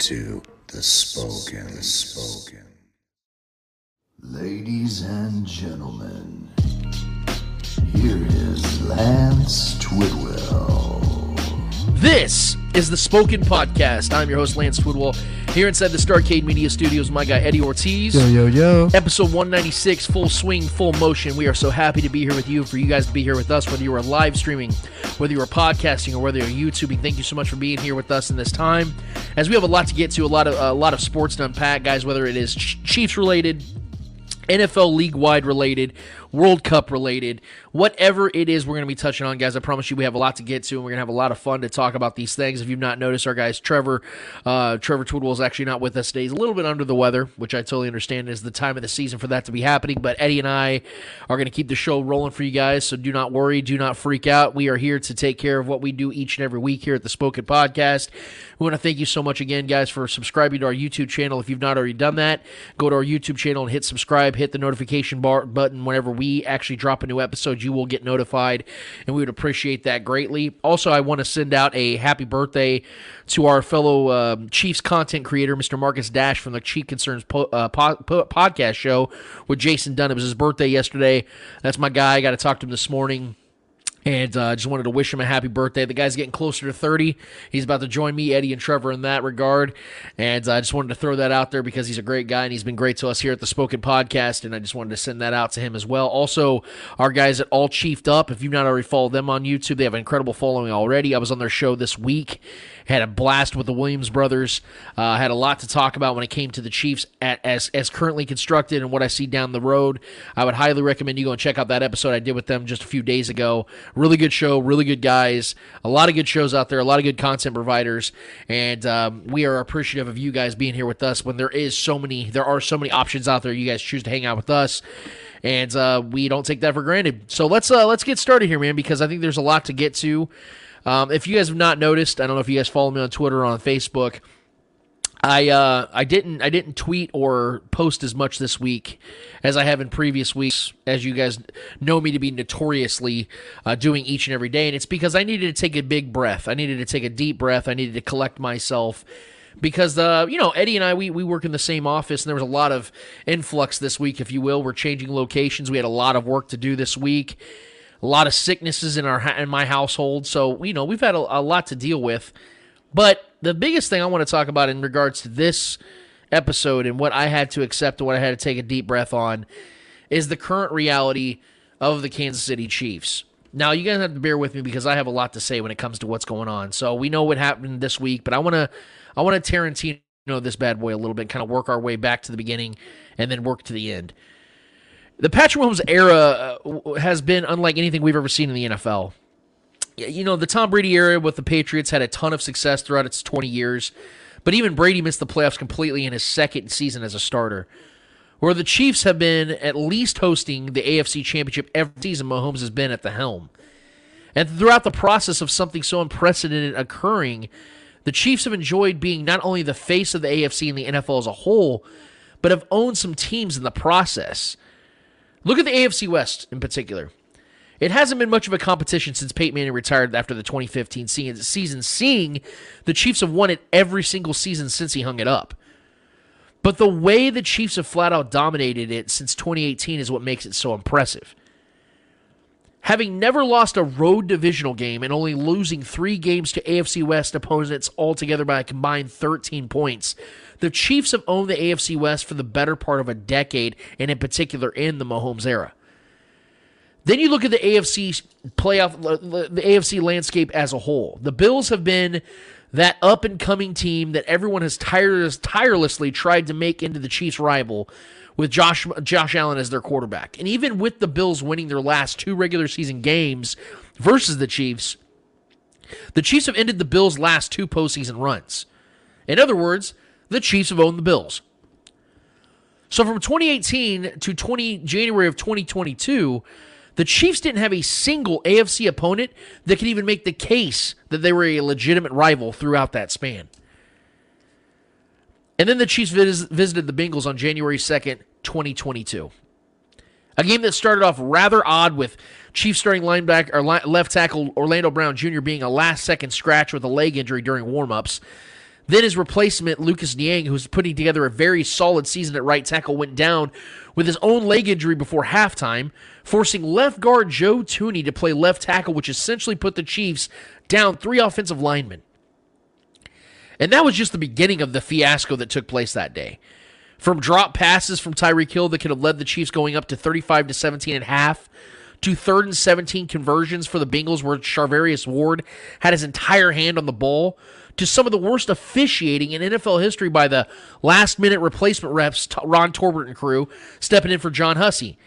You are tuned in to the Spoken. Spoken. Ladies and gentlemen, here is Lance Twidwell. This is the Spoken Podcast. I'm your host, Lance Twidwell, here inside the Starcade Media Studios. My guy, Eddie Ortiz. Yo, yo, yo. Episode 196, full swing, full motion. We are so happy to be here with you, for you guys to be here with us, whether you are live streaming, whether you are podcasting, or whether you're YouTubing. Thank you so much for being here with us in this time. As we have a lot to get to, a lot of a lot of sports to unpack, guys. Whether it is Chiefs related, NFL league wide related, World Cup related, whatever it is we're going to be touching on, guys. I promise you we have a lot to get to, and we're going to have a lot of fun to talk about these things. If you've not noticed, our guys Trevor, uh, Trevor Twidwell is actually not with us today. He's a little bit under the weather, which I totally understand is the time of the season for that to be happening. But Eddie and I are going to keep the show rolling for you guys, so do not worry, do not freak out. We are here to take care of what we do each and every week here at the Spoken Podcast. We want to thank you so much again, guys, for subscribing to our YouTube channel. If you've not already done that, go to our YouTube channel and hit subscribe, hit the notification bar button whenever we actually drop a new episode. You will get notified, and we would appreciate that greatly. Also, I want to send out a happy birthday to our fellow um, Chiefs content creator, Mr. Marcus Dash from the Chief Concerns po- uh, po- po- podcast show with Jason Dunn. It was his birthday yesterday. That's my guy. I got to talk to him this morning. And uh, just wanted to wish him a happy birthday. The guy's getting closer to 30. He's about to join me, Eddie, and Trevor in that regard. And uh, I just wanted to throw that out there because he's a great guy and he's been great to us here at the Spoken Podcast. And I just wanted to send that out to him as well. Also, our guys at All Chiefed Up, if you've not already followed them on YouTube, they have an incredible following already. I was on their show this week had a blast with the Williams brothers. Uh, had a lot to talk about when it came to the Chiefs at, as as currently constructed and what I see down the road. I would highly recommend you go and check out that episode I did with them just a few days ago. Really good show, really good guys, a lot of good shows out there, a lot of good content providers, and um, we are appreciative of you guys being here with us when there is so many, there are so many options out there. You guys choose to hang out with us and uh, we don't take that for granted. So let's uh, let's get started here, man, because I think there's a lot to get to. Um, if you guys have not noticed, I don't know if you guys follow me on Twitter or on Facebook. I uh, I didn't I didn't tweet or post as much this week as I have in previous weeks, as you guys know me to be notoriously uh, doing each and every day, and it's because I needed to take a big breath. I needed to take a deep breath. I needed to collect myself because the you know Eddie and I we we work in the same office, and there was a lot of influx this week, if you will. We're changing locations. We had a lot of work to do this week a lot of sicknesses in our in my household. So you know we've had a, a, lot to deal with. But the biggest thing I want to talk about in regards to this episode and what I had to accept and what I had to take a deep breath on is the current reality of the Kansas City Chiefs. Now you guys have to bear with me because I have a lot to say when it comes to what's going on. So we know what happened this week, but I want to I want to Tarantino this bad boy a little bit, kind of work our way back to the beginning and then work to the end the Patrick Mahomes era uh, has been unlike anything we've ever seen in the NFL. You know, the Tom Brady era with the Patriots had a ton of success throughout its 20 years, but even Brady missed the playoffs completely in his second season as a starter. Where the Chiefs have been at least hosting the AFC Championship every season, Mahomes has been at the helm. And throughout the process of something so unprecedented occurring, the Chiefs have enjoyed being not only the face of the AFC and the NFL as a whole, but have owned some teams in the process. Look at the AFC West in particular. It hasn't been much of a competition since Peyton Manning retired after the 2015 season, seeing the Chiefs have won it every single season since he hung it up. But the way the Chiefs have flat out dominated it since 2018 is what makes it so impressive. Having never lost a road divisional game and only losing three games to AFC West opponents altogether by a combined 13 points, the Chiefs have owned the AFC West for the better part of a decade, and in particular in the Mahomes era. Then you look at the AFC playoff, the AFC landscape as a whole. The Bills have been that up and coming team that everyone has tireless, tirelessly tried to make into the Chiefs' rival with Josh Josh Allen as their quarterback. And even with the Bills winning their last two regular season games versus the Chiefs, The Chiefs have ended the Bills' last two postseason runs. In other words, the Chiefs have owned the Bills. So from 2018 to 20 January of 2022, the Chiefs didn't have a single AFC opponent that could even make the case that they were a legitimate rival throughout that span. And then the Chiefs vis- visited the Bengals on January 2nd, 2022. A game that started off rather odd with Chiefs starting linebacker or left tackle Orlando Brown Jr. being a last second scratch with a leg injury during warmups. Then his replacement, Lucas Niang, who was putting together a very solid season at right tackle, went down with his own leg injury before halftime, forcing left guard Joe Thuney to play left tackle, which essentially put the Chiefs down three offensive linemen. And that was just the beginning of the fiasco that took place that day. From drop passes from Tyreek Hill that could have led the Chiefs going up to 35 to 17 and a half, to third and 17 conversions for the Bengals where Charvarius Ward had his entire hand on the ball, to some of the worst officiating in NFL history by the last minute replacement refs, Ron Torbert and crew, stepping in for John Hussey,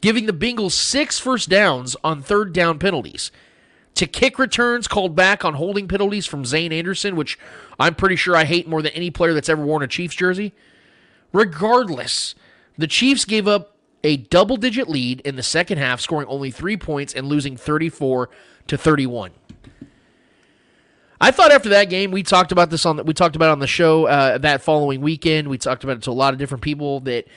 giving the Bengals six first downs on third down penalties to kick returns called back on holding penalties from Zayne Anderson, which I'm pretty sure I hate more than any player that's ever worn a Chiefs jersey. Regardless, the Chiefs gave up a double digit lead in the second half, scoring only three points and losing 34 to 31. I thought after that game, we talked about this on the, we talked about on the show uh, that following weekend. We talked about it to a lot of different people that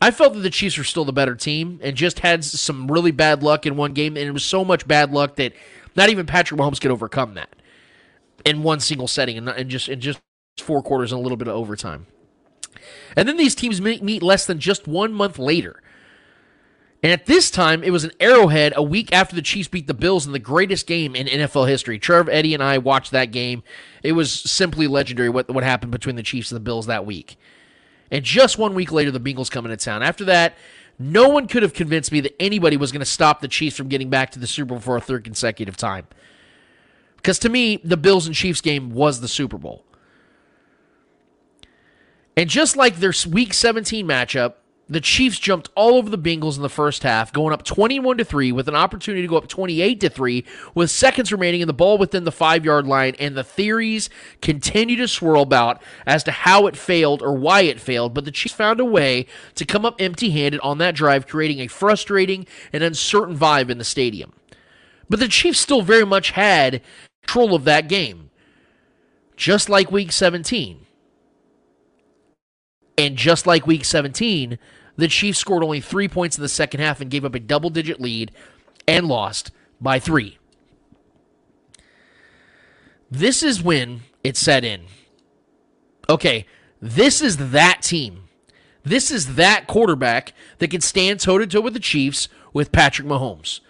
I felt that the Chiefs were still the better team and just had some really bad luck in one game, and it was so much bad luck that not even Patrick Mahomes could overcome that in one single setting and, and just in just four quarters and a little bit of overtime. And then these teams meet less than just one month later. And at this time, it was an arrowhead a week after the Chiefs beat the Bills in the greatest game in NFL history. Trev, Eddie, and I watched that game. It was simply legendary what, what happened between the Chiefs and the Bills that week. And just one week later, the Bengals come into town. After that, no one could have convinced me that anybody was going to stop the Chiefs from getting back to the Super Bowl for a third consecutive time. Because to me, the Bills and Chiefs game was the Super Bowl. And just like their Week 17 matchup, the Chiefs jumped all over the Bengals in the first half, going up 21 to 3 with an opportunity to go up 28 to 3 with seconds remaining and the ball within the 5-yard line and the theories continue to swirl about as to how it failed or why it failed, but the Chiefs found a way to come up empty-handed on that drive, creating a frustrating and uncertain vibe in the stadium. But the Chiefs still very much had control of that game. Just like week 17. And just like week 17, the Chiefs scored only three points in the second half and gave up a double digit lead and lost by three. This is when it set in. Okay, this is that team. This is that quarterback that can stand toe to toe with the Chiefs with Patrick Mahomes.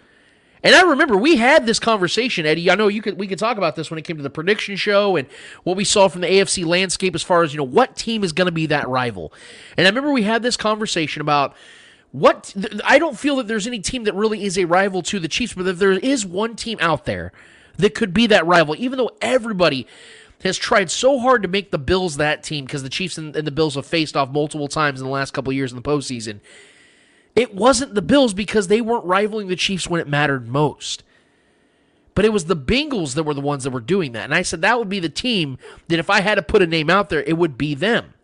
And I remember we had this conversation, Eddie. I know you could we could talk about this when it came to the prediction show and what we saw from the AFC landscape as far as you know what team is going to be that rival. And I remember we had this conversation about what I don't feel that there's any team that really is a rival to the Chiefs, but if there is one team out there that could be that rival, even though everybody has tried so hard to make the Bills that team because the Chiefs and, and, the Bills have faced off multiple times in the last couple years in the postseason. It wasn't the Bills because they weren't rivaling the Chiefs when it mattered most. But it was the Bengals that were the ones that were doing that. And I said that would be the team that if I had to put a name out there, it would be them.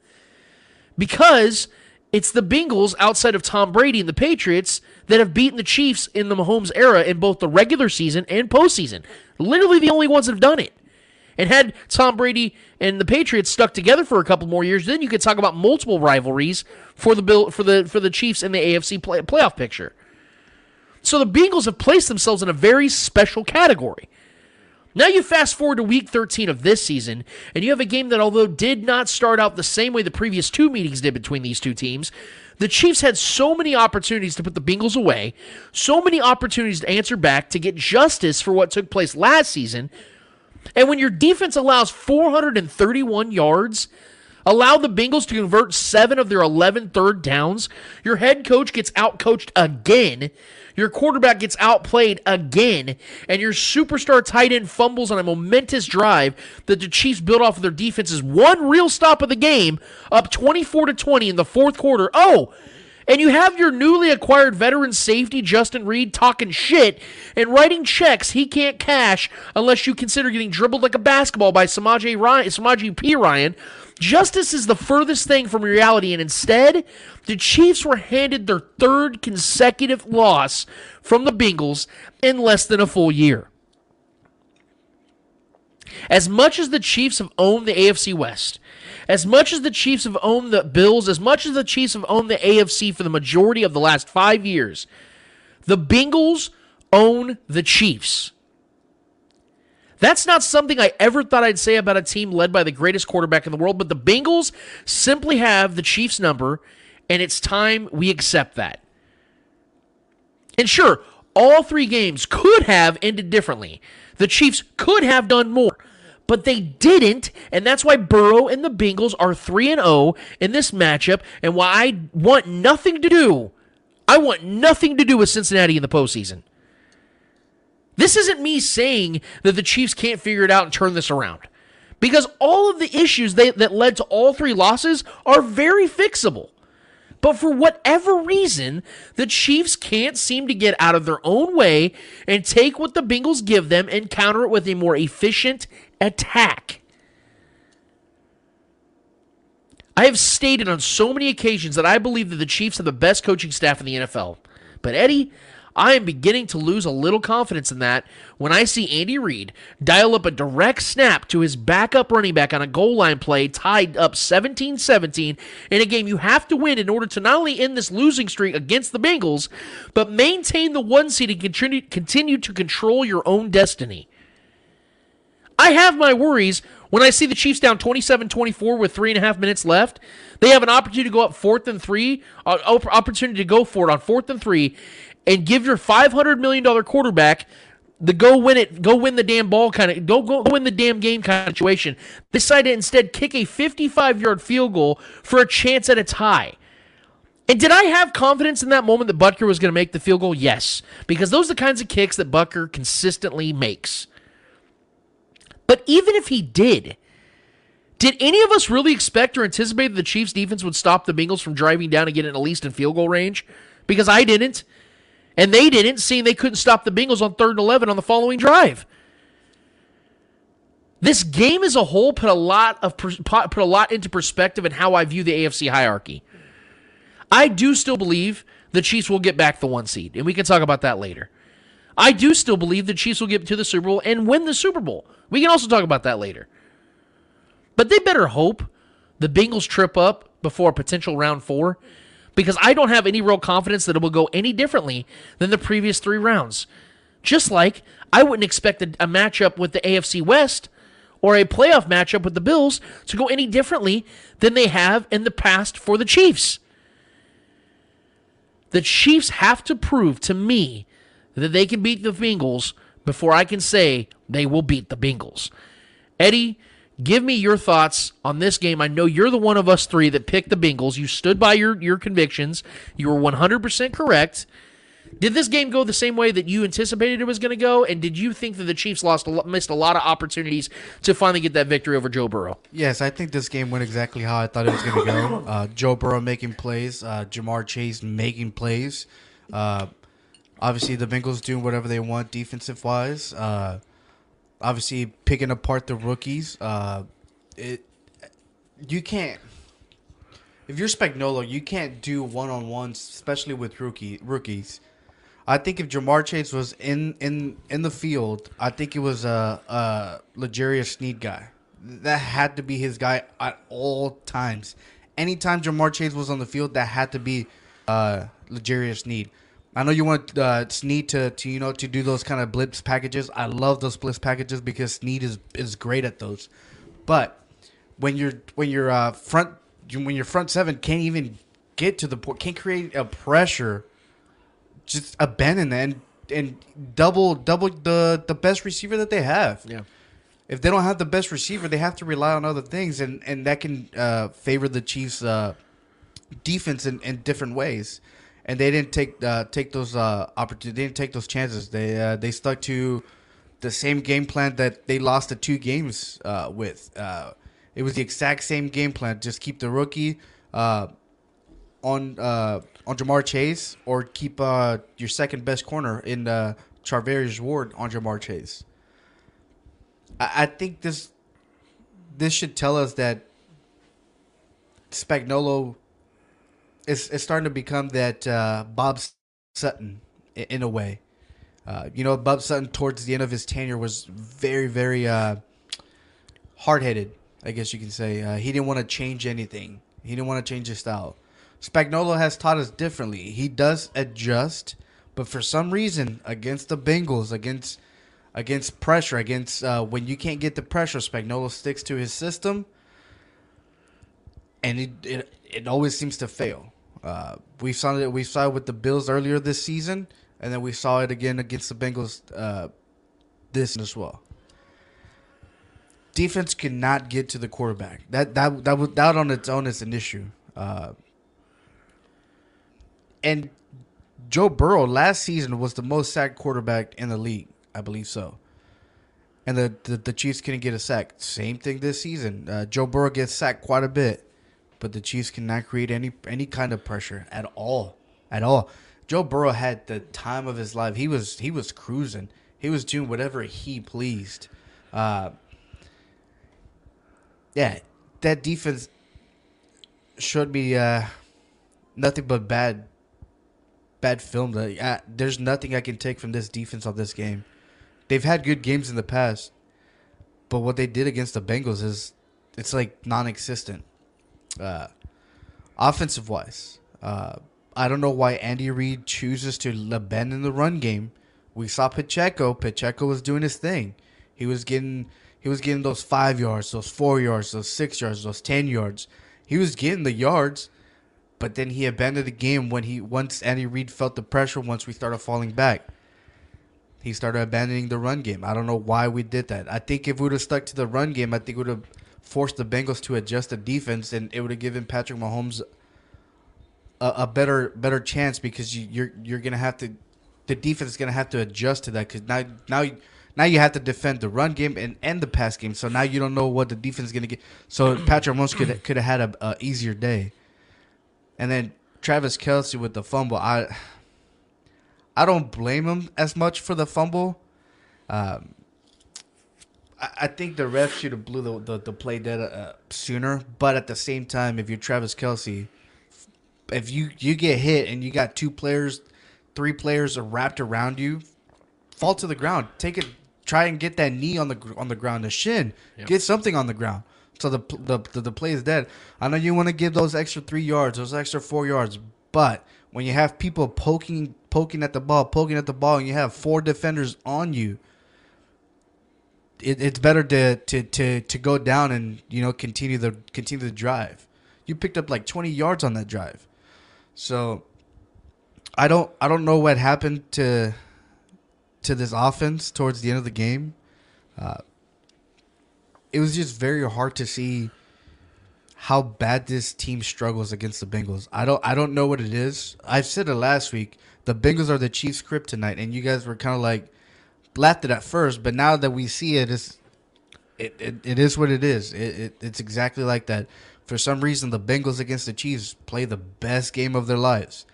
Because it's the Bengals outside of Tom Brady and the Patriots that have beaten the Chiefs in the Mahomes era in both the regular season and postseason. Literally the only ones that have done it. And had Tom Brady and the Patriots stuck together for a couple more years, then you could talk about multiple rivalries for the Bill for the for the Chiefs in the AFC play, playoff picture. So the Bengals have placed themselves in a very special category. Now you fast forward to week 13 of this season, and you have a game that, although did not start out the same way the previous two meetings did between these two teams, the Chiefs had so many opportunities to put the Bengals away, so many opportunities to answer back, to get justice for what took place last season, and when your defense allows 431 yards, allow the Bengals to convert seven of their 11 third downs, your head coach gets outcoached again, your quarterback gets outplayed again, and your superstar tight end fumbles on a momentous drive that the Chiefs built off of their defense's one real stop of the game, up 24 to 20 in the fourth quarter. Oh, And you have your newly acquired veteran safety, Justin Reid, talking shit and writing checks he can't cash unless you consider getting dribbled like a basketball by Samaje, Ryan, P. Ryan. Justice is the furthest thing from reality, and instead, the Chiefs were handed their third consecutive loss from the Bengals in less than a full year. As much as the Chiefs have owned the AFC West, as much as the Chiefs have owned the Bills, as much as the Chiefs have owned the AFC for the majority of the last five years, the Bengals own the Chiefs. That's not something I ever thought I'd say about a team led by the greatest quarterback in the world, but the Bengals simply have the Chiefs' number, and it's time we accept that. And sure, all three games could have ended differently. The Chiefs could have done more, but they didn't, and that's why Burrow and the Bengals are 3 and 0 in this matchup and why I want nothing to do. I want nothing to do with Cincinnati in the postseason. This isn't me saying that the Chiefs can't figure it out and turn this around. Because all of the issues they, that led to all three losses are very fixable. But for whatever reason, the Chiefs can't seem to get out of their own way and take what the Bengals give them and counter it with a more efficient attack. I have stated on so many occasions that I believe that the Chiefs have the best coaching staff in the NFL. But Eddie, I am beginning to lose a little confidence in that when I see Andy Reid dial up a direct snap to his backup running back on a goal line play tied up 17 17 in a game you have to win in order to not only end this losing streak against the Bengals, but maintain the one seed and continue, continue to control your own destiny. I have my worries when I see the Chiefs down 27 24 with three and a half minutes left. They have an opportunity to go up fourth and three, uh, opportunity to go for it on fourth and three, and give your $500 million quarterback the go win it, go win the damn ball kind of, go, go win the damn game kind of situation. Decide to instead kick a 55 yard field goal for a chance at a tie. And did I have confidence in that moment that Butker was going to make the field goal? Yes, because those are the kinds of kicks that Butker consistently makes. But even if he did, did any of us really expect or anticipate that the Chiefs defense would stop the Bengals from driving down and getting at least in field goal range? Because I didn't. And they didn't, seeing they couldn't stop the Bengals on third and 11 on the following drive. This game as a whole put a lot of put a lot into perspective in how I view the AFC hierarchy. I do still believe the Chiefs will get back the one seed, and we can talk about that later. I do still believe the Chiefs will get to the Super Bowl and win the Super Bowl. We can also talk about that later. But they better hope the Bengals trip up before a potential round four because I don't have any real confidence that it will go any differently than the previous three rounds. Just like I wouldn't expect a, a matchup with the AFC West or a playoff matchup with the Bills to go any differently than they have in the past for the Chiefs. The Chiefs have to prove to me that they can beat the Bengals before I can say they will beat the Bengals. Eddie, Give me your thoughts on this game. I know you're the one of us three that picked the Bengals. You stood by your, your convictions. You were 100% correct. Did this game go the same way that you anticipated it was going to go? And did you think that the Chiefs lost a, missed a lot of opportunities to finally get that victory over Joe Burrow? Yes, I think this game went exactly how I thought it was going to go. Uh, Joe Burrow making plays, uh, Ja'Marr Chase making plays. Uh, obviously, the Bengals doing whatever they want defensive wise. Uh, obviously picking apart the rookies. Uh, it you can't if you're Spagnuolo, you can't do one on ones, especially with rookie rookies. I think if Ja'Marr Chase was in in in the field, I think it was a, a L'Jarius Sneed guy. That had to be his guy at all times. Anytime Ja'Marr Chase was on the field, that had to be uh, L'Jarius Sneed. I know you want uh, Sneed to, to you know to do those kind of blitz packages. I love those blitz packages because Sneed is is great at those. But when you're when you're uh, front when your front seven can't even get to the point, can't create a pressure, just abandon and and double double the the best receiver that they have. Yeah. If they don't have the best receiver, they have to rely on other things, and and that can uh, favor the Chiefs' uh, defense in, in different ways and they didn't take uh, take those uh, opportunities. They didn't take those chances. They uh, they stuck to the same game plan that they lost the two games uh, with. Uh, it was the exact same game plan. Just keep the rookie. Uh, on uh, on Ja'Marr Chase or keep your second best corner in uh, Ward on Ja'Marr Chase. I, I think this this should tell us that Spagnuolo is, is starting to become that uh, Bob Sutton in a way. Uh, you know, Bob Sutton towards the end of his tenure was very, very uh, hard headed. I guess you can say uh, he didn't want to change anything. He didn't want to change his style. Spagnuolo has taught us differently. He does adjust, but for some reason, against the Bengals, against against pressure, against uh, when you can't get the pressure, Spagnuolo sticks to his system, and it it, it always seems to fail. Uh, we saw it. We saw it with the Bills earlier this season, and then we saw it again against the Bengals uh, this as well. Defense cannot get to the quarterback. That that that was that on its own is an issue. Uh, and Joe Burrow last season was the most sacked quarterback in the league. I believe so. And the, the, the Chiefs couldn't get a sack. Same thing this season. Uh, Joe Burrow gets sacked quite a bit, but the Chiefs cannot create any any kind of pressure at all, at all. Joe Burrow had the time of his life. He was he was cruising. He was doing whatever he pleased. Uh, yeah, that defense showed me uh, nothing but bad bad film. Uh, there's nothing I can take from this defense on this game. They've had good games in the past, but what they did against the Bengals is it's like non-existent. Uh, offensive wise, uh, I don't know why Andy Reid chooses to abandon the run game. We saw Pacheco. Pacheco was doing his thing. He was getting he was getting those five yards, those four yards, those six yards, those ten yards. He was getting the yards, but then he abandoned the game when he once Andy Reid felt the pressure. Once we started falling back, he started abandoning the run game. I don't know why we did that. I think if we would have stuck to the run game, I think we would have forced the Bengals to adjust the defense, and it would have given Patrick Mahomes a, a better better chance because you, you're you're gonna have to the defense is gonna have to adjust to that because now now you- now you have to defend the run game and, and the pass game. So now you don't know what the defense is gonna get. So Patrick Mahomes could could have had a, a easier day, and then Travis Kelce with the fumble. I I don't blame him as much for the fumble. Um, I, think the ref should have blew the, the, the play dead uh, sooner. But at the same time, if you're Travis Kelce, if you you get hit and you got two players, three players are wrapped around you, fall to the ground. Take it. Try and get that knee on the on the ground, the shin. Get something on the ground. So the the the, the play is dead. I know you want to give those extra three yards, those extra four yards, but when you have people poking poking at the ball, poking at the ball, and you have four defenders on you, it, it's better to, to to to go down and you know continue the continue the drive. You picked up like 20 yards on that drive, so I don't I don't know what happened to to this offense towards the end of the game. Uh, it was just very hard to see how bad this team struggles against the Bengals. I don't I don't know what it is. I've said it last week. The Bengals are the Chiefs' kryptonite, and you guys were kind of like laughed at it at first, but now that we see it, it's it, it, it is what it is. It, it it's exactly like that. For some reason, the Bengals against the Chiefs play the best game of their lives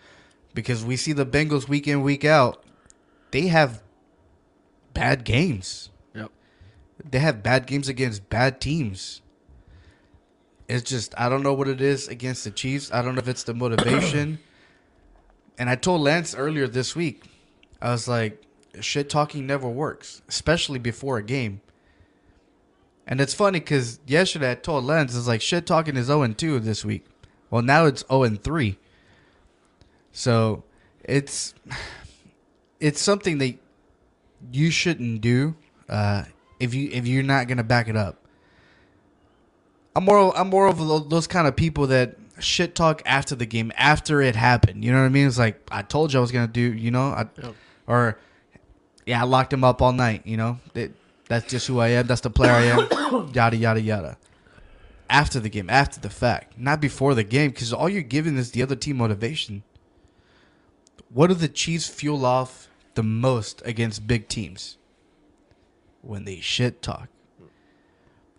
because we see the Bengals week in week out. They have bad games. Yep. They have bad games against bad teams. It's just I don't know what it is against the Chiefs. I don't know if it's the motivation. and I told Lance earlier this week, I was like, shit talking never works, especially before a game. And it's funny because yesterday I told Lance, it's like shit talking is 0 2 this week. Well, now it's 0 3. So it's it's something that you shouldn't do uh, if you if you're not gonna back it up. I'm more I'm more of those kind of people that shit talk after the game, after it happened. You know what I mean? It's like I told you I was gonna do. You know, I, or yeah, I locked him up all night. You know, that that's just who I am. That's the player I am. yada yada yada. After the game, after the fact, not before the game, because all you're giving is the other team motivation. What do the Chiefs fuel off the most against big teams? When they shit talk.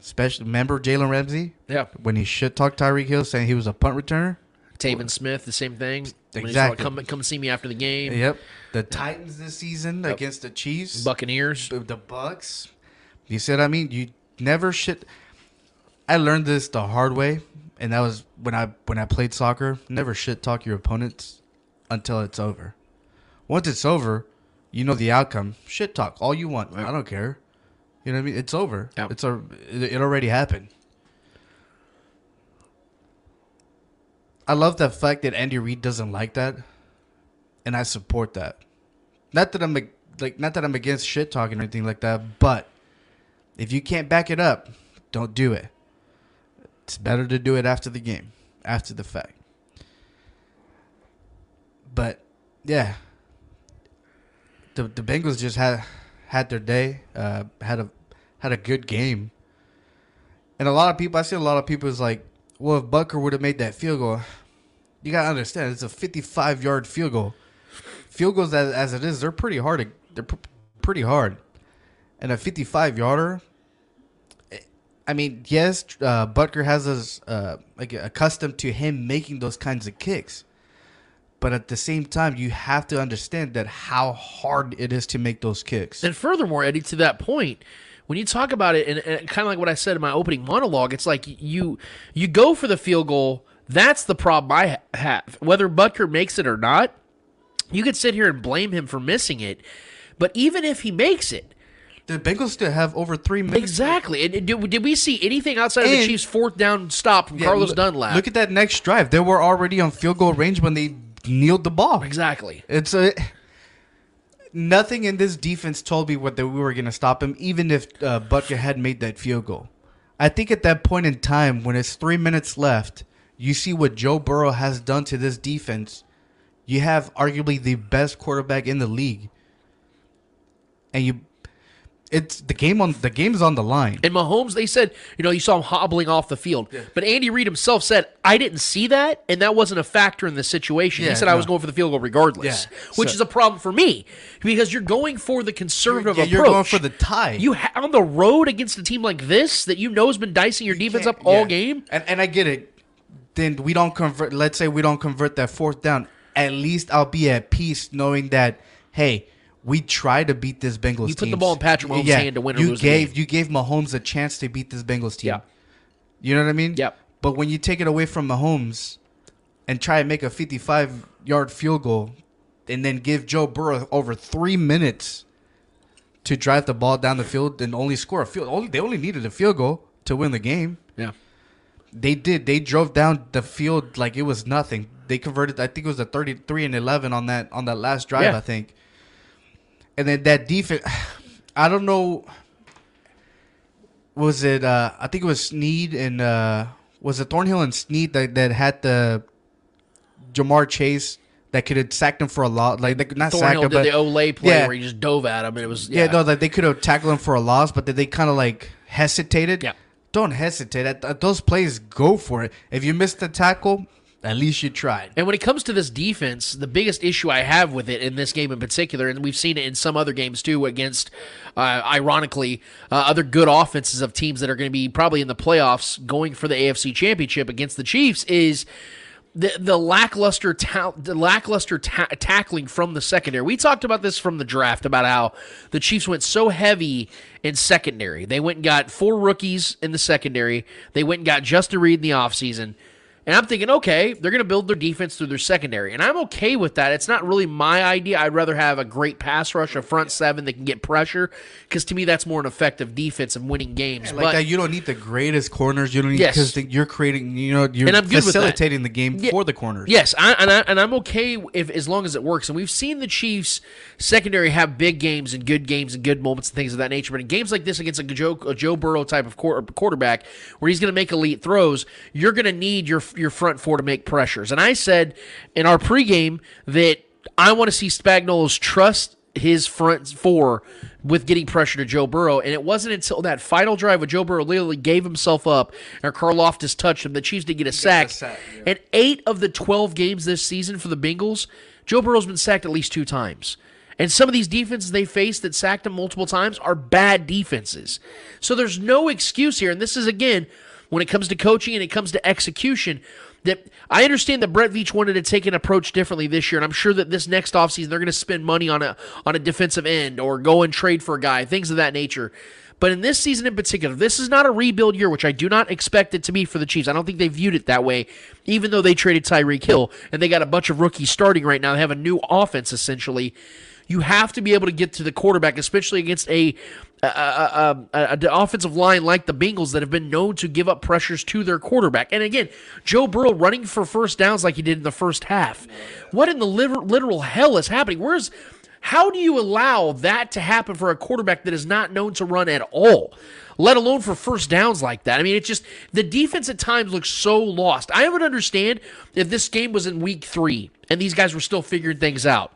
Especially, remember Jalen Ramsey Yeah. when he shit talked Tyreek Hill saying he was a punt returner? Taven Smith, the same thing. When he's Exactly. Come, come see me after the game. Yep. The Titans this season against the Chiefs. Buccaneers. the the Bucks. You said I mean you never shit. I learned this the hard way, and that was when I when I played soccer. Never shit talk your opponents until it's over. Once it's over, you know the outcome. Shit talk all you want. I don't care. You know what I mean? It's over. Yeah. It's a it, it already happened. I love the fact that Andy Reid doesn't like that, and I support that. Not that I'm like not that I'm against shit talking or anything like that, but if you can't back it up, don't do it. It's better to do it after the game, after the fact. But yeah, the the Bengals just had had their day, uh, had a had a good game, and a lot of people. I see a lot of people is like, well, if Butker would have made that field goal, you gotta understand it's a 55 yard field goal. Field goals as, as it is, they're pretty hard. They're pr- pretty hard, and a 55 yarder. I mean, yes, uh, Butker has us uh, like accustomed to him making those kinds of kicks, but at the same time, you have to understand that how hard it is to make those kicks. And furthermore, Eddie, to that point, when you talk about it, and, and kind of like what I said in my opening monologue, it's like you you go for the field goal. That's the problem I have. Whether Butker makes it or not, you could sit here and blame him for missing it. But even if he makes it, The Bengals still have over three minutes. exactly. And, and did, did we see anything outside of the Chiefs' fourth down stop from Yeah, Carlos Dunlap? Look at that next drive. They were already on field goal range when they kneeled the ball. exactly. It's a nothing in this defense told me what that we were going to stop him, even if uh, Butker had made that field goal. I think at that point in time, when it's three minutes left, you see what Joe Burrow has done to this defense. You have arguably the best quarterback in the league, and you, it's the game on the game's on the line. And Mahomes, they said, you know, you saw him hobbling off the field. But Andy Reid himself said, I didn't see that, and that wasn't a factor in the situation. Yeah, he said, I was going for the field goal regardless, Yeah, which so- is a problem for me because you're going for the conservative Yeah, approach. you're going for the tie. You ha- on the road against a team like this that you know has been dicing your defense up all yeah. game. And and I get it. Then we don't convert. Let's say we don't convert that fourth down. At least I'll be at peace knowing that hey, we try to beat this Bengals. You put the ball in Patrick Mahomes' hand to win or you lose the gave you gave Mahomes a chance to beat this Bengals team. Yeah. You know what I mean? Yep. But when you take it away from Mahomes and try and make a 55 yard field goal, and then give Joe Burrow over three minutes to drive the ball down the field and only score a field. Only they only needed a field goal to win the game. Yeah. They did. They drove down the field like it was nothing. They converted. I think it was a thirty-three and eleven on that on that last drive. Yeah. I think. And then that defense, I don't know. Was it? uh I think it was Sneed and uh was it Thornhill and Sneed that, that had the Ja'Marr Chase that could have sacked him for a lot. Like they could not sack Thornhill him, did but the Olay play Yeah. where he just dove at him, and it was yeah, yeah, no, like they could have tackled him for a loss, but then they kind of like hesitated. Yeah. Don't hesitate. At, at those plays, go for it. If you missed the tackle, at least you tried. And when it comes to this defense, the biggest issue I have with it in this game in particular, and we've seen it in some other games too, against, uh, ironically, uh, other good offenses of teams that are going to be probably in the playoffs going for the AFC Championship against the Chiefs, is the the lackluster ta- the lackluster ta- tackling from the secondary. We talked about this from the draft about how the Chiefs went so heavy in secondary. They went and got four rookies in the secondary. They went and got Justin Reid in the offseason. And I'm thinking, okay, they're going to build their defense through their secondary. And I'm okay with that. It's not really my idea. I'd rather have a great pass rush, a front seven that can get pressure, because to me, that's more an effective defense and winning games. Like but that, you don't need the greatest corners. You don't need Yes. because you're creating. You know, you're And I'm good facilitating the game Yeah. for the corners. Yes, I, and I, and I'm okay if as long as it works. And we've seen the Chiefs secondary have big games and good games and good moments and things of that nature. But in games like this against a Joe, a Joe Burrow type of quarterback, where he's going to make elite throws, you're going to need your your front four to make pressures. And I said in our pregame that I want to see Spagnuolo's trust his front four with getting pressure to Joe Burrow. And it wasn't until that final drive where Joe Burrow literally gave himself up and Carl Loftus touched him, the Chiefs did get a sack. sack, yeah. And eight of the 12 games this season for the Bengals, Joe Burrow's been sacked at least two times. And some of these defenses they face that sacked him multiple times are bad defenses. So there's no excuse here. And this is, again, when it comes to coaching and it comes to execution, that I understand that Brett Veach wanted to take an approach differently this year, and I'm sure that this next offseason they're going to spend money on a on a defensive end or go and trade for a guy, things of that nature. But in this season in particular, this is not a rebuild year, which I do not expect it to be for the Chiefs. I don't think they viewed it that way, even though they traded Tyreek Hill and they got a bunch of rookies starting right now. They have a new offense essentially. You have to be able to get to the quarterback, especially against a, a, a, a, a offensive line like the Bengals that have been known to give up pressures to their quarterback. And again, Joe Burrow running for first downs like he did in the first half. What in the literal, literal hell is happening? Where's how do you allow that to happen for a quarterback that is not known to run at all? Let alone for first downs like that. I mean, it's just the defense at times looks so lost. I would understand if this game was in week three and these guys were still figuring things out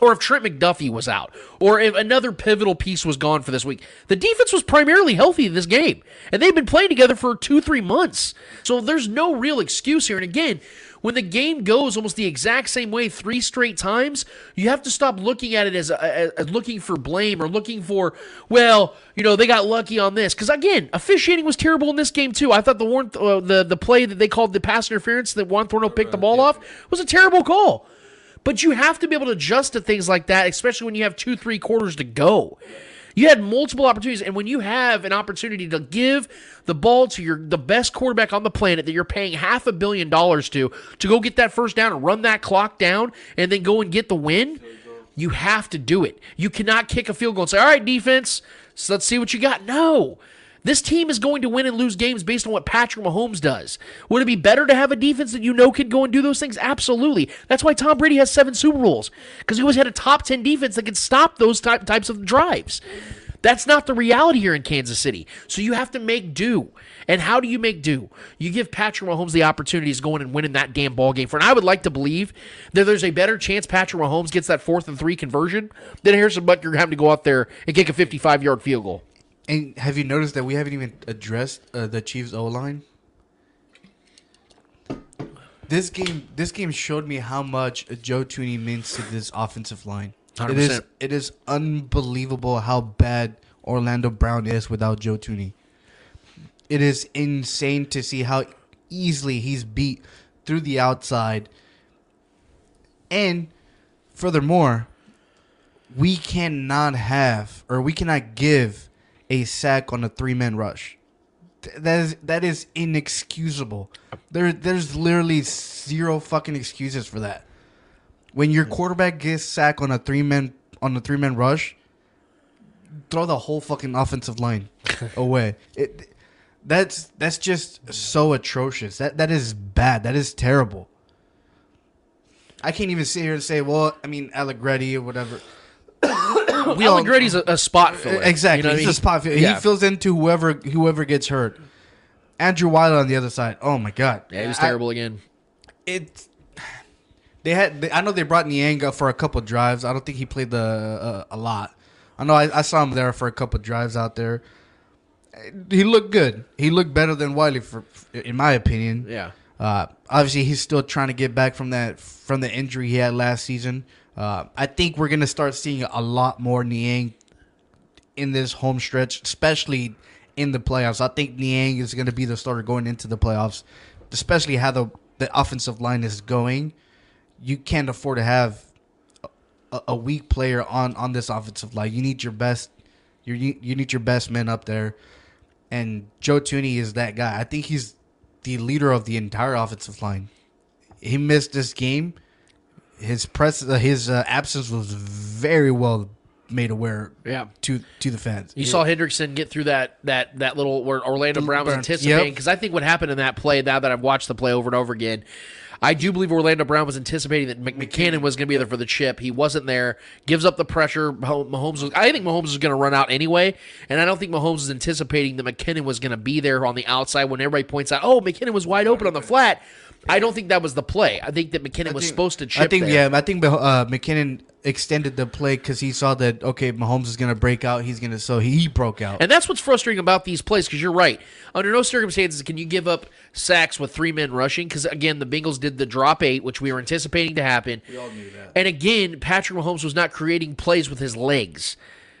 or if Trent McDuffie was out, or if another pivotal piece was gone for this week. The defense was primarily healthy in this game, and they've been playing together for two, three months. So there's no real excuse here. And again, when the game goes almost the exact same way three straight times, you have to stop looking at it as, as, as looking for blame or looking for, well, you know, they got lucky on this. Because again, officiating was terrible in this game too. I thought the Warren, uh, the the play that they called the pass interference that Juan Thornhill picked the ball off was a terrible call. But you have to be able to adjust to things like that, especially when you have two, three quarters to go. You had multiple opportunities, and when you have an opportunity to give the ball to your the best quarterback on the planet that you're paying half a billion dollars to to go get that first down and run that clock down, and then go and get the win, you have to do it. You cannot kick a field goal and say, "All right, defense, so let's see what you got." No. This team is going to win and lose games based on what Patrick Mahomes does. Would it be better to have a defense that you know can go and do those things? Absolutely. That's why Tom Brady has seven Super Bowls because he always had a top 10 defense that could stop those type, types of drives. That's not the reality here in Kansas City. So you have to make do. And how do you make do? You give Patrick Mahomes the opportunities going and winning that damn ball game. For and I would like to believe that there's a better chance Patrick Mahomes gets that fourth and three conversion than Harrison Butker having to go out there and kick a 55 yard field goal. And have you noticed that we haven't even addressed uh, the Chiefs O line? This game, this game showed me how much Joe Thuney means to this offensive line. It is, 100%. it is unbelievable how bad Orlando Brown is without Joe Thuney. It is insane to see how easily he's beat through the outside. And furthermore, we cannot have or we cannot give a sack on a three man rush. That is that is inexcusable. There there's literally zero fucking excuses for that. When your quarterback gets sacked on a three man on a three man rush, throw the whole fucking offensive line away. It that's that's just so atrocious. That that is bad. That is terrible. I can't even sit here and say, well, I mean, Allegretti or whatever. we all- Allegretti's a, a spot filler. Exactly. You know what I He's mean? a spot. fill- Yeah. He fills into whoever whoever gets hurt. Andrew Wiley on the other side. Oh my god. Yeah, he was I- terrible again. It. They had. They, I know they brought Niang up for a couple drives. I don't think he played the uh, a lot. I know I, I saw him there for a couple drives out there. He looked good. He looked better than Wiley, for, in my opinion. Yeah. Uh, obviously, he's still trying to get back from that from the injury he had last season. Uh, I think we're gonna start seeing a lot more Niang in this home stretch, especially in the playoffs. I think Niang is gonna be the starter going into the playoffs, especially how the the offensive line is going. You can't afford to have a, a weak player on on this offensive line. You need your best. You you need your best men up there, and Joe Thuney is that guy. I think he's the leader of the entire offensive line. He missed this game. His press, uh, his uh, absence was very well made aware. Yeah. to to the fans. You saw Hendrickson get through that that that little where Orlando Brown was anticipating Yep. because I think what happened in that play now that I've watched the play over and over again, I do believe Orlando Brown was anticipating that Mc- McKinnon was going to be there for the chip. He wasn't there. Gives up the pressure. Mahomes was. I think Mahomes was going to run out anyway, and I don't think Mahomes is anticipating that McKinnon was going to be there on the outside when everybody points out, oh, McKinnon was wide open on the flat. I don't think that was the play. I think that McKinnon was supposed to chip. I think there. yeah, I think uh, McKinnon extended the play because he saw that okay, Mahomes is gonna break out. He's gonna so he broke out. And that's what's frustrating about these plays because you're right. Under no circumstances can you give up sacks with three men rushing because, again, the Bengals did the drop eight, which we were anticipating to happen. We all knew that. And again, Patrick Mahomes was not creating plays with his legs.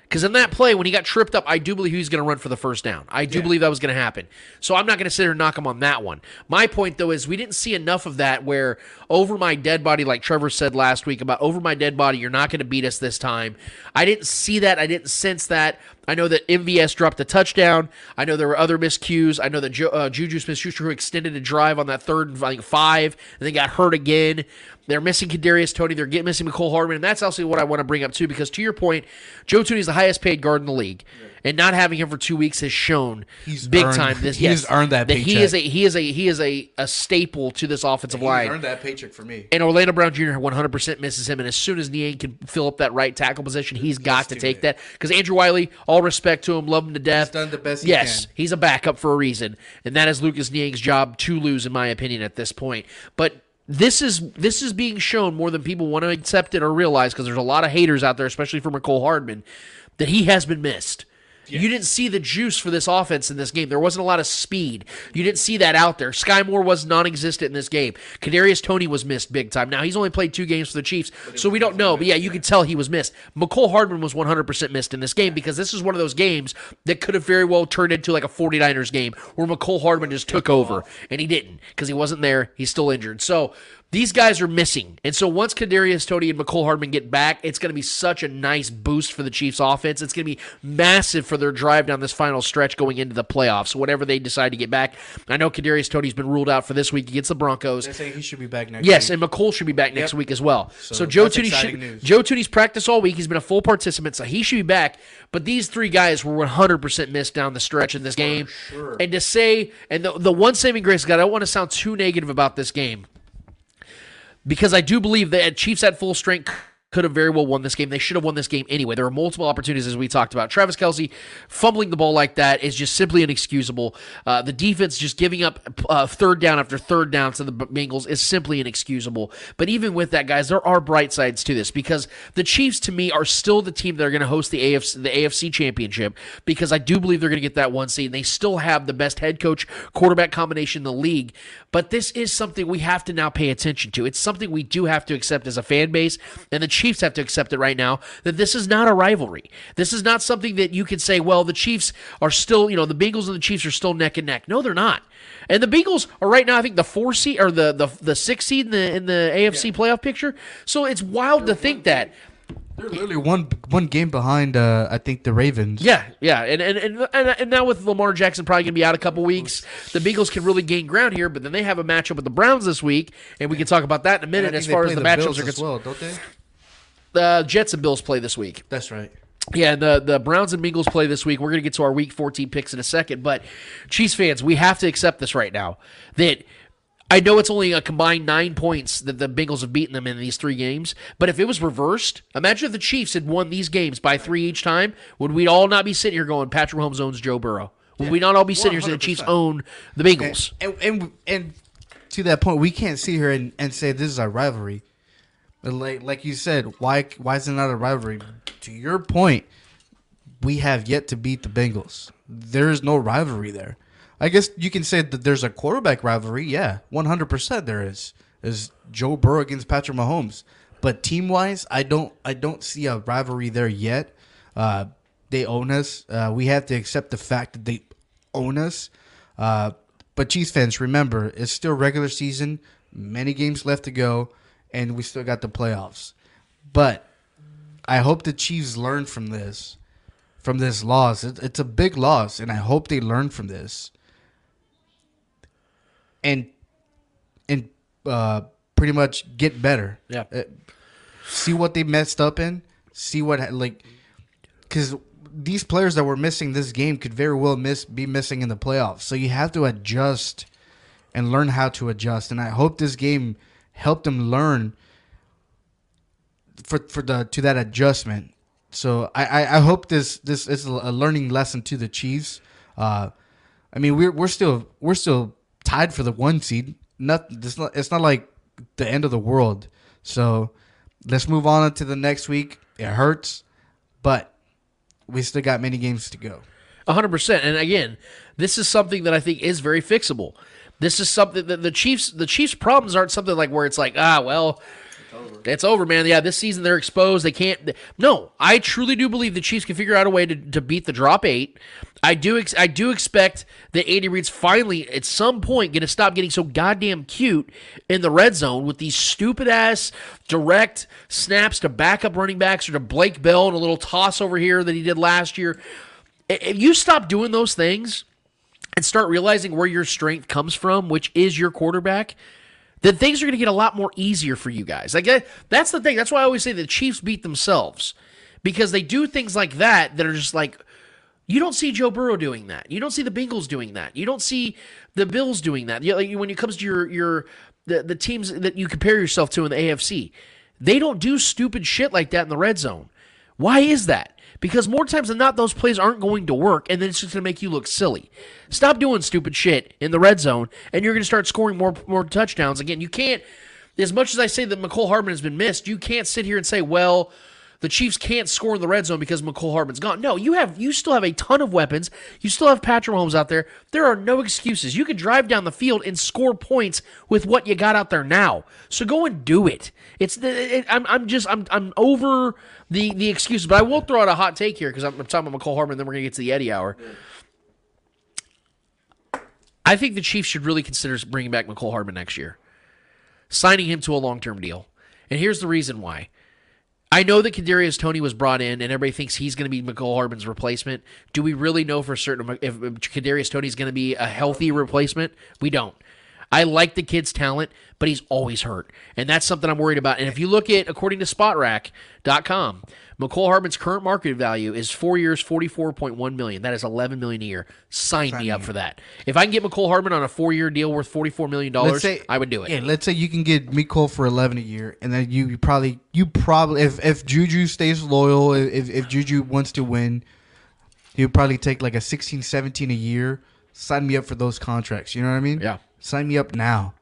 Because in that play, when he got tripped up, I do believe he was going to run for the first down. I do believe that was going to happen. So I'm not going to sit here and knock him on that one. My point, though, is we didn't see enough of that where over my dead body, like Trevor said last week about over my dead body, you're not going to beat us this time. I didn't see that. I didn't sense that. I know that MVS dropped a touchdown. I know there were other miscues. I know that Ju- uh, Juju Smith-Schuster who extended a drive on that third and like five, and then got hurt again. They're missing Kadarius Toney. They're getting missing Mecole Hardman, and that's also what I want to bring up too. Because to your point, Joe Thuney is the highest paid guard in the league, and not having him for two weeks has shown He's big earned- time. This he yes, has earned that he is a he is a he is a, a staple to this offensive line. Earned that paycheck for me. And Orlando Brown Jr. 100% misses him. And as soon as Niang can fill up that right tackle position, he's got to take it. that. Because Andrew Wylie, all respect to him, love him to death. He's done the best he yes, can. he's a backup for a reason. And that is Lucas Niang's job to lose, in my opinion, at this point. But this is this is being shown more than people want to accept it or realize because there's a lot of haters out there, especially for Mecole Hardman, that he has been missed. You didn't see the juice for this offense in this game. There wasn't a lot of speed. You didn't see that out there. Sky Moore was non-existent in this game. Kadarius Toney was missed big time. Now he's only played two games for the Chiefs, so we don't know. But yeah, you can tell he was missed. Mecole Hardman was 100% missed in this game because this is one of those games that could have very well turned into like a 49ers game where Mecole Hardman just took over, and he didn't because he wasn't there. He's still injured. So these guys are missing. And so once Kadarius Toney and Mecole Hardman get back, it's going to be such a nice boost for the Chiefs offense. It's going to be massive for their drive down this final stretch going into the playoffs. Whatever they decide to get back. I know Kadarius Toney's been ruled out for this week against the Broncos. They're saying he should be back next week. Yes, week. and Mecole should be back next Yep. week as well. So, So Joe Thuney should, news. Joe Thuney's practiced all week. He's been a full participant, so he should be back. But these three guys were 100% missed down the stretch in this game. And to say, and the, the one saving grace, God, I don't want to sound too negative about this game because I do believe that Chiefs at full strength could have very well won this game. They should have won this game anyway. There were multiple opportunities, as we talked about. Travis Kelce fumbling the ball like that is just simply inexcusable. Uh, the defense just giving up uh, third down after third down to the Bengals is simply inexcusable. But even with that, guys, there are bright sides to this because the Chiefs, to me, are still the team that are going to host the AFC, the AFC Championship because I do believe they're going to get that one seed. And they still have the best head coach quarterback combination in the league. But this is something we have to now pay attention to. It's something we do have to accept as a fan base, and the Chiefs have to accept it right now that this is not a rivalry. This is not something that you can say, well, the Chiefs are still, you know, the Bengals and the Chiefs are still neck and neck. No, they're not. And the Bengals are right now, I think, the four seed or the the, the six seed in the in the AFC playoff picture. So it's wild to think that. They're literally one one game behind. Uh, I think the Ravens. Yeah, yeah, and and, and and now with Lamar Jackson probably gonna be out a couple weeks, the Bengals can really gain ground here. But then they have a matchup with the Browns this week, and we can talk about that in a minute. As far as the, the matchups Bills are as concerned, well, don't they? The Jets and Bills play this week. That's right. Yeah, the the Browns and Bengals play this week. We're going to get to our Week 14 picks in a second, but Chiefs fans, we have to accept this right now. That I know it's only a combined nine points that the Bengals have beaten them in these three games, but if it was reversed, imagine if the Chiefs had won these games by three each time. Would we all not be sitting here going, Patrick Mahomes owns Joe Burrow? Would we not all be sitting here saying the Chiefs own the Bengals? And, and and to that point, we can't sit here and, and say this is our rivalry. Like like you said, why why is it not a rivalry? To your point, we have yet to beat the Bengals. There is no rivalry there. I guess you can say that there's a quarterback rivalry. Yeah, one hundred percent there is. Is Joe Burrow against Patrick Mahomes? But team wise, I don't I don't see a rivalry there yet. Uh, they own us. Uh, we have to accept the fact that they own us. Uh, but Chiefs fans, remember, it's still regular season, many games left to go, and we still got the playoffs. But I hope the Chiefs learn from this, from this loss. It, it's a big loss, and I hope they learn from this, and and uh, pretty much get better. Yeah. Uh, see what they messed up in. See what ha- like, because these players that were missing this game could very well miss be missing in the playoffs. So you have to adjust and learn how to adjust. And I hope this game helped them learn for for the to that adjustment. So I, I, I hope this this is a learning lesson to the Chiefs. Uh, I mean we're we're still we're still tied for the one seed. Not it's not it's not like the end of the world. So let's move on to the next week. It hurts, but we still got many games to go. hundred percent. And again, this is something that I think is very fixable. This is something that the Chiefs the Chiefs' problems aren't something like where it's like, ah, well, It's over, man. Yeah, this season they're exposed. They can't. No, I truly do believe the Chiefs can figure out a way to, to beat the drop eight. I do. Ex- I do expect that Andy Reid's finally at some point going to stop getting so goddamn cute in the red zone with these stupid ass direct snaps to backup running backs or to Blake Bell and a little toss over here that he did last year. If you stop doing those things and start realizing where your strength comes from, which is your quarterback, then things are going to get a lot more easier for you guys. Like that's the thing. That's why I always say the Chiefs beat themselves because they do things like that that are just like you don't see Joe Burrow doing that. You don't see the Bengals doing that. You don't see the Bills doing that. You like when it comes to your your the, the teams that you compare yourself to in the AFC, they don't do stupid shit like that in the red zone. Why is that? Because more times than not, those plays aren't going to work, and then it's just going to make you look silly. Stop doing stupid shit in the red zone, and you're going to start scoring more more touchdowns. Again, you can't. As much as I say that Mecole Hardman has been missed, you can't sit here and say, well, the Chiefs can't score in the red zone because Mecole Hardman's gone. No, you have you still have a ton of weapons. You still have Patrick Mahomes out there. There are no excuses. You can drive down the field and score points with what you got out there now. So go and do it. It's the it, I'm I'm just I'm I'm over the the excuses. But I will throw out a hot take here because I'm, I'm, talking about Mecole Hardman. Then we're gonna get to the Eddie hour. I think the Chiefs should really consider bringing back Mecole Hardman next year, signing him to a long term deal. And here's the reason why. I know that Kadarius Toney was brought in, and everybody thinks he's going to be Mecole Hardman's replacement. Do we really know for certain if Kadarius Toney is going to be a healthy replacement? We don't. I like the kid's talent, but he's always hurt. And that's something I'm worried about. And if you look at, according to Spotrac.com, Mecole Hardman's current market value is four years, 44.1 million. That is 11 million a year. Sign, Sign me up for that. If I can get Mecole Hardman on a four year deal worth $44 million, I would do it. Yeah, let's say you can get Mecole for 11 a year, and then you, you probably, you probably, if, if Juju stays loyal, if, if Juju wants to win, he'll probably take like a 16, 17 a year. Sign me up for those contracts. You know what I mean? Yeah. Sign me up now.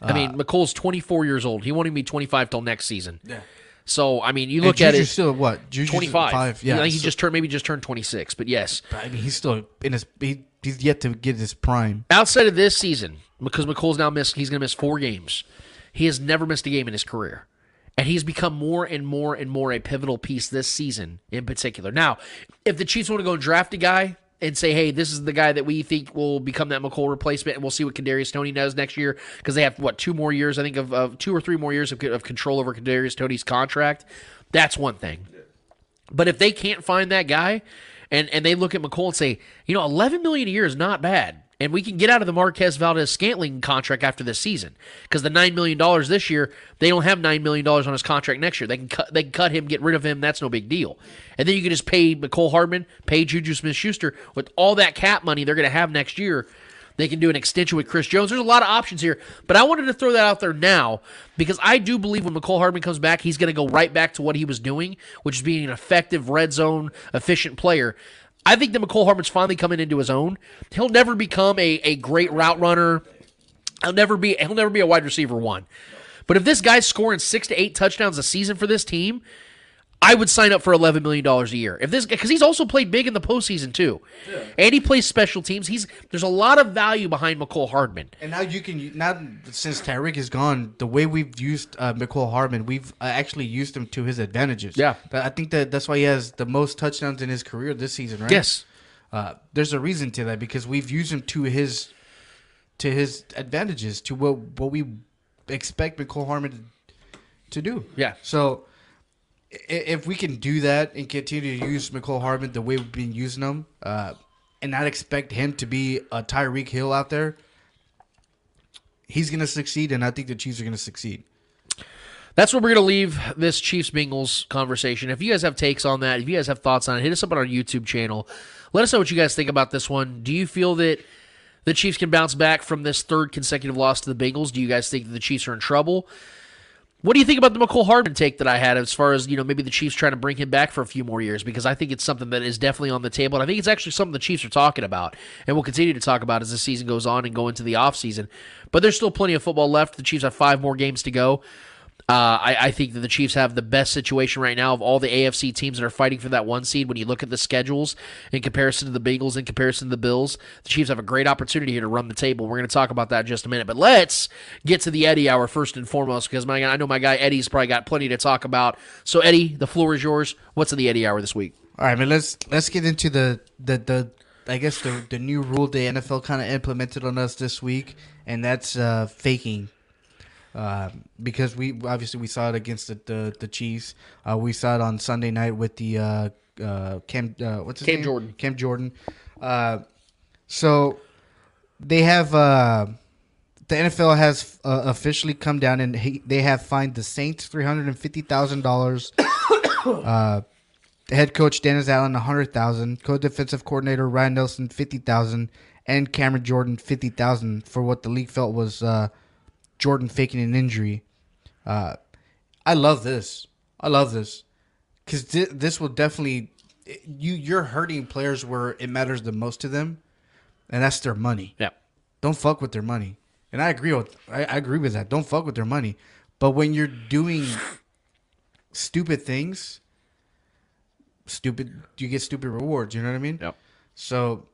I mean, uh, Mecole's 24 years old. He won't even be 25 till next season. Yeah. So I mean, you look at it. Still what? Juju's 25. Yeah, he so, just turned maybe just turned 26. But yes, I mean, he's still in his. He, he's yet to get his prime. Outside of this season, because Mecole's now missed, he's going to miss four games. He has never missed a game in his career. And he's become more and more and more a pivotal piece this season in particular. Now, if the Chiefs want to go and draft a guy, and say, hey, this is the guy that we think will become that Mecole replacement, and we'll see what Kadarius Toney does next year because they have what two more years, I think, of, of two or three more years of, of control over Kadarius Toney's contract. That's one thing. But if they can't find that guy, and and they look at Mecole and say, you know, 11 million a year is not bad and we can get out of the Marquez Valdes Scantling contract after this season because the nine million dollars this year they don't have nine million dollars on his contract next year. They can cut they can cut him, get rid of him. That's no big deal. And then you can just pay Mecole Hardman, pay Juju Smith Schuster with all that cap money they're going to have next year. They can do an extension with Chris Jones. There's a lot of options here, but I wanted to throw that out there now because I do believe when Mecole Hardman comes back, he's going to go right back to what he was doing, which is being an effective red zone, efficient player. I think that Mecole Hardman's finally coming into his own. He'll never become a, a great route runner. He'll never be he'll never be a wide receiver one. But if this guy's scoring six to eight touchdowns a season for this team, I would sign up for eleven million dollars a year. If this because he's also played big in the postseason too, yeah. and he plays special teams. He's there's a lot of value behind Mecole Hardman. And now you can now since Tyreek is gone, the way we've used uh, Mecole Hardman, we've uh, actually used him to his advantages. Yeah, I think that that's why he has the most touchdowns in his career this season, right? Yes. Uh, there's a reason to that because we've used him to his to his advantages to what what we expect Mecole Hardman to do. Yeah. So if we can do that and continue to use Mecole Hardman the way we've been using him, uh, and not expect him to be a Tyreek Hill out there, he's going to succeed, and I think the Chiefs are going to succeed. That's where we're going to leave this Chiefs Bengals conversation. If you guys have takes on that, if you guys have thoughts on it, hit us up on our YouTube channel. Let us know what you guys think about this one. Do you feel that the Chiefs can bounce back from this third consecutive loss to the Bengals? Do you guys think that the Chiefs are in trouble? What do you think about the Mecole Hardman take that I had as far as, you know, maybe the Chiefs trying to bring him back for a few more years? Because I think it's something that is definitely on the table. And I think it's actually something the Chiefs are talking about and will continue to talk about as the season goes on and go into the offseason. But there's still plenty of football left. The Chiefs have five more games to go. Uh, I, I think that the Chiefs have the best situation right now of all the AFC teams that are fighting for that one seed. When you look at the schedules in comparison to the Bengals, in comparison to the Bills, the Chiefs have a great opportunity here to run the table. We're going to talk about that in just a minute. But let's get to the Eddie hour first and foremost because my I know my guy Eddie's probably got plenty to talk about. So Eddie, the floor is yours. What's in the Eddie hour this week? All right, man. Let's let's get into the the the I guess the the new rule the NFL kind of implemented on us this week, and that's uh, faking. Uh, because we obviously we saw it against the the, the Chiefs. Uh, we saw it on Sunday night with the uh, uh, Cam uh, what's his Cam name? Jordan. Cam Jordan. Uh, so they have uh, the NFL has uh, officially come down and he, they have fined the Saints three hundred and fifty thousand dollars. uh, head coach Dennis Allen hundred thousand, co-defensive coordinator Ryan Nielsen fifty thousand, and Cameron Jordan fifty thousand for what the league felt was uh, Jordan faking an injury. Uh, I love this. I love this because thi- this will definitely you you're hurting players where it matters the most to them, and that's their money. Yeah. Don't fuck with their money. And I agree with I, I agree with that. Don't fuck with their money. But when you're doing stupid things, stupid you get stupid rewards. You know what I mean? Yep. So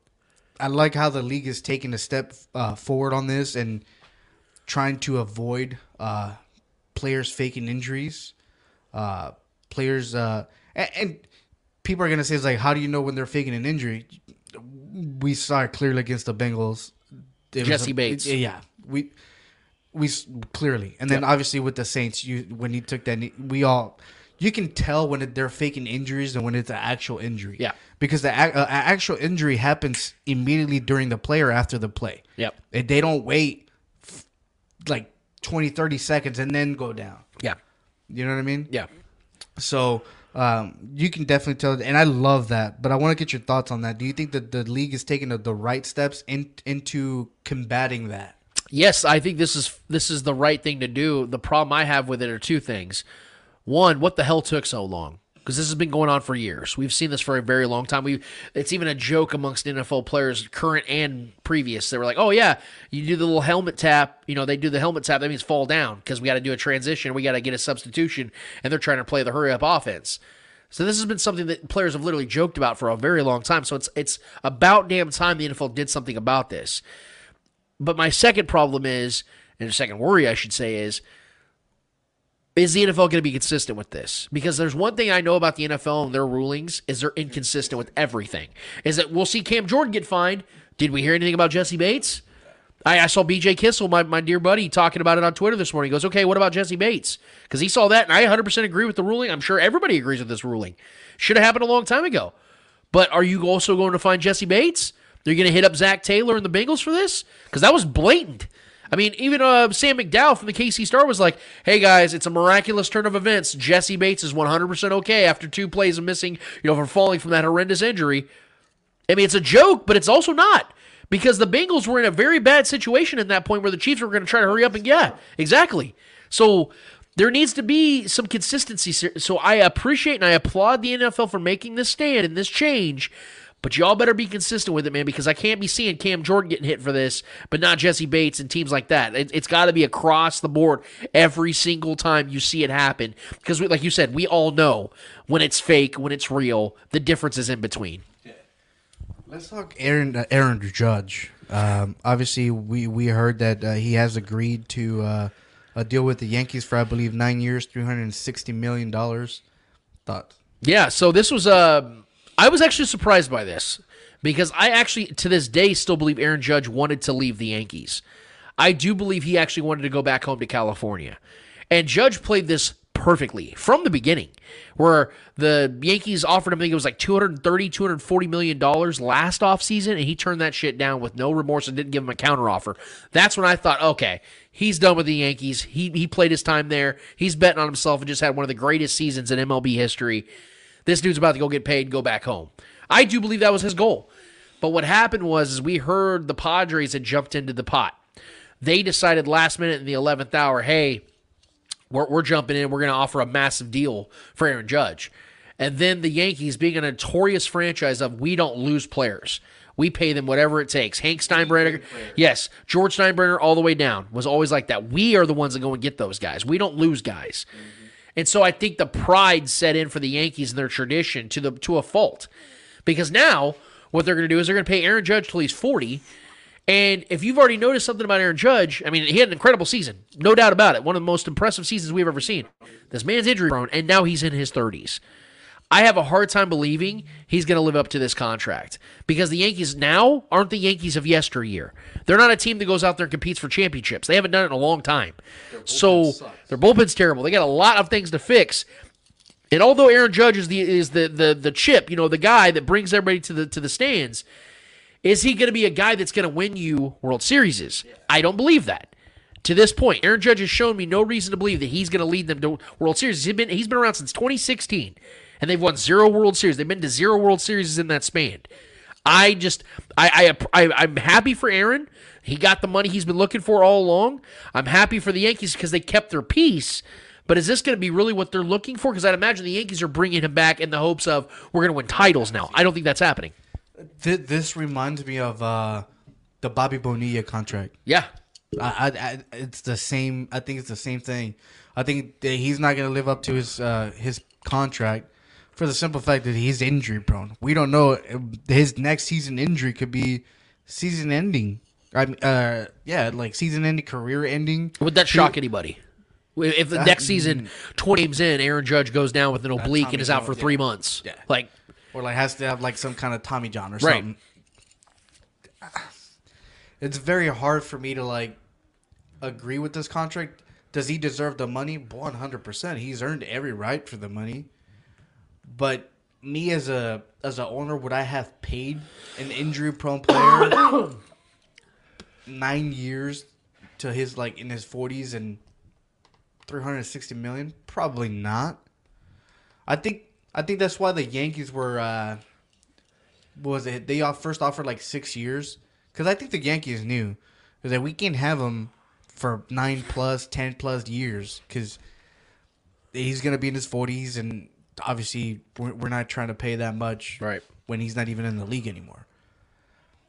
I like how the league is taking a step uh, forward on this and trying to avoid uh, players faking injuries. Uh, players uh, and, and people are gonna say it's like, how do you know when they're faking an injury? We saw it clearly against the Bengals. It Jesse a- Bates. yeah, we we clearly, and then obviously with the Saints, you when he took that, knee, we all you can tell when it, they're faking injuries and when it's an actual injury. Yeah. because the ac- uh, actual injury happens immediately during the play or after the play. Yep. And they don't wait like 20, 30 seconds and then go down. Yeah. You know what I mean? Yeah. So um, you can definitely tell, and I love that. But I want to get your thoughts on that. Do you think that the league is taking the, the right steps in, into combating that? Yes, I think this is this is the right thing to do. The problem I have with it are two things. One, what the hell took so long? Because this has been going on for years. We've seen this for a very long time. We it's even a joke amongst NFL players, current and previous. They were like, "Oh yeah, you do the little helmet tap. You know, they do the helmet tap. That means fall down because we got to do a transition. We got to get a substitution, and they're trying to play the hurry up offense." So this has been something that players have literally joked about for a very long time. So it's it's about damn time the NFL did something about this. But my second problem is, and second worry I should say is, is the NFL going to be consistent with this? Because there's one thing I know about the NFL and their rulings is they're inconsistent with everything. Is that we'll see Cam Jordan get fined. Did we hear anything about Jessie Bates? I, I saw BJ Kissel, my, my dear buddy, talking about it on Twitter this morning. He goes, okay, what about Jessie Bates? Because he saw that, and I 100% agree with the ruling. I'm sure everybody agrees with this ruling. Should have happened a long time ago. But are you also going to find Jessie Bates? They're going to hit up Zac Taylor and the Bengals for this? Because that was blatant. I mean, even uh, Sam McDowell from the KC Star was like, hey guys, it's a miraculous turn of events. Jessie Bates is 100% okay after two plays of missing, you know, for falling from that horrendous injury. I mean, it's a joke, but it's also not. Because the Bengals were in a very bad situation at that point where the Chiefs were going to try to hurry up and yeah, exactly. So there needs to be some consistency. So I appreciate and I applaud the NFL for making this stand and this change. But y'all better be consistent with it, man, because I can't be seeing Cam Jordan getting hit for this, but not Jessie Bates and teams like that. It, it's got to be across the board every single time you see it happen. Because, we, like you said, we all know when it's fake, when it's real, the difference is in between. Let's talk Aaron uh, Aaron Judge. Um, obviously, we we heard that uh, he has agreed to uh, a deal with the Yankees for I believe nine years, three hundred and sixty million dollars. Thoughts? Yeah, so this was uh I was actually surprised by this because I actually to this day still believe Aaron Judge wanted to leave the Yankees. I do believe he actually wanted to go back home to California. And Judge played this perfectly from the beginning where the Yankees offered him I think it was like 230 240 million dollars last offseason and he turned that shit down with no remorse and didn't give him a counteroffer. That's when I thought, okay, he's done with the Yankees. He he played his time there. He's betting on himself and just had one of the greatest seasons in MLB history. This dude's about to go get paid go back home. I do believe that was his goal. But what happened was is we heard the Padres had jumped into the pot. They decided last minute in the 11th hour, hey, we're, we're jumping in. We're going to offer a massive deal for Aaron Judge. And then the Yankees, being a notorious franchise of we don't lose players. We pay them whatever it takes. Hank Steinbrenner, yes, George Steinbrenner, all the way down was always like that. We are the ones that go and get those guys. We don't lose guys, and so I think the pride set in for the Yankees and their tradition to the to a fault, because now what they're going to do is they're going to pay Aaron Judge till he's forty. And if you've already noticed something about Aaron Judge, I mean, he had an incredible season, no doubt about it. One of the most impressive seasons we've ever seen. This man's injury prone, and now he's in his 30s. I have a hard time believing he's going to live up to this contract because the Yankees now aren't the Yankees of yesteryear. They're not a team that goes out there and competes for championships. They haven't done it in a long time. So their bullpen's terrible. They got a lot of things to fix. And although Aaron Judge is the is the the the chip, you know, the guy that brings everybody to the to the stands, is he going to be a guy that's going to win you World Series? I don't believe that. To this point, Aaron Judge has shown me no reason to believe that he's going to lead them to World Series. He's been he's been around since 2016, and they've won zero World Series. They've been to zero World Series in that span. I just I I, I I'm happy for Aaron. He got the money he's been looking for all along. I'm happy for the Yankees because they kept their peace. But is this going to be really what they're looking for? Because I'd imagine the Yankees are bringing him back in the hopes of we're going to win titles now. I don't think that's happening. This reminds me of uh, the Bobby Bonilla contract. Yeah, I, I, it's the same. I think it's the same thing. I think that he's not going to live up to his uh, his contract for the simple fact that he's injury prone. We don't know his next season injury could be season ending. I mean, uh, yeah, like season ending, career ending. Would that shock anybody? If the next season, 20 games in, Aaron Judge goes down with an oblique and is out for yeah. three months, Yeah. like or like has to have like some kind of Tommy John or Right. something. It's very hard for me to like agree with this contract. Does he deserve the money? One hundred percent. He's earned every right for the money. But me as a as a owner, would I have paid an injury prone player nine years to his like in his forties and three hundred sixty million? Probably not. I think I think that's why the Yankees were uh was it they first offered like six years because I think the Yankees knew that we can't have him for nine plus ten plus years because he's gonna be in his forties and obviously we're, we're not trying to pay that much Right. when he's not even in the league anymore.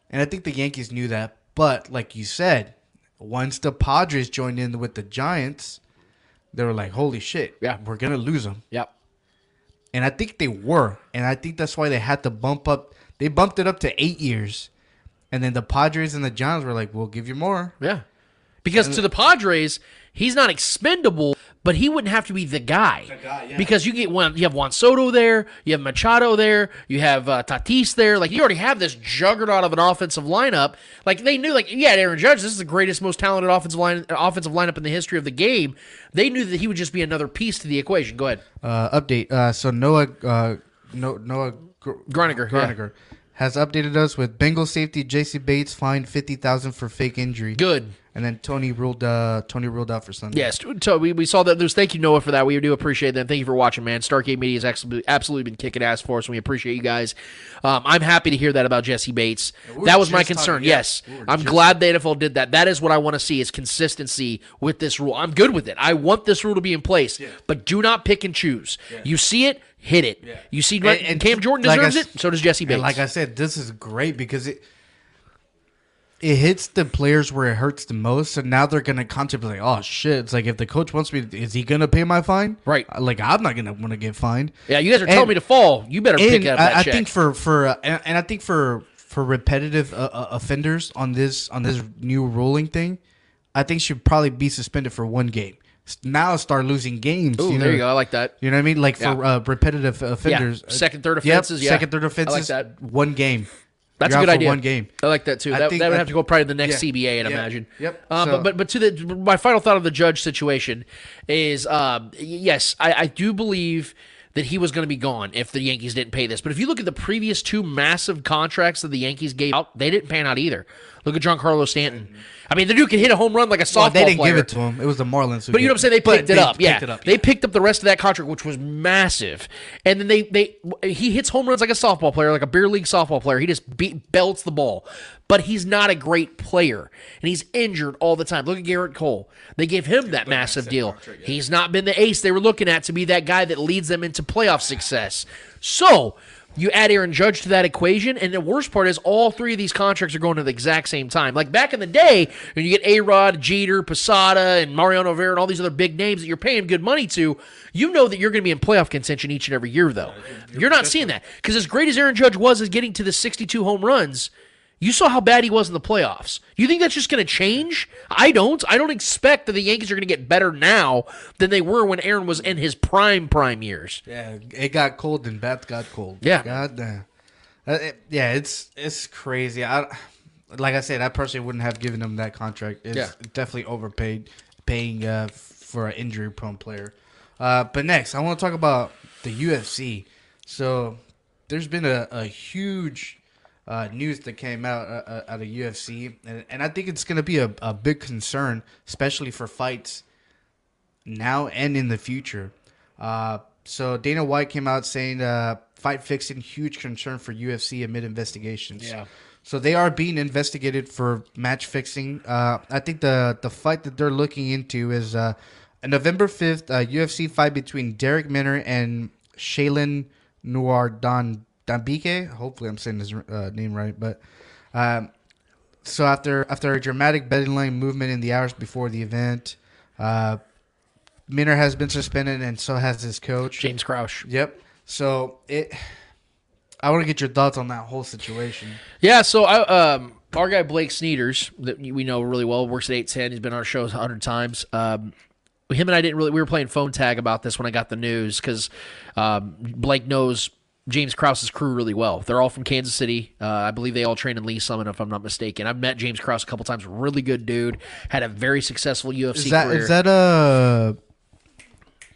And I think the Yankees knew that, but like you said, once the Padres joined in with the Giants, they were like, "Holy shit, Yeah. we're gonna lose him." yep. And I think they were. And I think that's why they had to bump up. They bumped it up to eight years. And then the Padres and the Giants were like, we'll give you more. Yeah. Because to the Padres, he's not expendable, but he wouldn't have to be the guy. Because you get one, you have Juan Soto there, you have Machado there, you have uh, Tatis there. Like you already have this juggernaut of an offensive lineup. Like they knew, like yeah, Aaron Judge, this is the greatest, most talented offensive line, offensive lineup in the history of the game. They knew that he would just be another piece to the equation. Go ahead. Uh, update. Uh, so Noah, uh, no, Noah Gr- Groniger, yeah. Has updated us with Bengal safety J.C. Bates fined fifty thousand for fake injury. Good. And then Toney ruled. Uh, Toney ruled out for Sunday. Yes, so we, we saw that. There's thank you Noah for that. We do appreciate that. Thank you for watching, man. Stargate Media has absolutely, absolutely been kicking ass for us, and we appreciate you guys. Um, I'm happy to hear that about Jessie Bates. we that was my concern. talking- yeah, yes, we I'm just- glad the NFL did that. That is what I want to see is consistency with this rule. I'm good with it. I want this rule to be in place, but do not pick and choose. You see it, hit it. You see, And- and, Cam Jordan like I deserves it. So does Jessie Bates. Like I said, this is great because it it hits the players where it hurts the most. And now they're gonna contemplate. Like, oh shit! It's like if the coach wants me, is he gonna pay my fine? Right. Like I'm not gonna want to get fined. yeah, you guys are telling me to fall. You better pick up that I, I think for for uh, and, and I think for for repetitive uh, uh, offenders on this on this new ruling thing, I think should probably be suspended for one game. Now start losing games. Ooh, you know? there you go. I like that. You know what I mean? Like for Yeah. uh, repetitive offenders, uh, Second, third Yep, offenses, yeah. second, third I like offenses. that. One game. That's You're a good idea. One game. I like that too. I That, think- that would have to go probably to the next yeah, CBA, I'd yeah, imagine. yep. Uh, So- but but but to the my final thought of the judge situation is um, yes, I, I do believe that he was going to be gone if the Yankees didn't pay this. But if you look at the previous two massive contracts that the Yankees gave out, they didn't pan out either. Look at Giancarlo Stanton. I mean, the dude can hit a home run like a softball Well, they didn't player. give it to him. It was the Marlins. Who But you know what I'm saying? They but picked it up. Yeah, it up, they picked up the rest of that contract, which was massive. And then they they he hits home runs like a softball player, like a beer league softball player. He just beat, belts the ball. But he's not a great player, and he's injured all the time. Look at Gerrit Cole. They gave him that massive deal. He's not been the ace they were looking at to be that guy that leads them into playoff success. So You add Aaron Judge to that equation, and the worst part is all three of these contracts are going at the exact same time. Like back in the day, when you get A Rod, Jeter, Posada, and Mariano Rivera, and all these other big names that you're paying good money to, you know that you're going to be in playoff contention each and every year, though. You're not seeing that. Because as great as Aaron Judge was as getting to the 62 home runs, you saw how bad he was in the playoffs. You think that's just going to change? I don't. I don't expect that the Yankees are going to get better now than they were when Aaron was in his prime prime years. Yeah, it got cold and Beth got cold. Yeah. God damn. Uh, it- yeah, it's it's crazy. I like I said, I personally wouldn't have given him that contract. It's Yeah. definitely overpaid, paying uh, for an injury prone player. Uh, but next, I want to talk about the UFC. So there's been a, a huge uh, news that came out uh, uh, out of UFC, and, and I think it's going to be a, a big concern, especially for fights now and in the future. Uh, so Dana White came out saying uh, fight fixing huge concern for UFC amid investigations. Yeah. So they are being investigated for match fixing. Uh, I think the the fight that they're looking into is uh, a November fifth uh, UFC fight between Darrick Minner and Shaylin Noir Don Dambike. Hopefully, I'm saying his uh, name right, but. Um, so after after a dramatic betting line movement in the hours before the event, uh, Minner has been suspended, and so has his coach. James Krause. Yep. So it. I want to get your thoughts on that whole situation. Yeah, so I, um, our guy Blake Sneeders, that we know really well, works at eight ten. He's been on our shows a hundred times. Um, him and I didn't really. We were playing phone tag about this when I got the news because um, Blake knows James Krause's crew really well. They're all from Kansas City. Uh, I believe they all train in Lee Summit, if I'm not mistaken. I've met James Krause a couple times. Really good dude. Had a very successful UFC Is that career. is that uh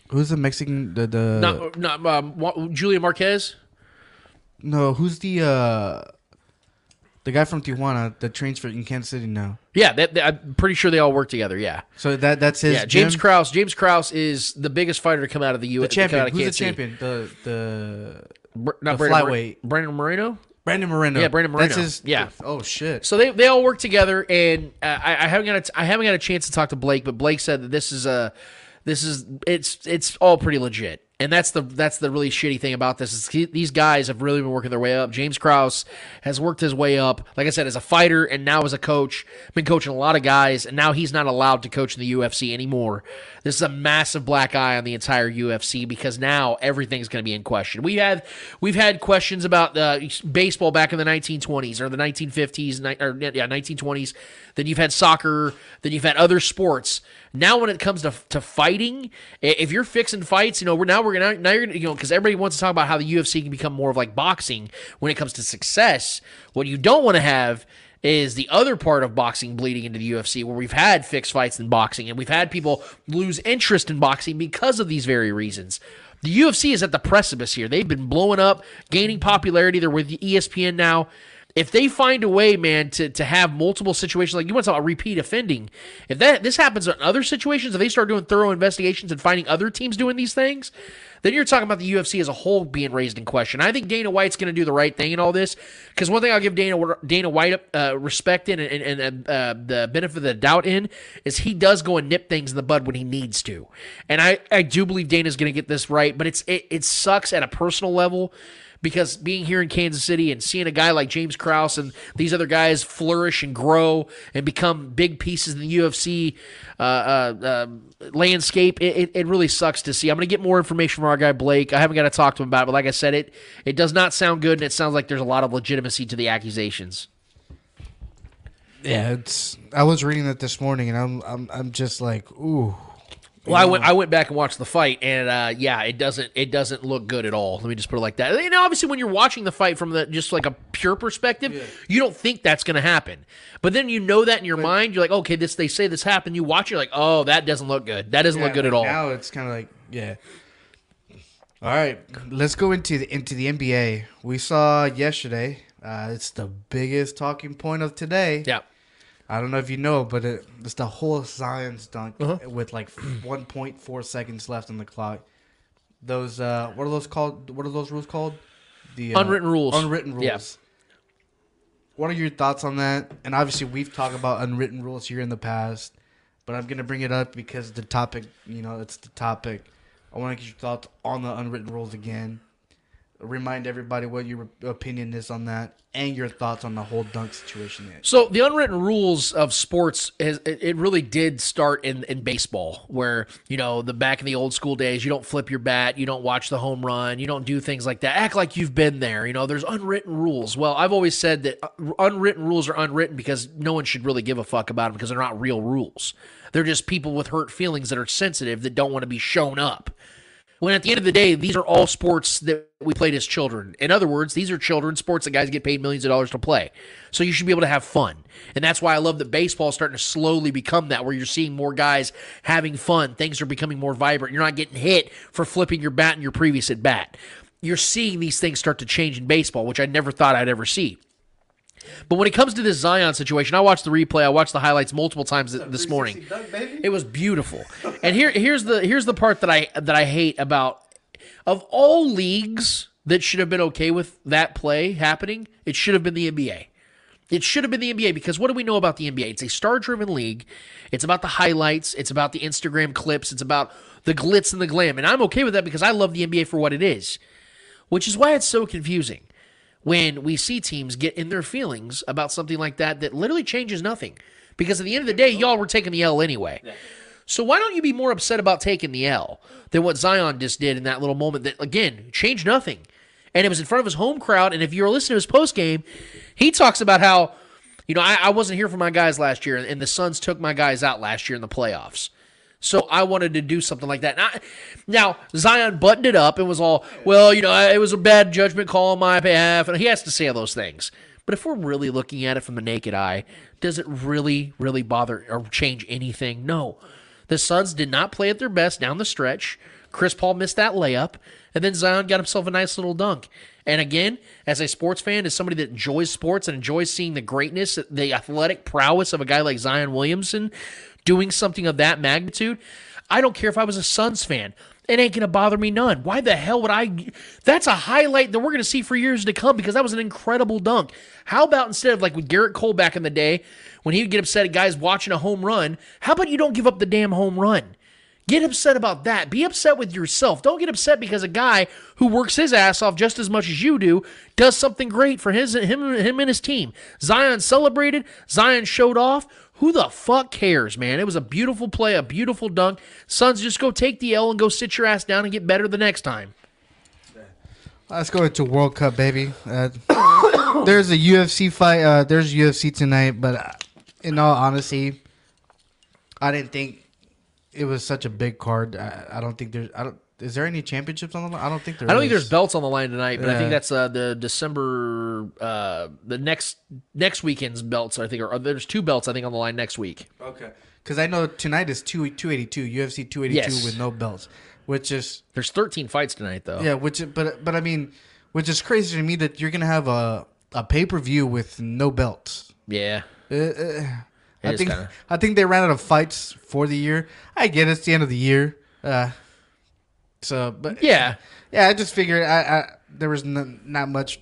who's the Mexican the the not, not um, Julia Marquez? no who's the uh the guy from Tijuana that trains for in Kansas City now? Yeah, that, that- I'm pretty sure they all work together. Yeah, So that that's his yeah. James gym? Krause. James Krause is the biggest fighter to come out of the the U.S. champion. Out of Who's the champion? The the Br- not The Brandon flyweight. Brandon Moreno. Brandon Moreno. Yeah, Brandon Moreno. That's his. Yeah. Oh shit. So they, they all work together, and uh, I, I haven't got a, I haven't got a chance to talk to Blake, but Blake said that this is a this is it's it's all pretty legit, and that's the that's the really shitty thing about this is he, these guys have really been working their way up. James Krause has worked his way up, like I said, as a fighter and now as a coach, been coaching a lot of guys, and now he's not allowed to coach in the UFC anymore. This is a massive black eye on the entire UFC because now everything's going to be in question. We had we've had questions about uh, baseball back in the 1920s or the 1950s, ni- or yeah, 1920s. Then you've had soccer. Then you've had other sports. Now, when it comes to, to fighting, if you're fixing fights, you know we're now we're gonna now you're gonna you know because everybody wants to talk about how the UFC can become more of like boxing when it comes to success. What you don't want to have is the other part of boxing bleeding into the UFC where we've had fixed fights in boxing and we've had people lose interest in boxing because of these very reasons. The UFC is at the precipice here. They've been blowing up, gaining popularity. They're with ESPN now. If they find a way, man, to, to have multiple situations, like you want to talk about repeat offending, if that this happens in other situations, if they start doing thorough investigations and finding other teams doing these things, then you're talking about the UFC as a whole being raised in question. I think Dana White's going to do the right thing in all this because one thing I'll give Dana Dana White uh, respect in and, and, uh, the benefit of the doubt in is he does go and nip things in the bud when he needs to, and I, I do believe Dana's going to get this right. But it's it, it sucks at a personal level because being here in Kansas City and seeing a guy like James Krause and these other guys flourish and grow and become big pieces in the UFC uh, uh, um landscape, it, it, it really sucks to see. I'm going to get more information from our guy Blake. I haven't got to talk to him about it, but like I said, it it does not sound good, and it sounds like there's a lot of legitimacy to the accusations. Yeah, it's. I was reading that this morning, and I'm I'm I'm just like, ooh. Well, I went I went back and watched the fight, and uh, yeah, it doesn't it doesn't look good at all. Let me just put it like that. And obviously, when you're watching the fight from the just like a pure perspective, you don't think that's going to happen. But then you know that in your mind, you're like, okay, this they say this happened. You watch, you're like, oh, that doesn't look good. That doesn't look good at all. Now it's kind of like, yeah. All right, let's go into the into the NBA. We saw yesterday. Uh, it's the biggest talking point of today. yeah, I don't know if you know, but it, it's the whole science dunk Uh-huh. with like 1.4 seconds left on the clock. Those uh, what are those called? What are those rules called? The uh, Unwritten rules. Unwritten rules. Yeah. What are your thoughts on that? And obviously, we've talked about unwritten rules here in the past, but I'm gonna bring it up because the topic, you know, it's the topic. I want to get your thoughts on the unwritten rules again. Remind everybody what your opinion is on that and your thoughts on the whole dunk situation. So the unwritten rules of sports it it really did start in, in baseball, where you know the back in the old school days, you don't flip your bat, you don't watch the home run, you don't do things like that. Act like you've been there. You know, there's unwritten rules. Well, I've always said that uh, unwritten rules are unwritten because no one should really give a fuck about them because they're not real rules. They're just people with hurt feelings that are sensitive that don't want to be shown up. When at the end of the day, these are all sports that we played as children. In other words, these are children's sports that guys get paid millions of dollars to play. So you should be able to have fun. And that's why I love that baseball is starting to slowly become that, where you're seeing more guys having fun. Things are becoming more vibrant. You're not getting hit for flipping your bat in your previous at bat. You're seeing these things start to change in baseball, which I never thought I'd ever see. But when it comes to this Zion situation, I watched the replay. I watched the highlights multiple times th- this morning. It was beautiful. And here, here's the here's the part that I that I hate about of all leagues that should have been okay with that play happening. It should have been the NBA. It should have been the NBA because what do we know about the NBA? It's a star driven league. It's about the highlights. It's about the Instagram clips. It's about the glitz and the glam. And I'm okay with that because I love the NBA for what it is, which is why it's so confusing when we see teams get in their feelings about something like that that literally changes nothing. Because at the end of the day, y'all were taking the L anyway. So why don't you be more upset about taking the L than what Zion just did in that little moment that again changed nothing? And it was in front of his home crowd. And if you're listening to his post game, he talks about how, you know, I, I wasn't here for my guys last year, and the Suns took my guys out last year in the playoffs. So I wanted to do something like that. Now, Zion buttoned it up and was all, well, you know, it was a bad judgment call on my behalf, and he has to say all those things. But if we're really looking at it from the naked eye, does it really, really bother or change anything? No. The Suns did not play at their best down the stretch. Chris Paul missed that layup, and then Zion got himself a nice little dunk. And again, as a sports fan, as somebody that enjoys sports and enjoys seeing the greatness, the athletic prowess of a guy like Zion Williamson doing something of that magnitude, I don't care if I was a Suns fan. It ain't gonna bother me none. Why the hell would I? That's a highlight that we're gonna see for years to come because that was an incredible dunk. How about instead of like with Gerrit Cole back in the day, when he would get upset at guys watching a home run, how about you don't give up the damn home run? Get upset about that. Be upset with yourself. Don't get upset because a guy who works his ass off just as much as you do does something great for his him him and his team. Zion celebrated. Zion showed off. Who the fuck cares, man? It was a beautiful play, a beautiful dunk. Suns, just go take the L and go sit your ass down and get better the next time. Let's go into World Cup, baby. Uh, there's a UFC fight. Uh, there's UFC tonight, but uh, in all honesty, I didn't think it was such a big card. I, I don't think there's. I don't. Is there any championships on the line? I don't think there. I don't think there's belts on the line tonight, but I think that's uh, the December, uh, the next next weekend's belts. I think, or, or there's two belts I think on the line next week. Okay. Because I know tonight is two two eighty two UFC two eighty two Yes. with no belts, which is There's 13 fights tonight though. yeah, which but but I mean, which is crazy to me that you're gonna have a a pay per view with no belts. yeah. Uh, uh, I think kinda- I think they ran out of fights for the year. I get it, it's the end of the year. Uh, so, but Yeah. yeah, I just figured I, I there was n- not much.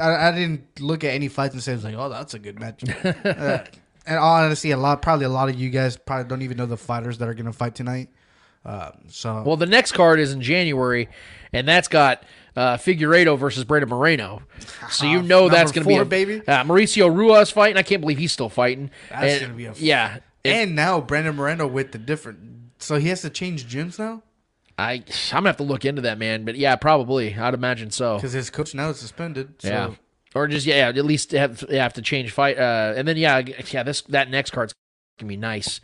I, I didn't look at any fights and say like, oh, that's a good match. uh, and honestly, a lot probably a lot of you guys probably don't even know the fighters that are gonna fight tonight. Uh, so Well, the next card is in January, and that's got uh, Figueiredo versus Brandon Moreno. So you know Number that's going to be a baby. Uh, Mauricio Ruas fighting. I can't believe he's still fighting. That's gonna be a f- yeah. It- and now Brandon Moreno with the different. So he has to change gyms now I I'm gonna have to look into that man, but yeah, probably. I'd imagine so. because his coach now is suspended. So. Yeah. Or just yeah, at least have have to change fight. Uh, and then yeah, yeah, this that next card's gonna be nice.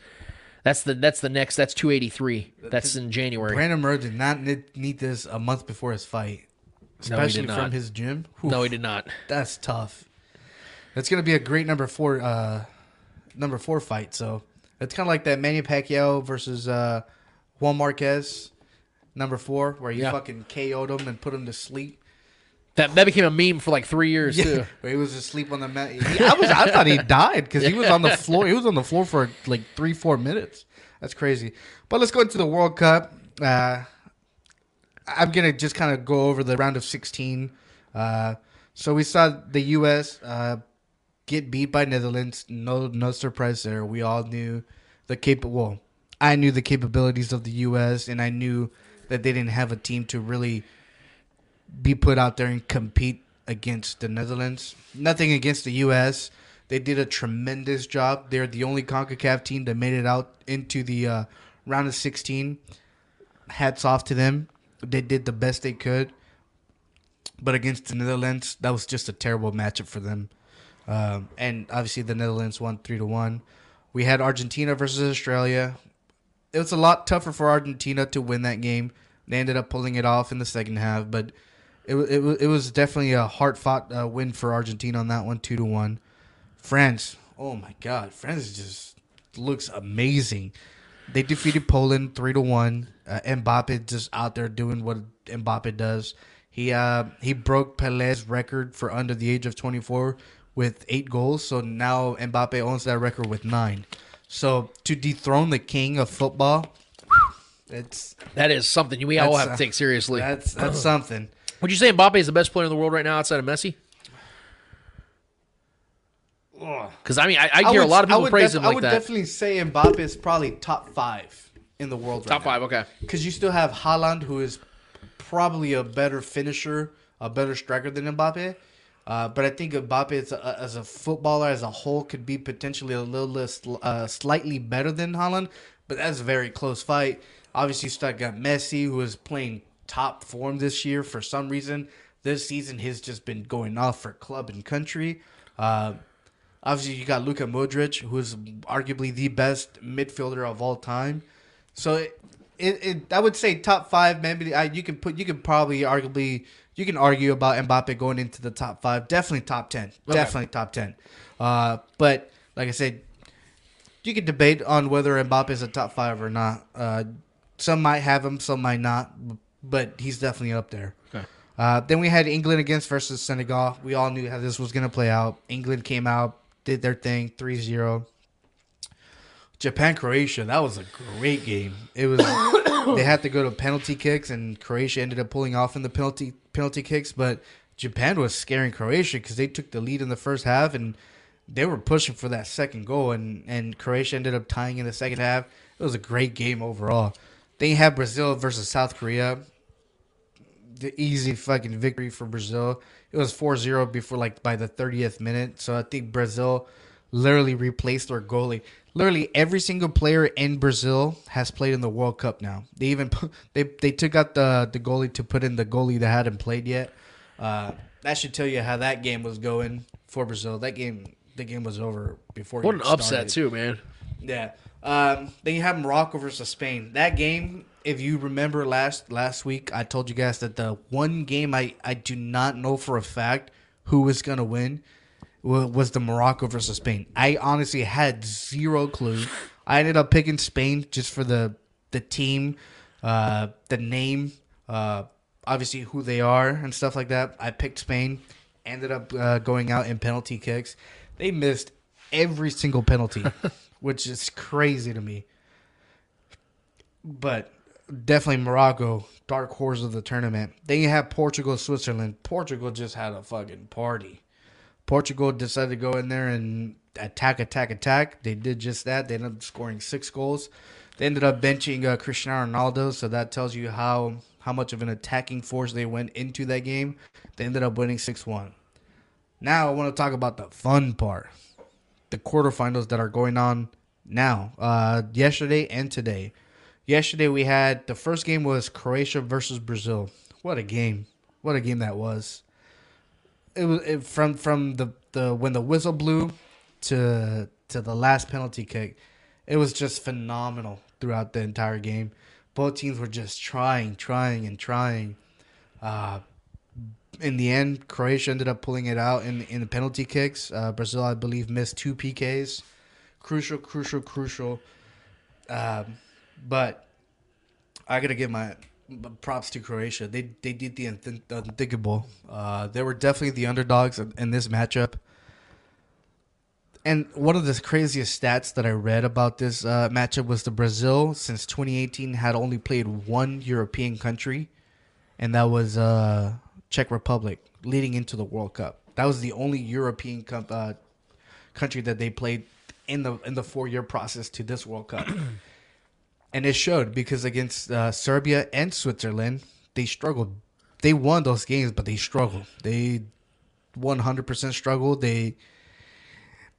That's the that's the next that's 283. That's in January. Brandon Moreno did not need, this a month before his fight, No, he did especially not. from his gym. no, he did not. That's tough. That's gonna be a great number four, uh, number four fight. So it's kind of like that Manny Pacquiao versus uh, Juan Marquez, number four, where you Yeah. fucking KO'd him and put him to sleep. That that became a meme for like three years too. where he was asleep on the mat. He- I was, I thought he died because he was on the floor. He was on the floor for like three, four minutes. That's crazy. But let's go into the World Cup. Uh, I'm gonna just kind of go over the round of 16. Uh, so we saw the U.S. Uh, get beat by Netherlands. No, no surprise there. We all knew the cap. Well, I knew the capabilities of the U.S. and I knew that they didn't have a team to really be put out there and compete against the Netherlands. Nothing against the U.S. They did a tremendous job. They're the only CONCACAF team that made it out into the uh, round of 16. Hats off to them. They did the best they could. But against the Netherlands, that was just a terrible matchup for them. Um, and obviously, the Netherlands won three to one. We had Argentina versus Australia. It was a lot tougher for Argentina to win that game. They ended up pulling it off in the second half, but it it, it was definitely a hard fought uh, win for Argentina on that one, two to one. France, oh my God, France just looks amazing. They defeated Poland three to one. Uh, Mbappe just out there doing what Mbappe does. He uh he broke Pele's record for under the age of twenty four with eight goals. So now Mbappe owns that record with nine. So to dethrone the king of football, it's That is something we all have to take seriously. that's that's something. Would you say Mbappe is the best player in the world right now outside of Messi? Because I mean, I, I hear a would- lot of I people would praise def- him I like would that. definitely say Mbappe is probably top five in the world. Top five, okay. Because you still have Haaland, who is probably a better finisher, a better striker than Mbappe. Uh, but I think Mbappe as a, as a footballer as a whole could be potentially a little less, uh, slightly better than Haaland, But that's a very close fight. Obviously, still got Messi, who is playing top form this year for some reason. This season, he's just been going off for club and country. Uh, Obviously, you got Luka Modric, who is arguably the best midfielder of all time. So, it, it, it I would say top five. Maybe I, you can put you can probably arguably you can argue about Mbappe going into the top five. Definitely top ten. Definitely top ten. Uh, but like I said, you can debate on whether Mbappe is a top five or not. Uh, some might have him, some might not, but he's definitely up there. Uh, then we had England against versus Senegal. We all knew how this was going to play out. England came out, did their thing, 3-0. Japan Croatia, that was a great game. It was they had to go to penalty kicks and Croatia ended up pulling off in the penalty penalty kicks, but Japan was scaring Croatia cuz they took the lead in the first half and they were pushing for that second goal and and Croatia ended up tying in the second half. It was a great game overall. Then you have Brazil versus South Korea the easy fucking victory for Brazil. It was 4-0 before like by the 30th minute. So I think Brazil literally replaced their goalie. Literally every single player in Brazil has played in the World Cup now. They even put, they they took out the the goalie to put in the goalie that hadn't played yet. Uh, that should tell you how that game was going for Brazil. That game the game was over before. What an upset too, man. Yeah. Um, then you have Morocco versus Spain. That game, if you remember last last week, I told you guys that the one game I, I do not know for a fact who was gonna win was the Morocco versus Spain. I honestly had zero clue. I ended up picking Spain just for the the team, uh, the name, uh, obviously who they are and stuff like that. I picked Spain. Ended up uh, going out in penalty kicks. They missed every single penalty, which is crazy to me. But definitely Morocco, dark horse of the tournament. Then you have Portugal, Switzerland. Portugal just had a fucking party. Portugal decided to go in there and attack, attack, attack. They did just that. They ended up scoring six goals. They ended up benching uh, Cristiano Ronaldo, so that tells you how how much of an attacking force they went into that game. They ended up winning six one. Now I want to talk about the fun part, the quarterfinals that are going on now, uh, yesterday and today. Yesterday we had the first game was Croatia versus Brazil. What a game! What a game that was it was it, from from the, the when the whistle blew to to the last penalty kick. It was just phenomenal throughout the entire game. Both teams were just trying, trying, and trying. Uh, in the end, Croatia ended up pulling it out in in the penalty kicks. Uh, Brazil, I believe, missed two PKs. Crucial, crucial, crucial. Um, but I gotta give my props to Croatia. They they did the unthinkable. Uh, they were definitely the underdogs in, this matchup. And one of the craziest stats that I read about this uh, matchup was the Brazil since 2018 had only played one European country, and that was uh, Czech Republic leading into the World Cup. That was the only European com- uh, country that they played in the in the four year process to this World Cup. And it showed because against uh, Serbia and Switzerland, they struggled they won those games, but they struggled. They 100% struggled. They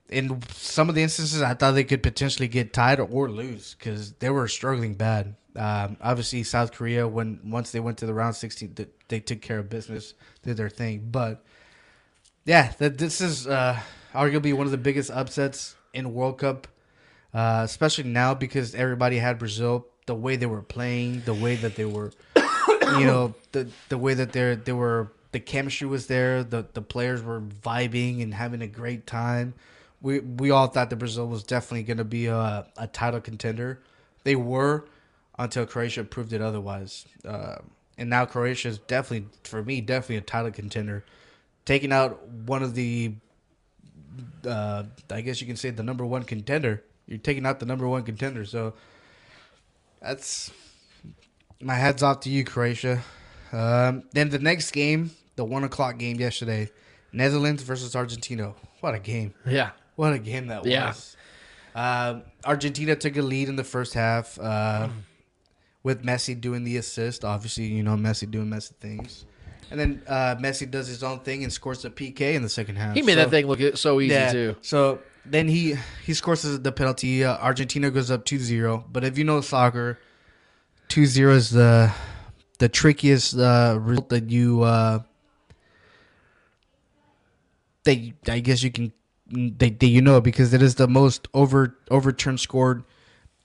in some of the instances, I thought they could potentially get tied or lose because they were struggling bad. Um, obviously, South Korea when once they went to the round 16, th- they took care of business, did their thing. But yeah, that this is uh, arguably one of the biggest upsets in World Cup, uh, especially now because everybody had Brazil. The way they were playing, the way that they were, you know, the the way that they they were, the chemistry was there. The the players were vibing and having a great time. We we all thought that Brazil was definitely going to be a, a title contender. They were until Croatia proved it otherwise. Uh, and now Croatia is definitely, for me, definitely a title contender. Taking out one of the, uh, I guess you can say the number one contender. You're taking out the number one contender. So that's my heads off to you, Croatia. Um, then the next game, the one o'clock game yesterday, Netherlands versus Argentina. What a game! Yeah. What a game that Yeah. was. Um, Argentina took a lead in the first half uh, with Messi doing the assist. Obviously, you know Messi doing Messi things, and then uh, Messi does his own thing and scores a PK in the second half. He made So- that thing look so easy yeah. too. So then he he scores the penalty. Uh, Argentina goes up 2-0. But if you know soccer, 2-0 is the the trickiest uh, result that you uh, that you- I guess you can that, that you know because it is the most over overturned scored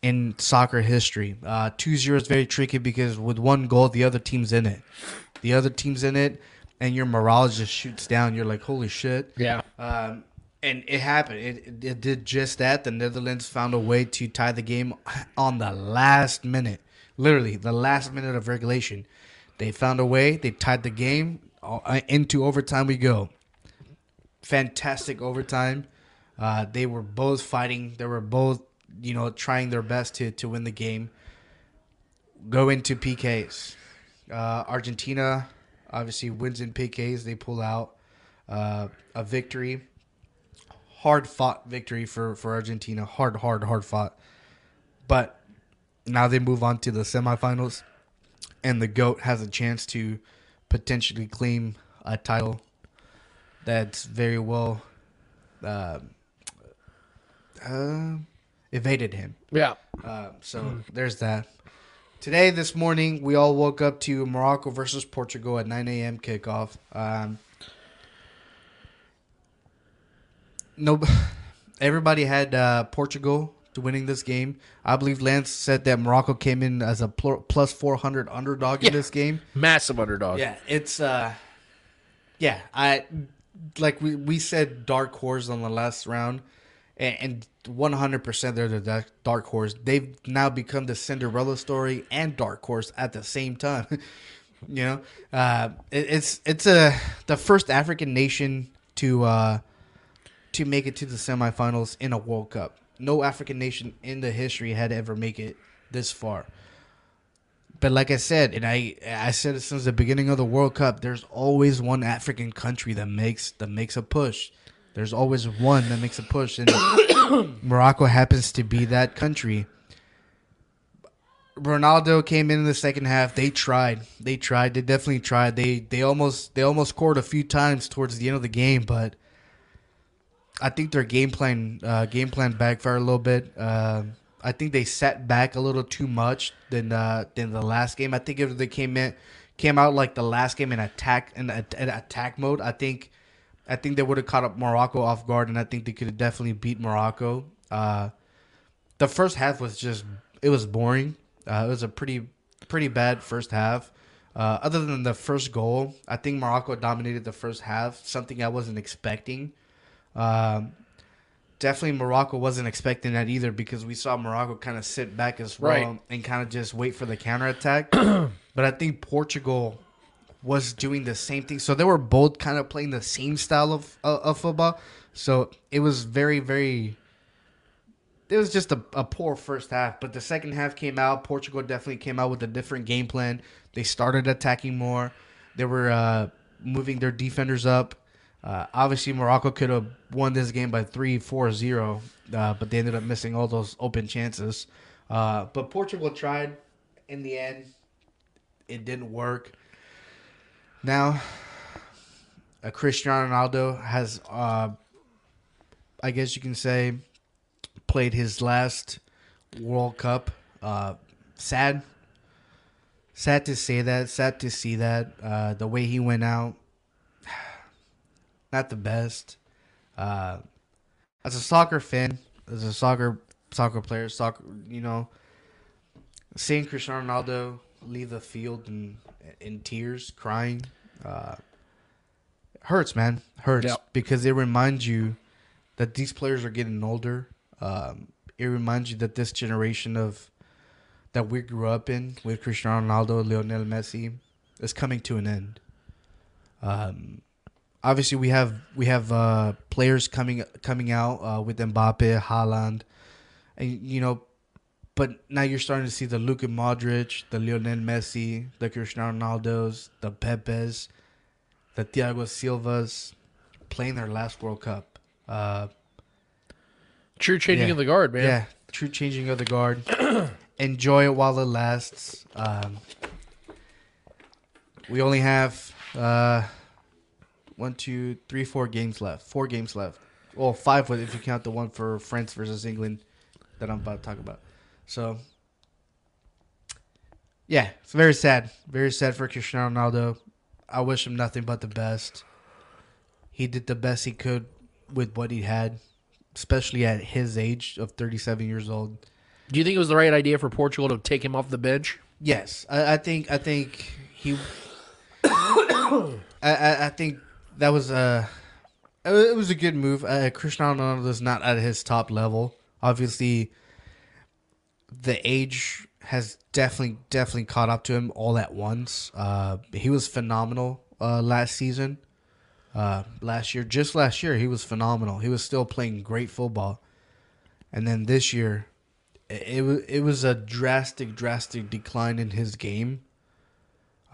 in soccer history. Uh, 2-0 is very tricky because with one goal, the other team's in it. The other team's in it, and your morale just shoots down. You're like, holy shit. Yeah. Um, and it happened. It, it, did just that. The Netherlands found a way to tie the game on the last minute. Literally, the last minute of regulation. They found a way. They tied the game. Uh, Into overtime we go. Fantastic overtime. Uh, they were both fighting. They were both, you know, trying their best to, to win the game. Go into PKs. Uh, Argentina obviously wins in PKs. They pull out uh, a victory hard fought victory for, for Argentina. Hard, hard, hard fought. But now they move on to the semifinals, and the GOAT has a chance to potentially claim a title that's very well uh, uh, evaded him. Yeah. Uh, so there's that. Today, this morning, we all woke up to Morocco versus Portugal at 9 a.m. kickoff. Um, no, everybody had uh, Portugal to winning this game. I believe Lance said that Morocco came in as a pl- plus 400 underdog Yeah. in this game. Massive underdog. Yeah, it's uh, yeah. I like we we said dark horse on the last round, and one hundred percent they're the dark- dark horse. They've now become the Cinderella story and dark horse at the same time. you know, uh, it, it's it's a the first African nation to uh to make it to the semifinals in a World Cup. No African nation in the history had ever make it this far. But like I said, and I I said it since the beginning of the World Cup, there's always one African country that makes that makes a push. There's always one that makes a push, and Morocco happens to be that country. Ronaldo came in, in the second half. They tried. They tried. They definitely tried. They they almost they almost scored a few times towards the end of the game, but I think their game plan uh, game plan backfired a little bit. Um I think they sat back a little too much than uh, than the last game. I think if they came in came out like the last game in attack in, in attack mode, I think I think they would have caught up Morocco off guard, and I think they could have definitely beat Morocco. Uh, the first half was just it was boring. Uh, it was a pretty pretty bad first half. Uh, other than the first goal, I think Morocco dominated the first half, something I wasn't expecting. Um, definitely Morocco wasn't expecting that either because we saw Morocco kind of sit back as well Right. and kind of just wait for the counterattack. but I think Portugal was doing the same thing. So they were both kind of playing the same style of uh, of football. So it was very very it was just a, a poor first half, but the second half came out. Portugal definitely came out with a different game plan. They started attacking more. They were uh, moving their defenders up. Uh, obviously, Morocco could have won this game by 3 4 0, uh, but they ended up missing all those open chances. Uh, but Portugal tried. In the end, it didn't work. Now, uh, Cristiano Ronaldo has, uh, I guess you can say, played his last World Cup. Uh, sad, sad to say that. Sad to see that. Uh, the way he went out, not the best. Uh, as a soccer fan, as a soccer soccer player, soccer, you know, seeing Cristiano Ronaldo leave the field in in tears, crying, uh, hurts, man, hurts Yep. because it reminds you that these players are getting older. Um, it reminds you that this generation of that we grew up in with Cristiano Ronaldo, Lionel Messi, is coming to an end. Um, obviously we have we have uh, players coming coming out uh, with Mbappe, Haaland, and you know, but now you're starting to see the Luka Modric, the Lionel Messi, the Cristiano Ronaldo's, the Pepes, the Thiago Silvas playing their last World Cup. Uh, True changing yeah. of the guard, man. yeah, true changing of the guard. Enjoy it while it lasts. Um, we only have uh, one, two, three, four games left. Four games left. Well, five with- if you count the one for France versus England that I'm about to talk about. So, yeah, it's very sad. Very sad for Cristiano Ronaldo. I wish him nothing but the best. He did the best he could with what he had, especially at his age of 37 years old. Do you think it was the right idea for Portugal to take him off the bench? Yes, I, I think I think he. I, I I think that was a it was a good move. Uh, Cristiano Ronaldo is not at his top level. Obviously, the age has definitely definitely caught up to him all at once. Uh, he was phenomenal uh, last season. Uh, last year, just last year, he was phenomenal. He was still playing great football, and then this year, it, it was it was a drastic drastic decline in his game.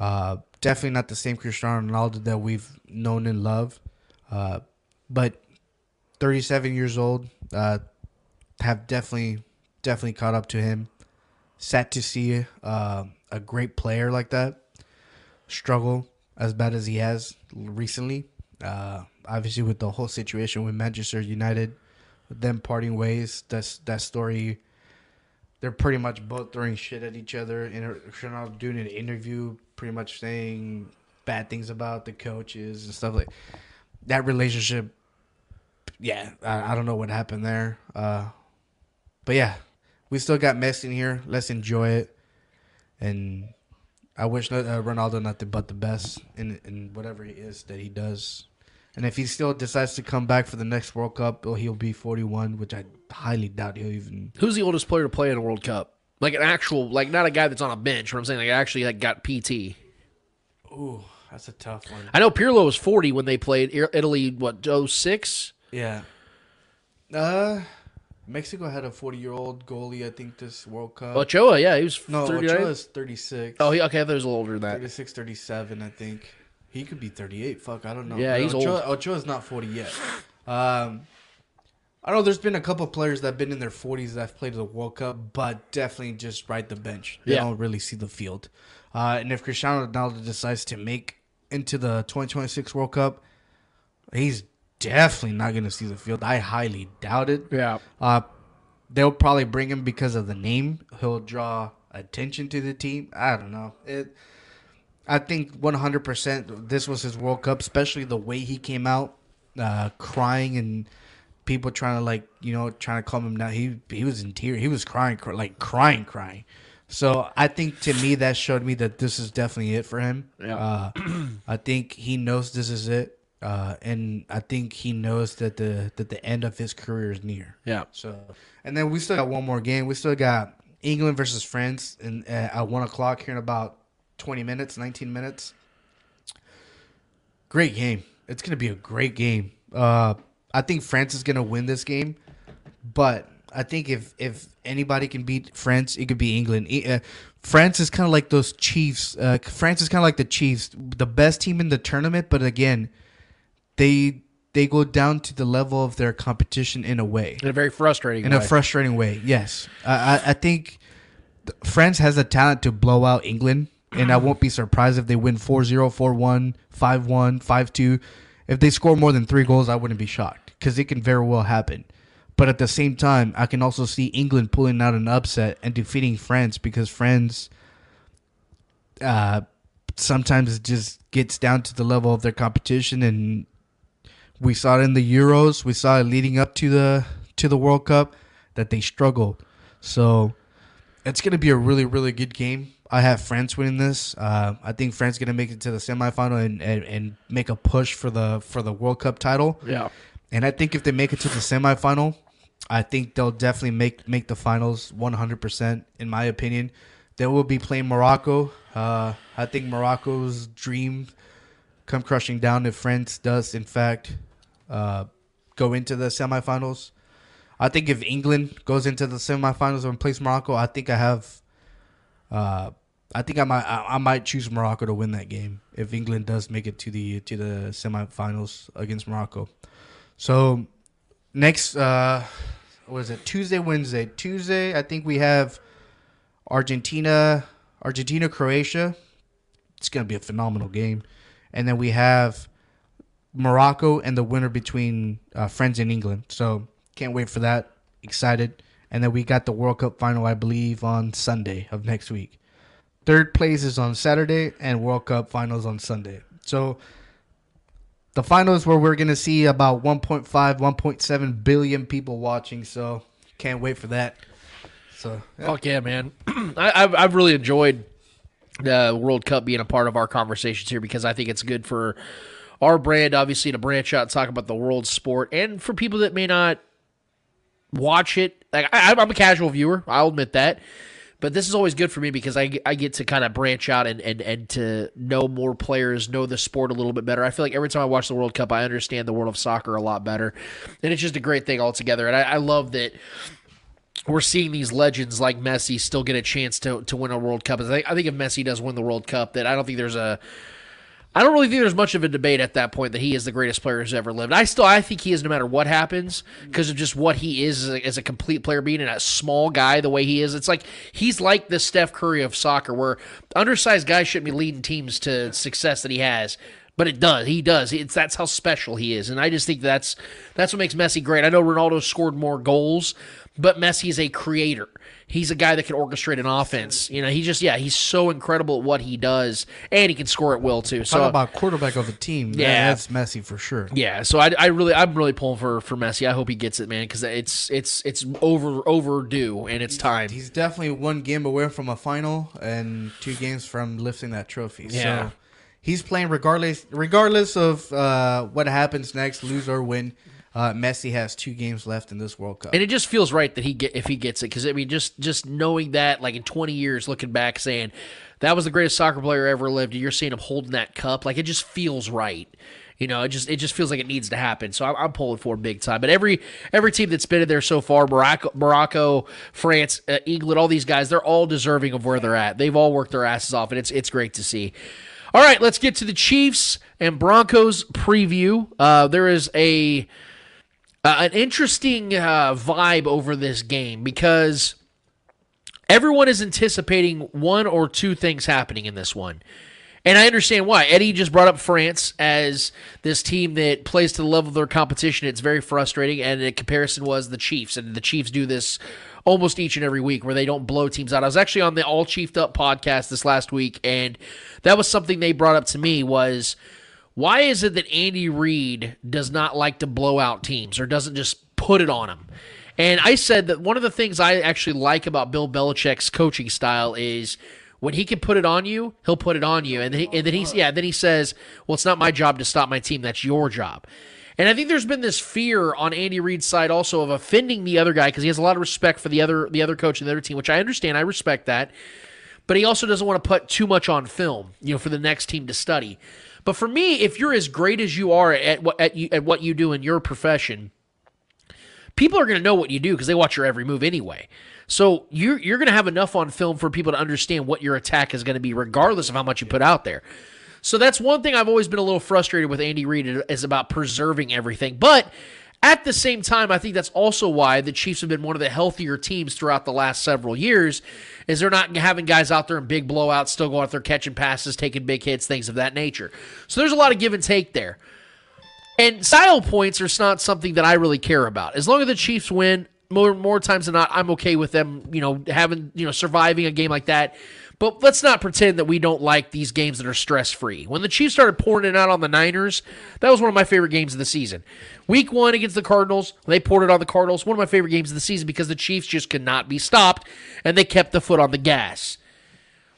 Uh, definitely not the same Cristiano Ronaldo that we've known and loved. Uh, but 37 years old, uh, have definitely definitely caught up to him. Sad to see uh, a great player like that struggle as bad as he has recently. Uh, obviously, with the whole situation with Manchester United, them parting ways, that's that story. They're pretty much both throwing shit at each other. And Ronaldo doing an interview, pretty much saying bad things about the coaches and stuff like that. Relationship, yeah, I, I don't know what happened there. Uh, but yeah, we still got Messi in here. Let's enjoy it. And I wish uh, Ronaldo nothing but the best in in whatever he is that he does. And if he still decides to come back for the next World Cup, well, he'll be 41, which I highly doubt he'll even. Who's the oldest player to play in a World Cup? Like an actual, like not a guy that's on a bench. What I'm saying, like actually, like got PT. Ooh, that's a tough one. I know Pirlo was 40 when they played Italy. What 06? Yeah. Uh, Mexico had a 40 year old goalie, I think, this World Cup. Ochoa, yeah, he was no, 39. Ochoa is 36. Oh, he, okay, I thought he was a little older than that. 36, 37, I think. He could be 38. Fuck, I don't know. Yeah, he's Ochoa, old. Ochoa's not 40 yet. Um, I know. There's been a couple players that have been in their 40s that have played the World Cup, but definitely just ride the bench. They Yeah. don't really see the field. Uh, and if Cristiano Ronaldo decides to make into the 2026 World Cup, he's definitely not going to see the field. I highly doubt it. Yeah. Uh, they'll probably bring him because of the name. He'll draw attention to the team. I don't know. It. I think 100% this was his World Cup, especially the way he came out, uh, crying and people trying to like you know trying to calm him down. He he was in tears. He was crying, cr- like crying, crying. So I think to me that showed me that this is definitely it for him. Yeah. Uh, I think he knows this is it, uh, and I think he knows that the that the end of his career is near. Yeah. So, and then we still got one more game. We still got England versus France, in, uh, at one o'clock here in about twenty minutes, nineteen minutes. Great game. It's gonna be a great game. Uh, I think France is gonna win this game, but I think if if anybody can beat France, it could be England. Uh, France is kind of like those Chiefs. Uh, France is kind of like the Chiefs, the best team in the tournament, but again, they they go down to the level of their competition in a way In a very frustrating in way. a frustrating way. Yes, I, I, I think France has the talent to blow out England. and I won't be surprised if they win 4-0, 4-1, 5-1, 5-2. If they score more than three goals, I wouldn't be shocked because it can very well happen. But at the same time, I can also see England pulling out an upset and defeating France because France uh, sometimes just gets down to the level of their competition, and we saw it in the Euros. We saw it leading up to the to the World Cup that they struggled. So it's gonna be a really really good game. I have France winning this. Uh, I think France gonna make it to the semifinal and, and and make a push for the for the World Cup title. Yeah. And I think if they make it to the semifinal, I think they'll definitely make make the finals 100%. In my opinion, they will be playing Morocco. Uh, I think Morocco's dream come crushing down if France does, in fact, uh, go into the semifinals. I think if England goes into the semifinals and plays Morocco, I think I have. Uh, I think I might I, I might choose Morocco to win that game if England does make it to the to the semifinals against Morocco. So next, uh, what is it? Tuesday, Wednesday, Tuesday. I think we have Argentina, Argentina, Croatia. It's gonna be a phenomenal game, and then we have Morocco and the winner between uh, France and England. So can't wait for that. Excited. And then we got the World Cup final, I believe, on Sunday of next week. Third place is on Saturday, and World Cup finals on Sunday. So the finals where we're gonna see about 1.5, 1.7 billion people watching. So can't wait for that. So yeah. Fuck yeah, man! I, I've I've really enjoyed the World Cup being a part of our conversations here because I think it's good for our brand, obviously, to branch out and talk about the world sport, and for people that may not watch it. Like I, I'm a casual viewer, I'll admit that. But this is always good for me because I, I get to kind of branch out and, and, and to know more players, know the sport a little bit better. I feel like every time I watch the World Cup, I understand the world of soccer a lot better. And it's just a great thing altogether. And I, I love that we're seeing these legends like Messi still get a chance to, to win a World Cup. I think, I think if Messi does win the World Cup, that I don't think there's a I don't really think there's much of a debate at that point that he is the greatest player who's ever lived. I still I think he is no matter what happens because of just what he is as a, as a complete player, being and a small guy the way he is. It's like he's like the Steph Curry of soccer, where undersized guys shouldn't be leading teams to success that he has. But it does. He does. It's that's how special he is, and I just think that's that's what makes Messi great. I know Ronaldo scored more goals, but Messi is a creator. He's a guy that can orchestrate an offense. You know, he just yeah, he's so incredible at what he does, and he can score at will too. So Talk about quarterback of the team. Yeah. Yeah, that's Messi for sure. yeah, so I, I really I'm really pulling for for Messi. I hope he gets it, man, because it's it's it's over overdue and it's time. He's definitely one game away from a final and two games from lifting that trophy. Yeah. So he's playing regardless regardless of uh, what happens next, lose or win. Uh, Messi has two games left in this World Cup. And it just feels right that he get if he gets it because I mean just just knowing that like in 20 years looking back saying that was the greatest soccer player ever lived and you're seeing him holding that cup like it just feels right. You know, it just it just feels like it needs to happen. So I'm, I'm pulling for big time. But every every team that's been in there so far, Morocco, Morocco France, uh, England, all these guys, they're all deserving of where they're at. They've all worked their asses off, and it's it's great to see. All right, let's get to the Chiefs and Broncos preview. Uh, there is a uh, an interesting uh, vibe over this game because everyone is anticipating one or two things happening in this one. And I understand why. Eddie just brought up France as this team that plays to the level of their competition. It's very frustrating. And the comparison was the Chiefs. And the Chiefs do this almost each and every week where they don't blow teams out. I was actually on the All Chiefed Up podcast this last week. And that was something they brought up to me was why is it that Andy Reid does not like to blow out teams or doesn't just put it on them? And I said that one of the things I actually like about Bill Belichick's coaching style is when he can put it on you, he'll put it on you. And then, he, and then he's yeah, then he says, "Well, it's not my job to stop my team. That's your job." And I think there's been this fear on Andy Reid's side also of offending the other guy because he has a lot of respect for the other the other coach and the other team, which I understand. I respect that. But he also doesn't want to put too much on film, you know, for the next team to study. But for me, if you're as great as you are at what at, you, at what you do in your profession, people are going to know what you do because they watch your every move anyway. So you're you're going to have enough on film for people to understand what your attack is going to be, regardless of how much you put out there. So that's one thing I've always been a little frustrated with Andy Reid is about preserving everything. But At the same time, I think that's also why the Chiefs have been one of the healthier teams throughout the last several years. Is they're not having guys out there in big blowouts, still going out there catching passes, taking big hits, things of that nature. So there's a lot of give and take there. And style points are not something that I really care about. As long as the Chiefs win, more more times than not, I'm okay with them. You know, having you know surviving a game like that. But let's not pretend that we don't like these games that are stress free. When the Chiefs started pouring it out on the Niners, that was one of my favorite games of the season. Week one against the Cardinals, they poured it on the Cardinals. One of my favorite games of the season because the Chiefs just could not be stopped and they kept the foot on the gas.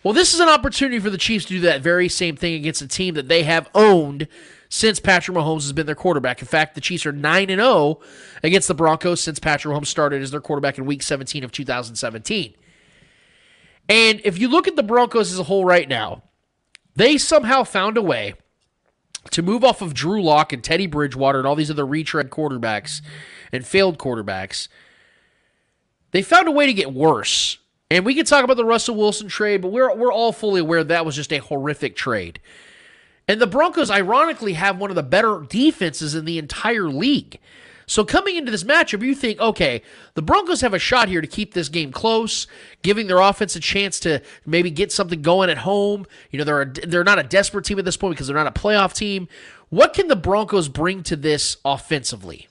Well, this is an opportunity for the Chiefs to do that very same thing against a team that they have owned since Patrick Mahomes has been their quarterback. In fact, the Chiefs are 9 and 0 against the Broncos since Patrick Mahomes started as their quarterback in week 17 of 2017. And if you look at the Broncos as a whole right now, they somehow found a way to move off of Drew Lock and Teddy Bridgewater and all these other retread quarterbacks and failed quarterbacks. They found a way to get worse. And we can talk about the Russell Wilson trade, but we're we're all fully aware that was just a horrific trade. And the Broncos ironically have one of the better defenses in the entire league. So coming into this matchup, you think, okay, the Broncos have a shot here to keep this game close, giving their offense a chance to maybe get something going at home. You know, they're a, they're not a desperate team at this point because they're not a playoff team. What can the Broncos bring to this offensively?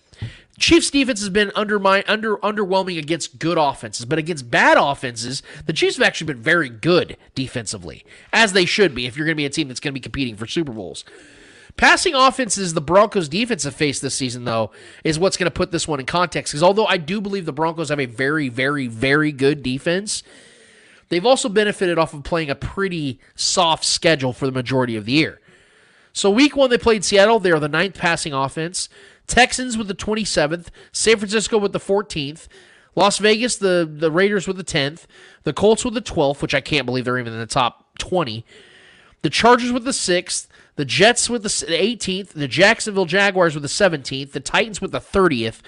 Chiefs defense has been under my under underwhelming against good offenses, but against bad offenses, the Chiefs have actually been very good defensively, as they should be if you're going to be a team that's going to be competing for Super Bowls. Passing offenses the Broncos defense have faced this season, though, is what's going to put this one in context. Because although I do believe the Broncos have a very, very, very good defense, they've also benefited off of playing a pretty soft schedule for the majority of the year. So week one, they played Seattle. They are the ninth passing offense. Texans with the 27th. San Francisco with the 14th. Las Vegas, the, the Raiders with the 10th. The Colts with the 12th, which I can't believe they're even in the top 20. The Chargers with the 6th. The Jets with the 18th, the Jacksonville Jaguars with the 17th, the Titans with the 30th,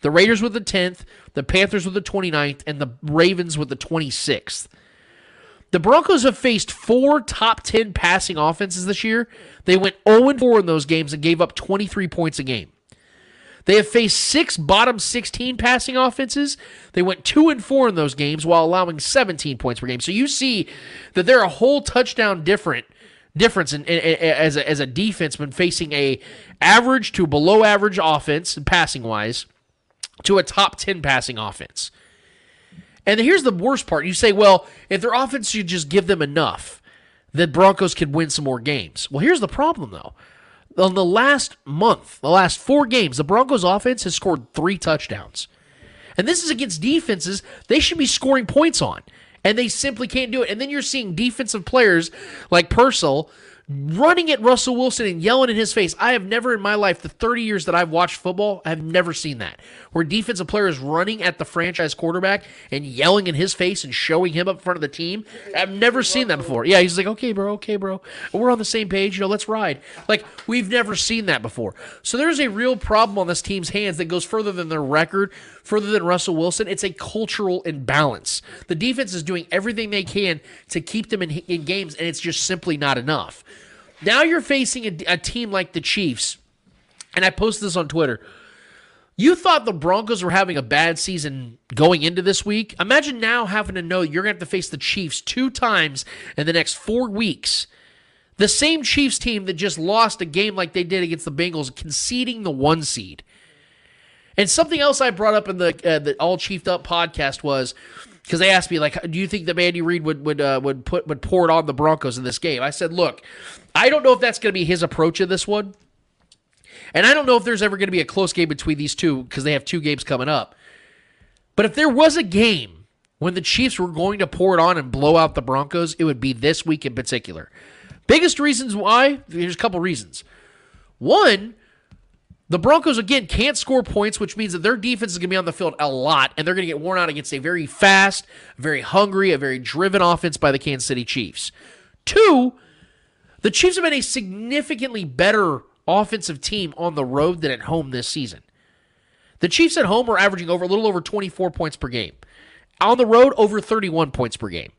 the Raiders with the 10th, the Panthers with the 29th, and the Ravens with the 26th. The Broncos have faced four top 10 passing offenses this year. They went 0 4 in those games and gave up 23 points a game. They have faced six bottom 16 passing offenses. They went 2 and 4 in those games while allowing 17 points per game. So you see that they're a whole touchdown different difference in, in, in, as a, as a defense when facing a average to below average offense passing wise to a top 10 passing offense. And here's the worst part. You say, well, if their offense should just give them enough, the Broncos could win some more games. Well, here's the problem though. On the last month, the last four games, the Broncos offense has scored three touchdowns. And this is against defenses they should be scoring points on and they simply can't do it. And then you're seeing defensive players like Purcell running at Russell Wilson and yelling in his face. I have never in my life, the 30 years that I've watched football, I have never seen that. Where defensive players running at the franchise quarterback and yelling in his face and showing him up front of the team. I've never seen that before. Yeah, he's like, okay, bro, okay, bro. We're on the same page. You know, let's ride. Like, we've never seen that before. So there's a real problem on this team's hands that goes further than their record, further than Russell Wilson. It's a cultural imbalance. The defense is doing everything they can to keep them in, in games, and it's just simply not enough. Now you're facing a, a team like the Chiefs, and I posted this on Twitter. You thought the Broncos were having a bad season going into this week. Imagine now having to know you're going to have to face the Chiefs two times in the next four weeks. The same Chiefs team that just lost a game like they did against the Bengals, conceding the one seed. And something else I brought up in the uh, the All Chiefed Up podcast was because they asked me like, do you think that Andy Reid would would uh, would put would pour it on the Broncos in this game? I said, look, I don't know if that's going to be his approach of this one, and I don't know if there's ever going to be a close game between these two because they have two games coming up. But if there was a game when the Chiefs were going to pour it on and blow out the Broncos, it would be this week in particular. Biggest reasons why? There's a couple reasons. One the Broncos, again, can't score points, which means that their defense is going to be on the field a lot, and they're going to get worn out against a very fast, very hungry, a very driven offense by the Kansas City Chiefs. Two, the Chiefs have been a significantly better offensive team on the road than at home this season. The Chiefs at home are averaging over a little over 24 points per game. On the road, over 31 points per game.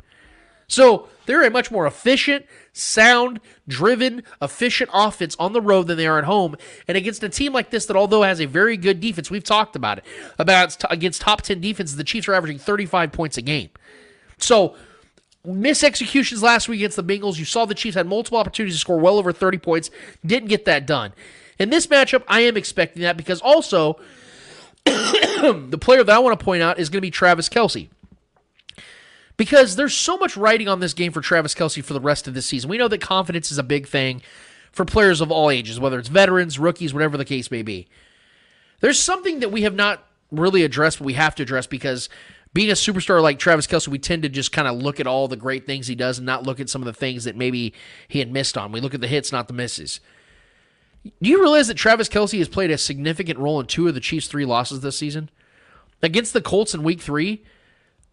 So they're a much more efficient, sound, driven, efficient offense on the road than they are at home. And against a team like this that, although has a very good defense, we've talked about it, about against top 10 defenses, the Chiefs are averaging 35 points a game. So miss executions last week against the Bengals. You saw the Chiefs had multiple opportunities to score well over 30 points, didn't get that done. In this matchup, I am expecting that because also the player that I want to point out is going to be Travis Kelce. Because there's so much writing on this game for Travis Kelce for the rest of this season. We know that confidence is a big thing for players of all ages, whether it's veterans, rookies, whatever the case may be. There's something that we have not really addressed, but we have to address because being a superstar like Travis Kelce, we tend to just kind of look at all the great things he does and not look at some of the things that maybe he had missed on. We look at the hits, not the misses. Do you realize that Travis Kelce has played a significant role in two of the Chiefs' three losses this season? Against the Colts in week three,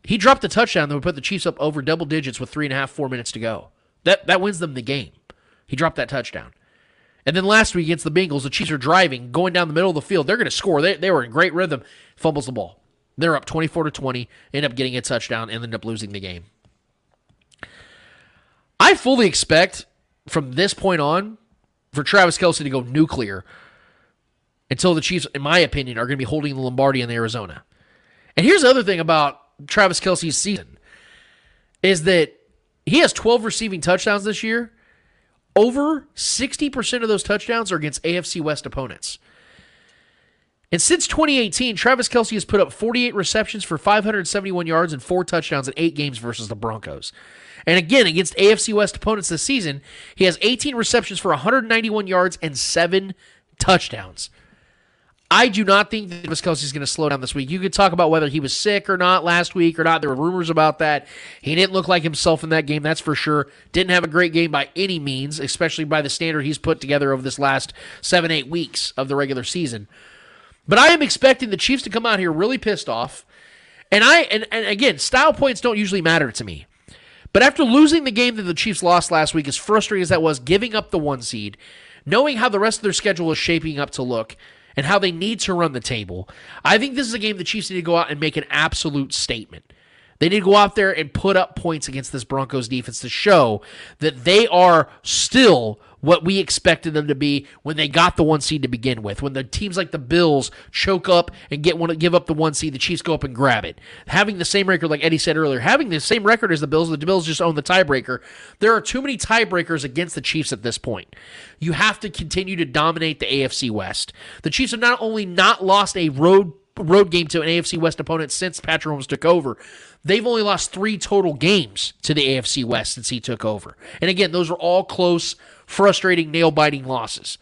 he dropped a touchdown that would put the Chiefs up over double digits with three and a half, four minutes to go. That that wins them the game. He dropped that touchdown. And then last week against the Bengals, the Chiefs are driving, going down the middle of the field. They're going to score. They, they were in great rhythm. Fumbles the ball. They're up 24 to 20, end up getting a touchdown, and end up losing the game. I fully expect from this point on for Travis Kelce to go nuclear until the Chiefs, in my opinion, are going to be holding the Lombardi in Arizona. And here's the other thing about Travis Kelce's season is that he has 12 receiving touchdowns this year. Over 60% of those touchdowns are against AFC West opponents. And since 2018, Travis Kelce has put up 48 receptions for 571 yards and four touchdowns in eight games versus the Broncos. And again, against AFC West opponents this season, he has 18 receptions for 191 yards and seven touchdowns. I do not think that Kelce is going to slow down this week. You could talk about whether he was sick or not last week or not. There were rumors about that. He didn't look like himself in that game, that's for sure. Didn't have a great game by any means, especially by the standard he's put together over this last seven, eight weeks of the regular season. But I am expecting the Chiefs to come out here really pissed off. And I and, and again, style points don't usually matter to me. But after losing the game that the Chiefs lost last week, as frustrating as that was, giving up the one seed, knowing how the rest of their schedule is shaping up to look, and how they need to run the table, I think this is a game the Chiefs need to go out and make an absolute statement. They need to go out there and put up points against this Broncos defense to show that they are still what we expected them to be when they got the one seed to begin with. When the teams like the Bills choke up and get one give up the one seed, the Chiefs go up and grab it. Having the same record, like Eddie said earlier, having the same record as the Bills, the Bills just own the tiebreaker. There are too many tiebreakers against the Chiefs at this point. You have to continue to dominate the AFC West. The Chiefs have not only not lost a road road game to an AFC West opponent since Patrick Mahomes took over. They've only lost three total games to the AFC West since he took over. And again, those are all close, frustrating, nail biting losses.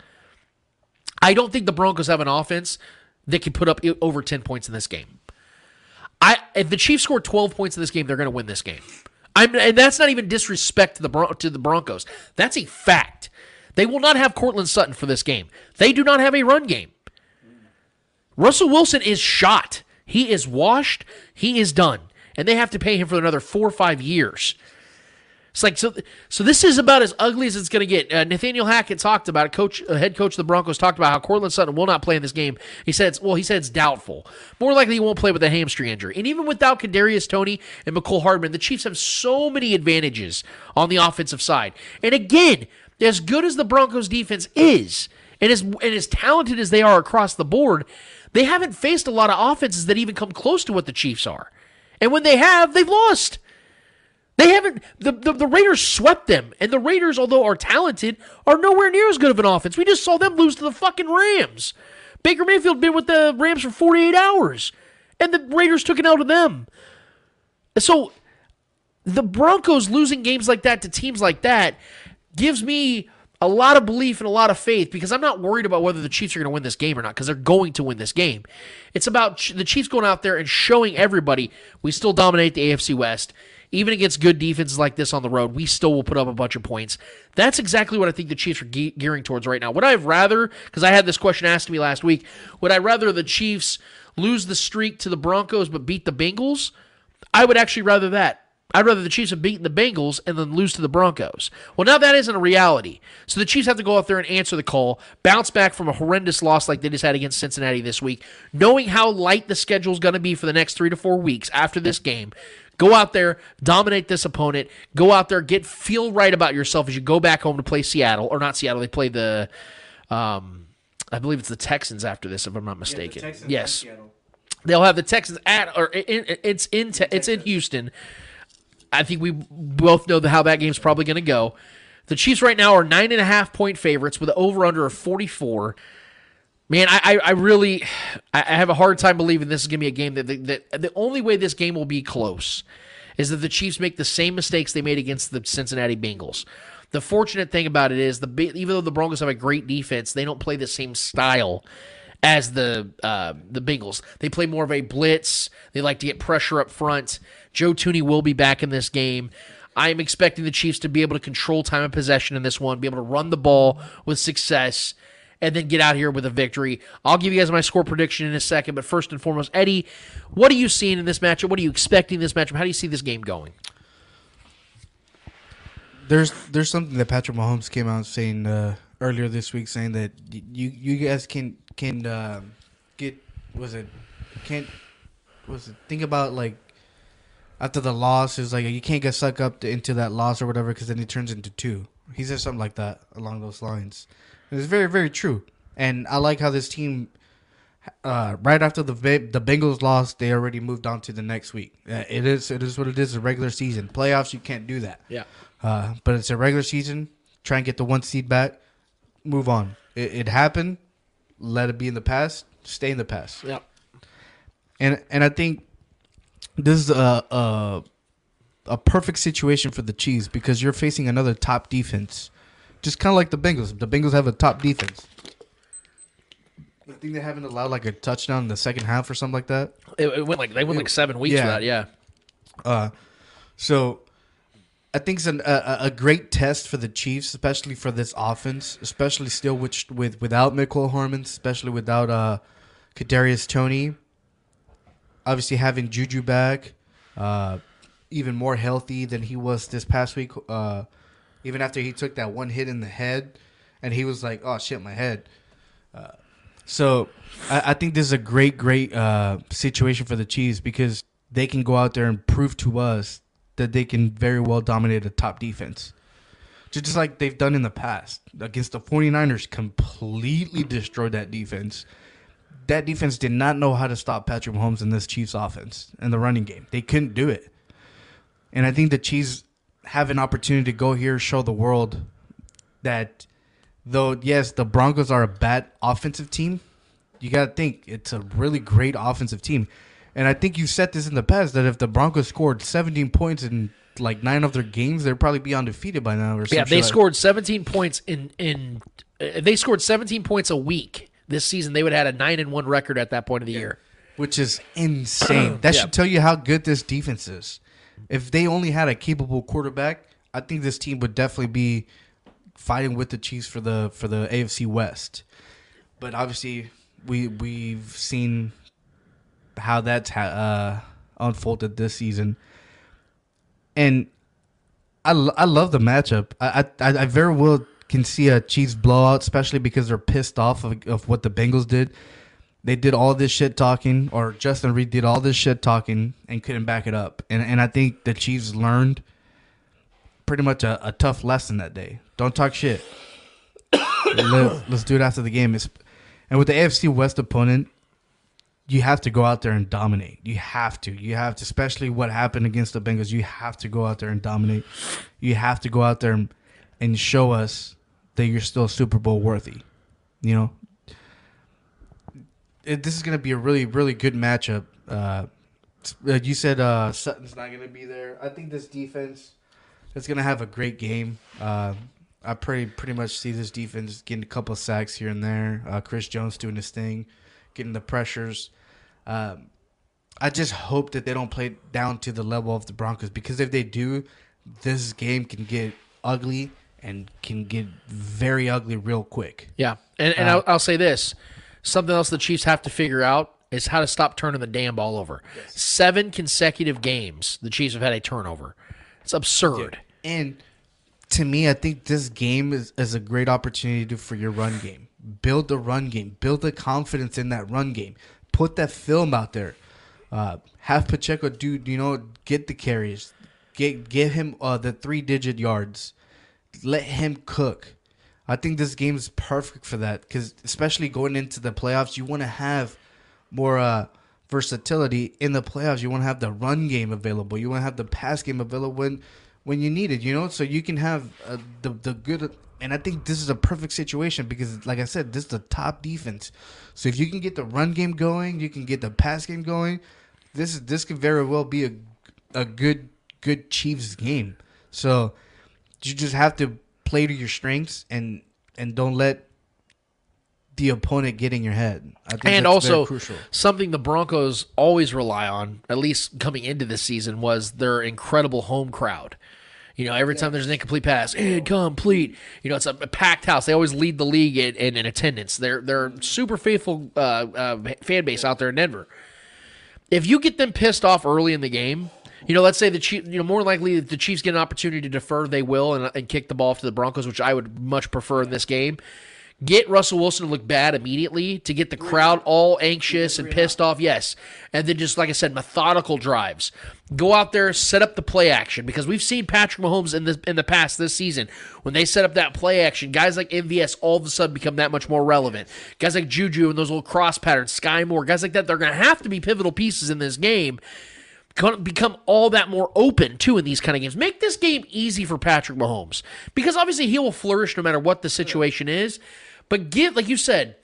I don't think the Broncos have an offense that can put up over 10 points in this game. I if the Chiefs score 12 points in this game, they're going to win this game. I'm, and that's not even disrespect to the Bron- to the Broncos. That's a fact. They will not have Courtland Sutton for this game. They do not have a run game. Russell Wilson is shot. He is washed. He is done. And they have to pay him for another four or five years. It's like so. So this is about as ugly as it's going to get. Uh, Nathaniel Hackett talked about it. Coach, uh, head coach of the Broncos talked about how Courtland Sutton will not play in this game. He it's, "Well, he said it's doubtful. More likely, he won't play with a hamstring injury. And even without Kadarius Toney and Mecole Hardman, the Chiefs have so many advantages on the offensive side. And again, as good as the Broncos defense is, and as and as talented as they are across the board, they haven't faced a lot of offenses that even come close to what the Chiefs are. And when they have, they've lost. They haven't the, the, the, Raiders swept them. And the Raiders, although are talented, are nowhere near as good of an offense. We just saw them lose to the fucking Rams. Baker Mayfield been with the Rams for 48 hours. And the Raiders took it out of them. So the Broncos losing games like that to teams like that gives me a lot of belief and a lot of faith because I'm not worried about whether the Chiefs are going to win this game or not because they're going to win this game. It's about the Chiefs going out there and showing everybody we still dominate the AFC West. Even against good defenses like this on the road, we still will put up a bunch of points. That's exactly what I think the Chiefs are ge- gearing towards right now. Would I have rather, because I had this question asked to me last week, would I rather the Chiefs lose the streak to the Broncos but beat the Bengals? I would actually rather that. I'd rather the Chiefs have beaten the Bengals and then lose to the Broncos. Well, now that isn't a reality. So the Chiefs have to go out there and answer the call, bounce back from a horrendous loss like they just had against Cincinnati this week, knowing how light the schedule is going to be for the next three to four weeks after this game. Go out there, dominate this opponent. Go out there, get feel right about yourself as you go back home to play Seattle or not Seattle. They play the, um, I believe it's the Texans after this, if I'm not mistaken. yes, they'll have the Texans at or in, in, it's in Te- it's in Houston. I think we both know the how that game's probably going to go. The Chiefs right now are nine and a half point favorites with over under of 44. Man, I, I, really I I have a hard time believing this is going to be a game that, that, that the only way this game will be close is that the Chiefs make the same mistakes they made against the Cincinnati Bengals. The fortunate thing about it is the even though the Broncos have a great defense, they don't play the same style as the uh, the Bengals. They play more of a blitz. They like to get pressure up front. Joe Thuney will be back in this game. I am expecting the Chiefs to be able to control time of possession in this one, be able to run the ball with success, and then get out here with a victory. I'll give you guys my score prediction in a second, but first and foremost, Eddie, what are you seeing in this matchup? What are you expecting in this matchup? How do you see this game going? There's there's something that Patrick Mahomes came out saying uh, earlier this week, saying that you you guys can can uh, get was it can't was it think about like after the loss is like you can't get sucked up to, into that loss or whatever because then it turns into two. He said something like that along those lines. It's very very true, and I like how this team. Uh, right after the the Bengals lost, they already moved on to the next week. Uh, it is it is what it is. A regular season playoffs, you can't do that. Yeah. Uh, but it's a regular season. Try and get the one seed back. Move on. It, it happened. Let it be in the past. Stay in the past. Yeah. And and I think this is a a, a perfect situation for the Chiefs because you're facing another top defense, just kind of like the Bengals. The Bengals have a top defense. I think they haven't allowed like a touchdown in the second half or something like that. It, it went like they went like seven weeks Yeah. for that. Yeah. Uh, so I think it's an, a, a- great test for the Chiefs, especially for this offense, especially still with with without Mecole Hardman, especially without uh, Kadarius Toney. Obviously, having Juju back, uh, even more healthy than he was this past week. Uh, even after he took that one hit in the head, and he was like, "Oh shit, my head." Uh, so I, I think this is a great, great uh, situation for the Chiefs because they can go out there and prove to us that they can very well dominate a top defense. Just just like they've done in the past against the 49ers, completely destroyed that defense. That defense did not know how to stop Patrick Mahomes in this Chiefs offense and the running game. They couldn't do it. And I think the Chiefs have an opportunity to go here, show the world that though yes, the Broncos are a bad offensive team, you got to think it's a really great offensive team. And I think you said this in the past that if the Broncos scored 17 points in like nine of their games, they'd probably be undefeated by now. Or Yeah, they scored 17 points in in. Uh, they scored 17 points a week this season. They would have had a nine and one record at that point of the year. which is insane. That Yeah. should tell you how good this defense is. If they only had a capable quarterback, I think this team would definitely be fighting with the Chiefs for the for the AFC West. But obviously, we we've seen how that's ha- uh, unfolded this season, and I, I love the matchup. I, I I very well can see a Chiefs blowout, especially because they're pissed off of, of what the Bengals did. They did all this shit talking, or Justin Reid did all this shit talking and couldn't back it up. And and I think the Chiefs learned pretty much a, a tough lesson that day. Don't talk shit. Let, let's do it after the game. It's, and with the AFC West opponent, you have to go out there and dominate. You have to. You have to, especially what happened against the Bengals. You have to go out there and dominate. You have to go out there and, and show us that you're still Super Bowl worthy. You know, it, this is going to be a really, really good matchup. Uh, you said uh, Sutton's not going to be there. I think this defense is going to have a great game. Uh, I pretty pretty much see this defense getting a couple of sacks here and there. Uh, Chris Jones doing his thing, getting the pressures. Um, I just hope that they don't play down to the level of the Broncos because if they do, this game can get ugly and can get very ugly real quick. Yeah, and and I'll, I'll say this: something else the Chiefs have to figure out is how to stop turning the damn ball over. Seven consecutive games, the Chiefs have had a turnover. It's absurd. And to me, I think this game is, is a great opportunity to, for your run game. Build the run game. Build the confidence in that run game. Put that film out there. Uh, have Pacheco do you know get the carries, get give him uh, the three digit yards, let him cook. I think this game is perfect for that because especially going into the playoffs, you want to have more uh, versatility in the playoffs. You want to have the run game available. You want to have the pass game available when when you need it. You know, so you can have uh, the the good. And I think this is a perfect situation because, like I said, this is the top defense. So if you can get the run game going, you can get the pass game going. This is this could very well be a a good good Chiefs game. So you just have to play to your strengths and and don't let the opponent get in your head. I think and also something the Broncos always rely on, at least coming into this season, was their incredible home crowd. You know, every time there's an incomplete pass, incomplete. You know, it's a packed house. They always lead the league in, in, in attendance. They're they're super faithful uh, uh, fan base out there in Denver. If you get them pissed off early in the game, you know, let's say the Chief, you know, more likely the Chiefs get an opportunity to defer, they will and, and kick the ball off to the Broncos, which I would much prefer in this game. Get Russell Wilson to look bad immediately to get the crowd all anxious and pissed off. Yes. And then just like I said, methodical drives. Go out there, set up the play action because we've seen Patrick Mahomes in the in the past this season when they set up that play action. Guys like MVS all of a sudden become that much more relevant. Guys like Juju and those little cross patterns, Sky Moore, guys like that, they're going to have to be pivotal pieces in this game become all that more open too in these kind of games. Make this game easy for Patrick Mahomes because obviously he will flourish no matter what the situation is. But give, like you said,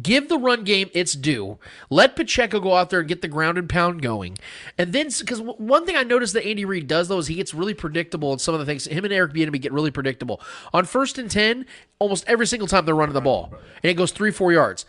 give the run game its due. Let Pacheco go out there and get the ground and pound going, and then because one thing I noticed that Andy Reid does though is he gets really predictable in some of the things. Him and Eric Bieniemy get really predictable on first and ten. Almost every single time they're running the ball, and it goes three four yards.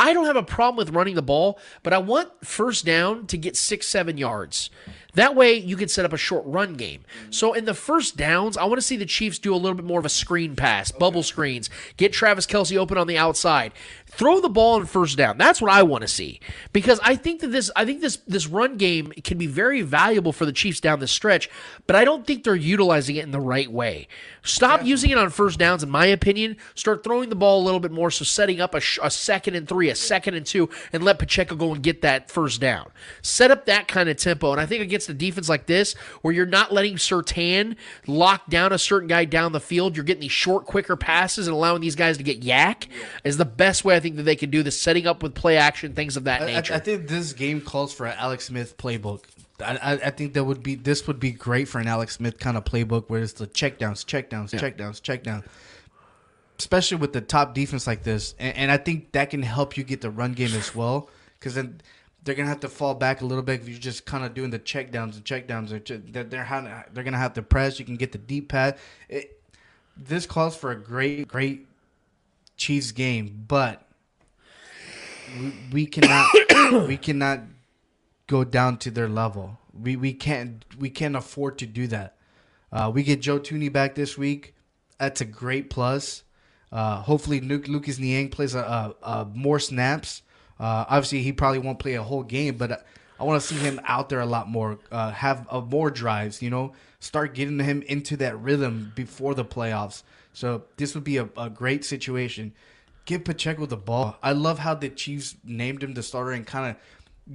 I don't have a problem with running the ball, but I want first down to get six, seven yards. That way you can set up a short run game. So in the first downs, I want to see the Chiefs do a little bit more of a screen pass, bubble screens, get Travis Kelce open on the outside. Throw the ball on first down. That's what I want to see. Because I think that this I think this this run game can be very valuable for the Chiefs down the stretch, but I don't think they're utilizing it in the right way. Stop using it on first downs, in my opinion. Start throwing the ball a little bit more. So setting up a, sh- a second and three, a second and two, and let Pacheco go and get that first down. Set up that kind of tempo. And I think against a defense like this, where you're not letting Surtain lock down a certain guy down the field, you're getting these short, quicker passes and allowing these guys to get yak, is the best way I think that they can do the Setting up with play action, things of that I, I, nature. I think this game calls for an Alex Smith playbook. I, I, I think that would be this would be great for an Alex Smith kind of playbook where it's the checkdowns, checkdowns, checkdowns, checkdowns. Especially with the top defense like this, and, and I think that can help you get the run game as well. Because then they're gonna have to fall back a little bit if you're just kind of doing the checkdowns and checkdowns. They're they're, they're gonna have to press. You can get the deep pass. It, this calls for a great great Chiefs game, but we, cannot we cannot go down to their level. We we can't we can't afford to do that. Uh, we get Joe Thuney back this week. That's a great plus. Uh, hopefully, Luke, Lucas Niang plays a, a, a more snaps. Uh, obviously, he probably won't play a whole game, but I, I want to see him out there a lot more. Uh, have uh, more drives. You know, start getting him into that rhythm before the playoffs. So this would be a, a great situation. Give Pacheco the ball. I love how the Chiefs named him the starter and kind of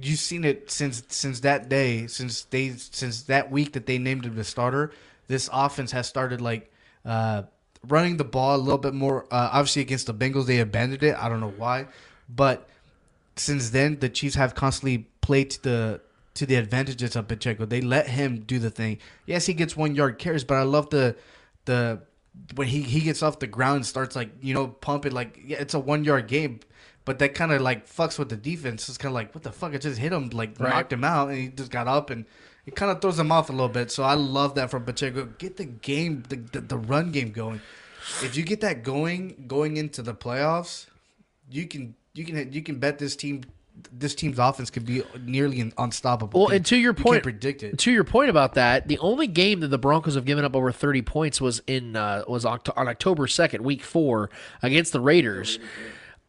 you've seen it since since that day, since they since that week that they named him the starter. This offense has started like uh, running the ball a little bit more. Uh, obviously, against the Bengals, they abandoned it. I don't know why, but since then, the Chiefs have constantly played to the to the advantages of Pacheco. They let him do the thing. Yes, he gets one yard carries, but I love the the when he, he gets off the ground and starts like you know pumping like yeah, it's a one yard game, but that kind of like fucks with the defense. It's kind of like what the fuck? I just hit him like Right. knocked him out, and he just got up and it kind of throws him off a little bit. So I love that from Pacheco. Get the game, the, the the run game going. If you get that going going into the playoffs, you can you can you can bet this team this team's offense could be nearly unstoppable. Well, and to your You point, can't predict it. To your point about that, the only game that the Broncos have given up over thirty points was in uh, was Oct- on October second, Week Four, against the Raiders.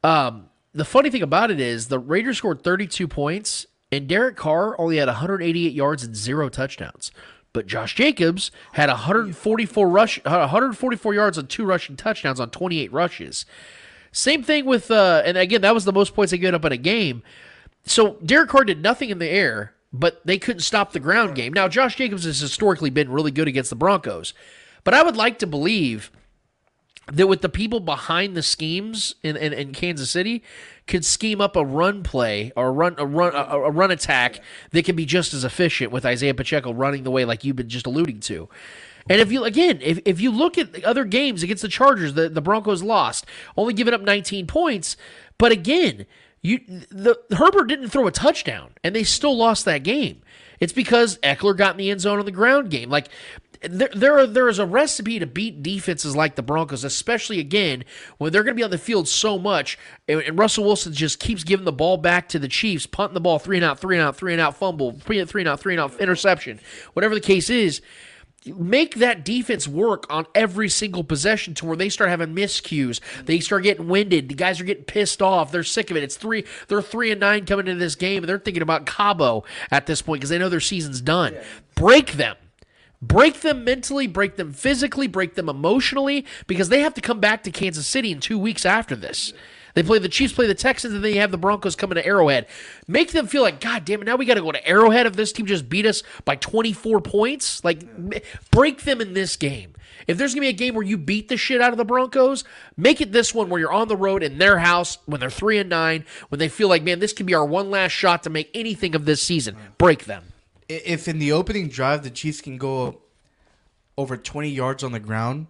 Um, the funny thing about it is the Raiders scored thirty two points, and Derek Carr only had one hundred eighty eight yards and zero touchdowns. But Josh Jacobs had 144 rush, 144 yards and two rushing touchdowns on 28 rushes. Same thing with, uh, and again, that was the most points they get up in a game. So Derek Carr did nothing in the air, but they couldn't stop the ground game. Now Josh Jacobs has historically been really good against the Broncos, but I would like to believe that with the people behind the schemes in, in, in Kansas City could scheme up a run play or a run a run a, a run attack that can be just as efficient with Isaiah Pacheco running the way like you've been just alluding to. And if you again, if, if you look at the other games against the Chargers, the, the Broncos lost, only giving up 19 points. But again, you the Herbert didn't throw a touchdown, and they still lost that game. It's because Ekeler got in the end zone on the ground game. Like there, there, are, there is a recipe to beat defenses like the Broncos, especially again when they're going to be on the field so much, and, and, Russell Wilson just keeps giving the ball back to the Chiefs, punting the ball three and out, three and out, three and out, fumble, three and three and out, three and out, interception, whatever the case is. Make that defense work on every single possession to where they start having miscues. They start getting winded. The guys are getting pissed off. They're sick of it. It's three. They're three and nine coming into this game, and they're thinking about Cabo at this point because they know their season's done. Break them Break them mentally, break them physically, break them emotionally, because they have to come back to Kansas City in two weeks after this. They play the Chiefs, play the Texans, and then you have the Broncos coming to Arrowhead. Make them feel like, God damn it, now we got to go to Arrowhead if this team just beat us by 24 points. Like, break them in this game. If there's going to be a game where you beat the shit out of the Broncos, make it this one where you're on the road in their house when they're 3 and 9, when they feel like, man, this can be our one last shot to make anything of this season. Break them if in the opening drive the Chiefs can go over 20 yards on the ground,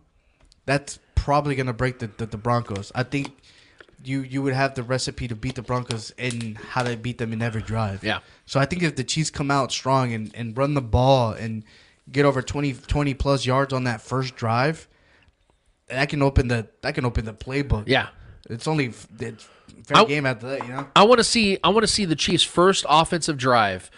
that's probably going to break the, the, the, Broncos. I think you you would have the recipe to beat the Broncos and how to beat them in every drive. Yeah. So I think if the Chiefs come out strong and, and run the ball and get over 20, 20 plus yards on that first drive, that can open the that can open the playbook. Yeah. It's only it's fair I, game after that, you know. I want to see I want to see the Chiefs' first offensive drive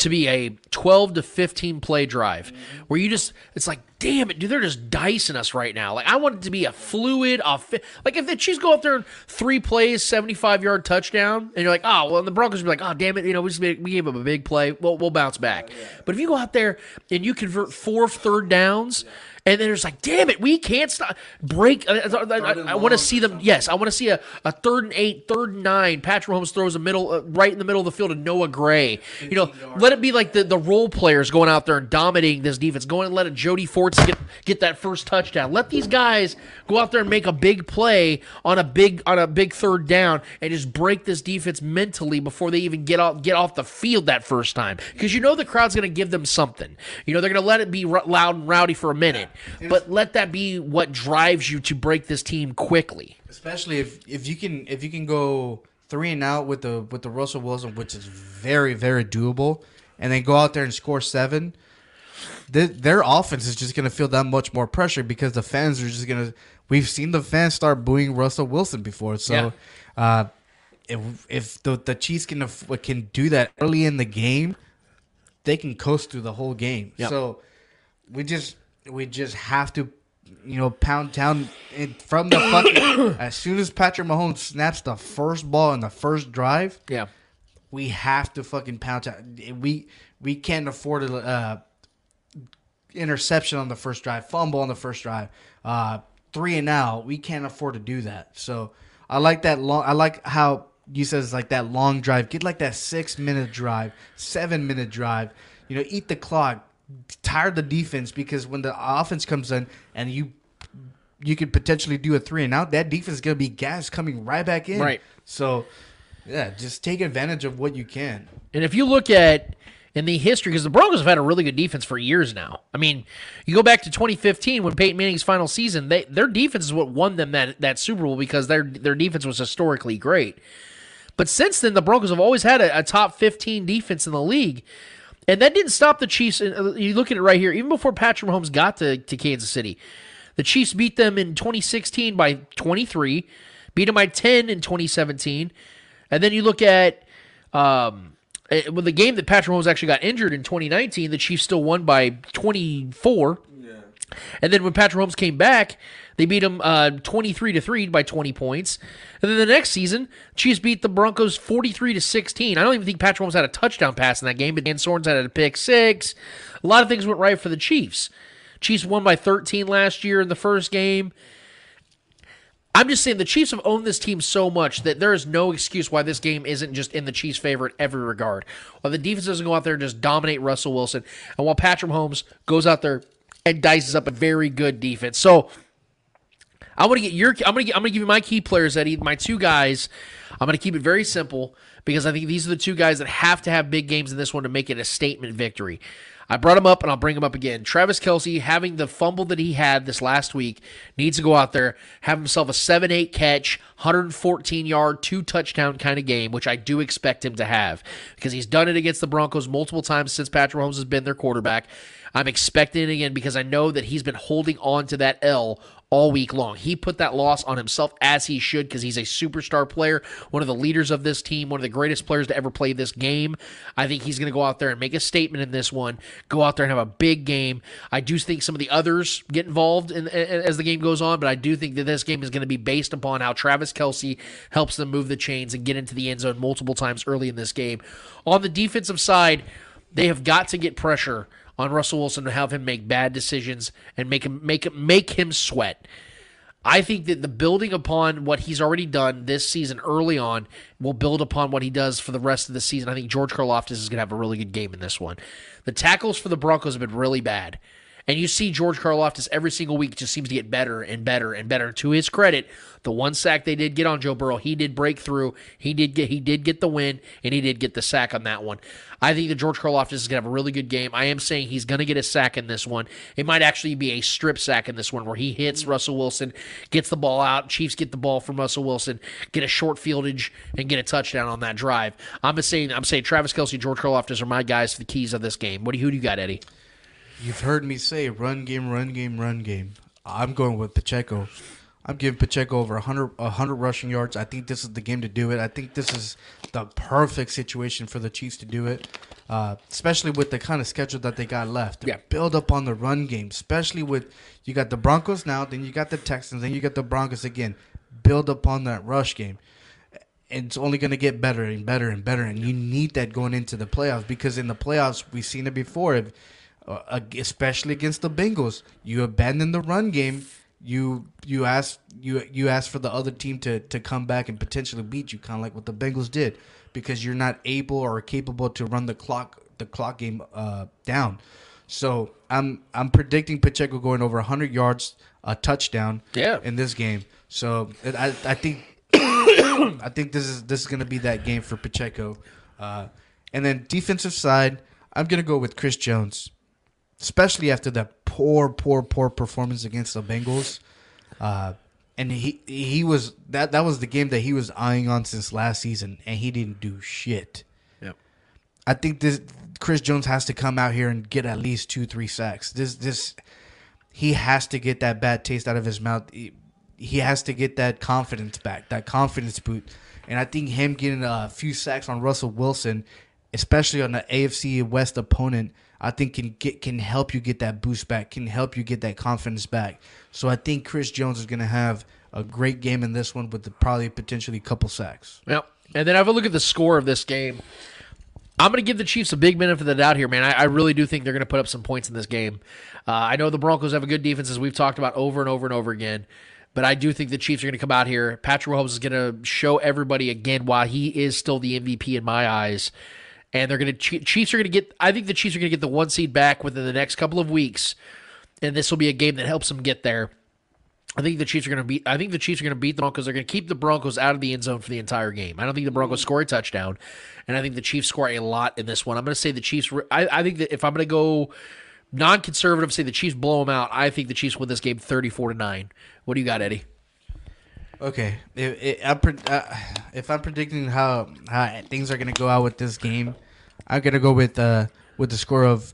to be a 12 to 15 play drive where you just it's like damn it dude they're just dicing us right now. Like i want it to be a fluid off like if the chiefs go out there and three plays 75 yard touchdown and you're like oh well and the broncos be like oh damn it you know we, just made, we gave them a big play we'll, we'll bounce back. But if you go out there and you convert four third downs and then it's like, damn it, we can't stop. Break. Uh, uh, uh, I, I, I, I want to see them. Yes, I want to see a, a third and eight, third and nine. Patrick Mahomes throws a middle, uh, right in the middle of the field to Noah Gray. You know, let it be like the, the role players going out there and dominating this defense. Going and let a Jody Fortson get get that first touchdown. Let these guys go out there and make a big play on a big on a big third down and just break this defense mentally before they even get off get off the field that first time. Because you know the crowd's going to give them something. You know they're going to let it be r- loud and rowdy for a minute but let that be what drives you to break this team quickly. Especially if if you can if you can go three and out with the with the Russell Wilson, which is very very doable, and then go out there and score seven. The, their offense is just going to feel that much more pressure because the fans are just going to. We've seen the fans start booing Russell Wilson before, so yeah. uh, if if the the Chiefs can can do that early in the game, they can coast through the whole game. Yep. So we just we just have to, you know, pound down from the fucking. as soon as Patrick Mahomes snaps the first ball in the first drive, yeah, we have to fucking pound down. We we can't afford a uh, interception on the first drive, fumble on the first drive, uh, three and out. We can't afford to do that. So I like that long. I like how you it's like that long drive. Get like that six minute drive, seven minute drive. You know, eat the clock tired the defense because when the offense comes in and you you could potentially do a three and out, that defense is gonna be gas coming right back in. Right. So yeah, just take advantage of what you can. And if you look at in the history, because the Broncos have had a really good defense for years now. I mean, you go back to 2015 when Peyton Manning's final season, they their defense is what won them that that Super Bowl because their their defense was historically great. But since then, the Broncos have always had a, a top 15 defense in the league. And that didn't stop the Chiefs. Uh, you look at it right here, even before Patrick Mahomes got to, to Kansas City, the Chiefs beat them in 2016 by 23, beat them by 10 in 2017. And then you look at um, eh, with the game that Patrick Mahomes actually got injured in 2019, the Chiefs still won by 24. Yeah. And then when Patrick Mahomes came back, they beat them uh, 23 to 3 by 20 points. And then the next season, Chiefs beat the Broncos 43 to 16. I don't even think Patrick Mahomes had a touchdown pass in that game, but Dan Sorensen had a pick six. A lot of things went right for the Chiefs. Chiefs won by 13 last year in the first game. I'm just saying the Chiefs have owned this team so much that there is no excuse why this game isn't just in the Chiefs' favor in every regard. While the defense doesn't go out there and just dominate Russell Wilson, and while Patrick Holmes goes out there and dices up a very good defense. So I want to get your. I'm gonna. Get, I'm gonna give you my key players, Eddie. My two guys. I'm gonna keep it very simple because I think these are the two guys that have to have big games in this one to make it a statement victory. I brought him up and I'll bring him up again. Travis Kelce, having the fumble that he had this last week, needs to go out there, have himself a 7 8 catch, 114 yard, two touchdown kind of game, which I do expect him to have because he's done it against the Broncos multiple times since Patrick Holmes has been their quarterback. I'm expecting it again because I know that he's been holding on to that L all week long. He put that loss on himself as he should because he's a superstar player, one of the leaders of this team, one of the greatest players to ever play this game. I think he's going to go out there and make a statement in this one, go out there and have a big game. I do think some of the others get involved in, as the game goes on, but I do think that this game is going to be based upon how Travis Kelce helps them move the chains and get into the end zone multiple times early in this game. On the defensive side, they have got to get pressure on Russell Wilson to have him make bad decisions and make him make him make him sweat. I think that the building upon what he's already done this season early on will build upon what he does for the rest of the season. I think George Karlaftis is going to have a really good game in this one. The tackles for the Broncos have been really bad. And you see George Karlaftis every single week just seems to get better and better and better. To his credit, the one sack they did get on Joe Burrow, he did break through. He did get he did get the win and he did get the sack on that one. I think that George Karlaftis is gonna have a really good game. I am saying he's gonna get a sack in this one. It might actually be a strip sack in this one where he hits Russell Wilson, gets the ball out, Chiefs get the ball from Russell Wilson, get a short fieldage and get a touchdown on that drive. I'm saying I'm saying Travis Kelce, George Karlaftis are my guys for the keys of this game. What do you who do you got, Eddie? You've heard me say run game, run game, run game. I'm going with Pacheco. I'm giving Pacheco over 100, 100 rushing yards. I think this is the game to do it. I think this is the perfect situation for the Chiefs to do it, uh, especially with the kind of schedule that they got left. Yeah. Build up on the run game, especially with you got the Broncos now, then you got the Texans, then you got the Broncos again. Build up on that rush game. And it's only going to get better and better and better. And you need that going into the playoffs because in the playoffs, we've seen it before. If, uh, especially against the Bengals. You abandon the run game. You you ask you you ask for the other team to to come back and potentially beat you, kind of like what the Bengals did, because you're not able or capable to run the clock the clock game uh, down. So I'm I'm predicting Pacheco going over 100 yards, a touchdown, Yeah. in this game. So I I think I think this is this is gonna be that game for Pacheco. Uh, and then defensive side, I'm gonna go with Chris Jones especially after that poor, poor, poor performance against the Bengals. Uh, and he he was that that was the game that he was eyeing on since last season, and he didn't do shit. Yep. I think this Chris Jones has to come out here and get at least two, three sacks. This this he has to get that bad taste out of his mouth. He, he has to get that confidence back, that confidence boot. And I think him getting a few sacks on Russell Wilson, especially on the AFC West opponent, I think can get can help you get that boost back, can help you get that confidence back. So I think Chris Jones is going to have a great game in this one with the, probably potentially a couple sacks. Yep. And then have a look at the score of this game. I'm going to give the Chiefs a big benefit of the doubt here, man. I, I really do think they're going to put up some points in this game. Uh, I know the Broncos have a good defense, as we've talked about over and over and over again. But I do think the Chiefs are going to come out here. Patrick Mahomes is going to show everybody again why he is still the MVP in my eyes. And they're going to Chiefs are going to get. I think the Chiefs are going to get the one seed back within the next couple of weeks, and this will be a game that helps them get there. I think the Chiefs are going to beat. I think the Chiefs are going to beat the Broncos. They're going to keep the Broncos out of the end zone for the entire game. I don't think the Broncos mm-hmm. score a touchdown, and I think the Chiefs score a lot in this one. I'm going to say the Chiefs. I, I think that if I'm going to go non-conservative, say the Chiefs blow them out. I think the Chiefs win this game 34 to nine. What do you got, Eddie? Okay, if, if, I'm, pre- uh, if I'm predicting how how things are to go out with this game, I'm to go with uh with the score of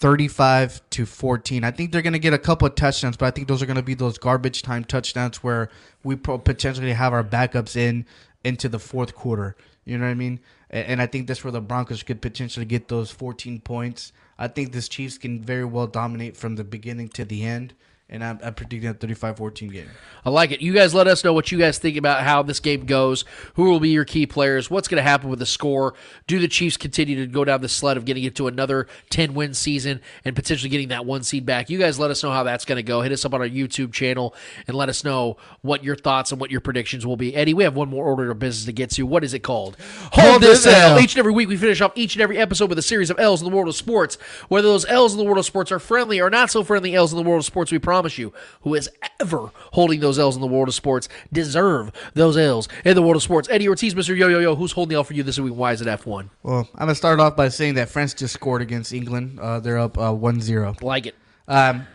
35 to 14. I think they're going to get a couple of touchdowns, but I think those are going to be those garbage time touchdowns where we potentially have our backups in into the fourth quarter. You know what I mean? And, and I think that's where the Broncos could potentially get those 14 points. I think this Chiefs can very well dominate from the beginning to the end. And I'm, I'm predicting a 35-14 game. I like it. You guys let us know what you guys think about how this game goes. Who will be your key players? What's going to happen with the score? Do the Chiefs continue to go down the sled of getting into another 10 win season and potentially getting that one seed back? You guys let us know how that's going to go. Hit us up on our YouTube channel and let us know what your thoughts and what your predictions will be. Eddie, we have one more order of business to get to. What is it called? Hold this L. Each and every week, we finish off each and every episode with a series of L's in the world of sports. Whether those L's in the world of sports are friendly or not so friendly L's in the world of sports, we promise you, who is ever holding those L's in the world of sports deserve those L's in the world of sports. Eddie Ortiz, Mr. Yo Yo Yo, who's holding the L for you this week? Why is it F1? Well, I'm gonna start off by saying that France just scored against England. Uh, they're up uh, 1-0. Like it. Um,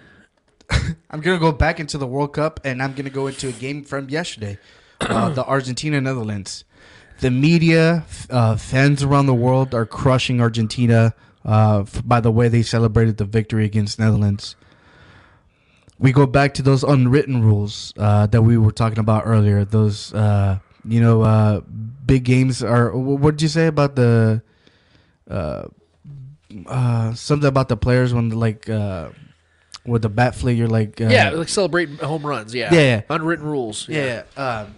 I'm gonna go back into the World Cup, and I'm gonna go into a game from yesterday, uh, the Argentina Netherlands. The media, uh, fans around the world are crushing Argentina uh, f- by the way they celebrated the victory against Netherlands. We go back to those unwritten rules uh, that we were talking about earlier. Those, uh, you know, uh, big games are. What did you say about the? Uh, uh, something about the players when like uh, with the bat flick, you're like uh, yeah, like celebrating home runs. Yeah. Yeah, yeah. Unwritten rules. yeah. Um,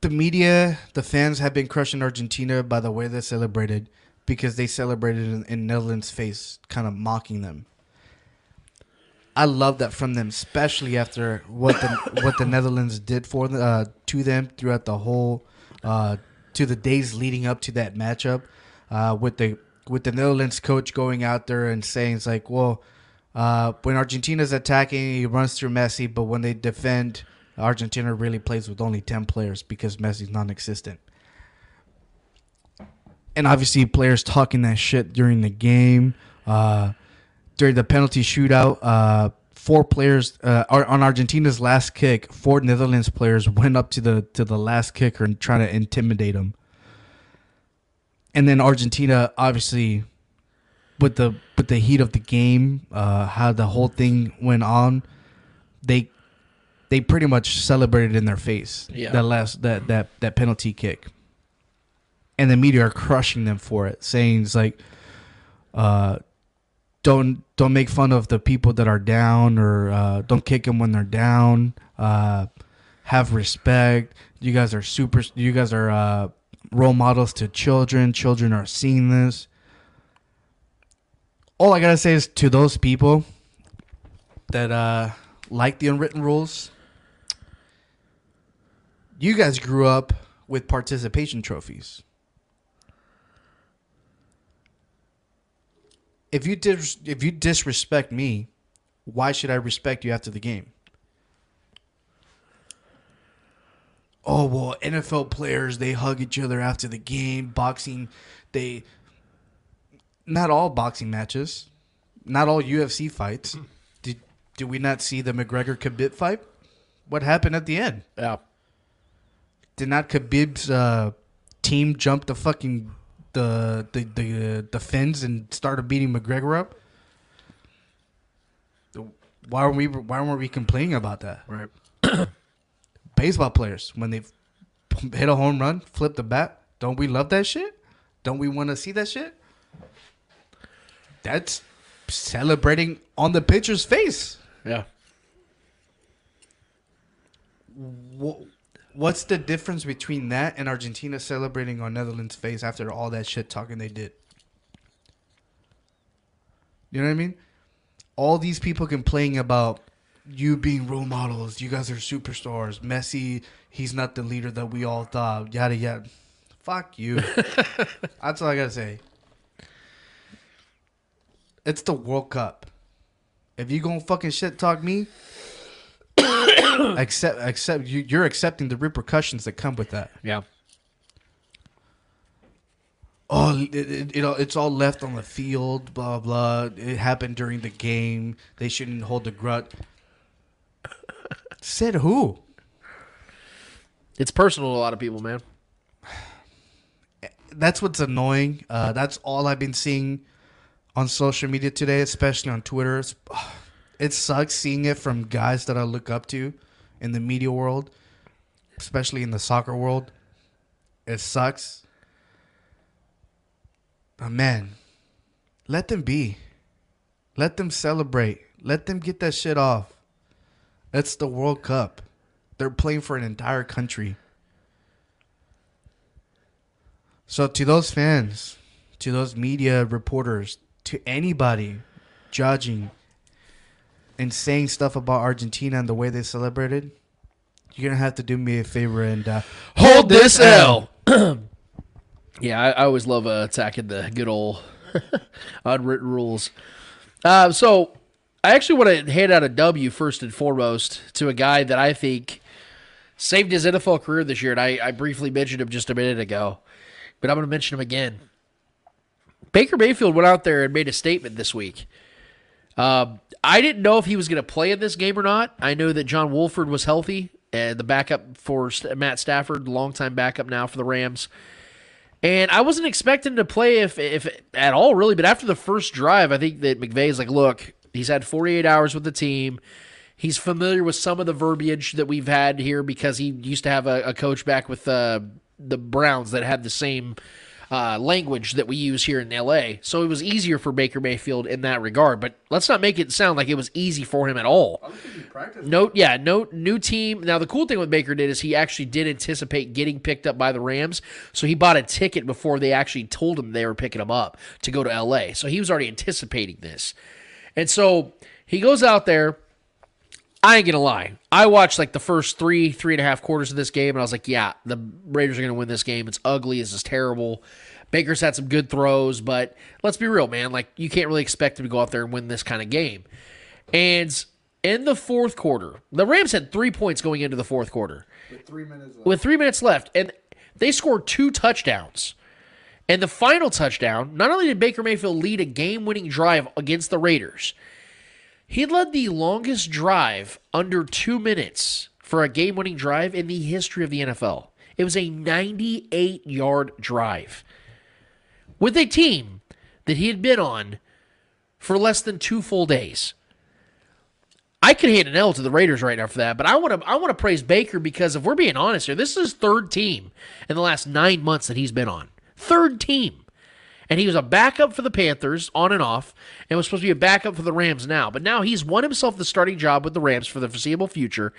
the media, the fans have been crushing Argentina by the way they celebrated because they celebrated in, in Netherlands' face, kind of mocking them. I love that from them, especially after what the what the Netherlands did for uh, to them throughout the whole uh, to the days leading up to that matchup, uh, with the with the Netherlands coach going out there and saying it's like, well, uh, when Argentina's attacking, he runs through Messi, but when they defend, Argentina really plays with only ten players because Messi's non-existent. And obviously, players talking that shit during the game. Uh, during the penalty shootout, uh, four players uh, on Argentina's last kick. Four Netherlands players went up to the to the last kicker and trying to intimidate him. And then Argentina, obviously, with the with the heat of the game, uh, how the whole thing went on, they they pretty much celebrated in their face Yeah. that last that that that penalty kick. And the media are crushing them for it, saying it's like, uh, don't don't make fun of the people that are down or uh, don't kick them when they're down. Uh, have respect. You guys are super. You guys are uh, role models to children. Children are seeing this. All I gotta say is to those people that uh, like the unwritten rules. You guys grew up with participation trophies. If you dis- if you disrespect me, why should I respect you after the game? Oh well, NFL players they hug each other after the game. Boxing, they not all boxing matches, not all UFC fights. Did did we not see the McGregor Khabib fight? What happened at the end? Yeah. Did not Khabib's uh, team jump the fucking the the the the fence and started beating McGregor up? Why are we why weren't we complaining about that? Right. Baseball players when they hit a home run, flip the bat, don't we love that shit? Don't we want to see that shit? That's celebrating on the pitcher's face. Yeah. Wha- What's the difference between that and Argentina celebrating on Netherlands' face after all that shit talking they did? You know what I mean? All these people complaining about you being role models. You guys are superstars. Messi, he's not the leader that we all thought. Yada yada. Fuck you. That's all I gotta say. It's the World Cup. If you gonna fucking shit talk me, accept accept you, you're accepting the repercussions that come with that. Yeah. Oh, it, it, it, all- it's all left on the field. Blah blah. It happened during the game. They shouldn't hold the grudge. Said who? It's personal to a lot of people, man. That's what's annoying. Uh, that's all I've been seeing on social media today, especially on Twitter. It's- It sucks seeing it from guys that I look up to in the media world, especially in the soccer world. It sucks. But man, let them be. Let them celebrate. Let them get that shit off. It's the World Cup. They're playing for an entire country. So to those fans, to those media reporters, to anybody judging and saying stuff about Argentina and the way they celebrated, you're gonna have to do me a favor and uh, Hold this L. yeah, I, I always love uh, attacking the good old unwritten rules. Uh, so I actually want to hand out a W first and foremost to a guy that I think saved his NFL career this year, and I, I briefly mentioned him just a minute ago, but I'm going to mention him again. Baker Mayfield went out there and made a statement this week. Um, I didn't know if he was going to play in this game or not. I know that John Wolford was healthy, and the backup for Matt Stafford, longtime backup now for the Rams. And I wasn't expecting to play if if at all really, but after the first drive, I think that McVay's like, look, he's had 48 hours with the team. He's familiar with some of the verbiage that we've had here because he used to have a, a coach back with uh, the Browns that had the same uh, language that we use here in LA. So it was easier for Baker Mayfield in that regard. But let's not make it sound like it was easy for him at all. No, yeah, no new team. Now the cool thing with Baker did is he actually did anticipate getting picked up by the Rams, so he bought a ticket before they actually told him they were picking him up to go to LA. So he was already anticipating this, and so he goes out there. I ain't gonna lie. I watched like the first three, three and a half quarters of this game, and I was like, "Yeah, the Raiders are gonna win this game. It's ugly. This is terrible." Baker's had some good throws, but let's be real, man. Like you can't really expect him to go out there and win this kind of game. And in the fourth quarter, the Rams had three points going into the fourth quarter. With three minutes left. With three minutes left. And they scored two touchdowns. And the final touchdown, not only did Baker Mayfield lead a game winning drive against the Raiders, he led the longest drive under two minutes for a game winning drive in the history of the NFL. It was a 98 yard drive with a team that he had been on for less than two full days. I could hand an L to the Raiders right now for that, but I want to I want to praise Baker because if we're being honest here, this is his third team in the last nine months that he's been on. Third team. And he was a backup for the Panthers on and off, and was supposed to be a backup for the Rams now. But now he's won himself the starting job with the Rams for the foreseeable future.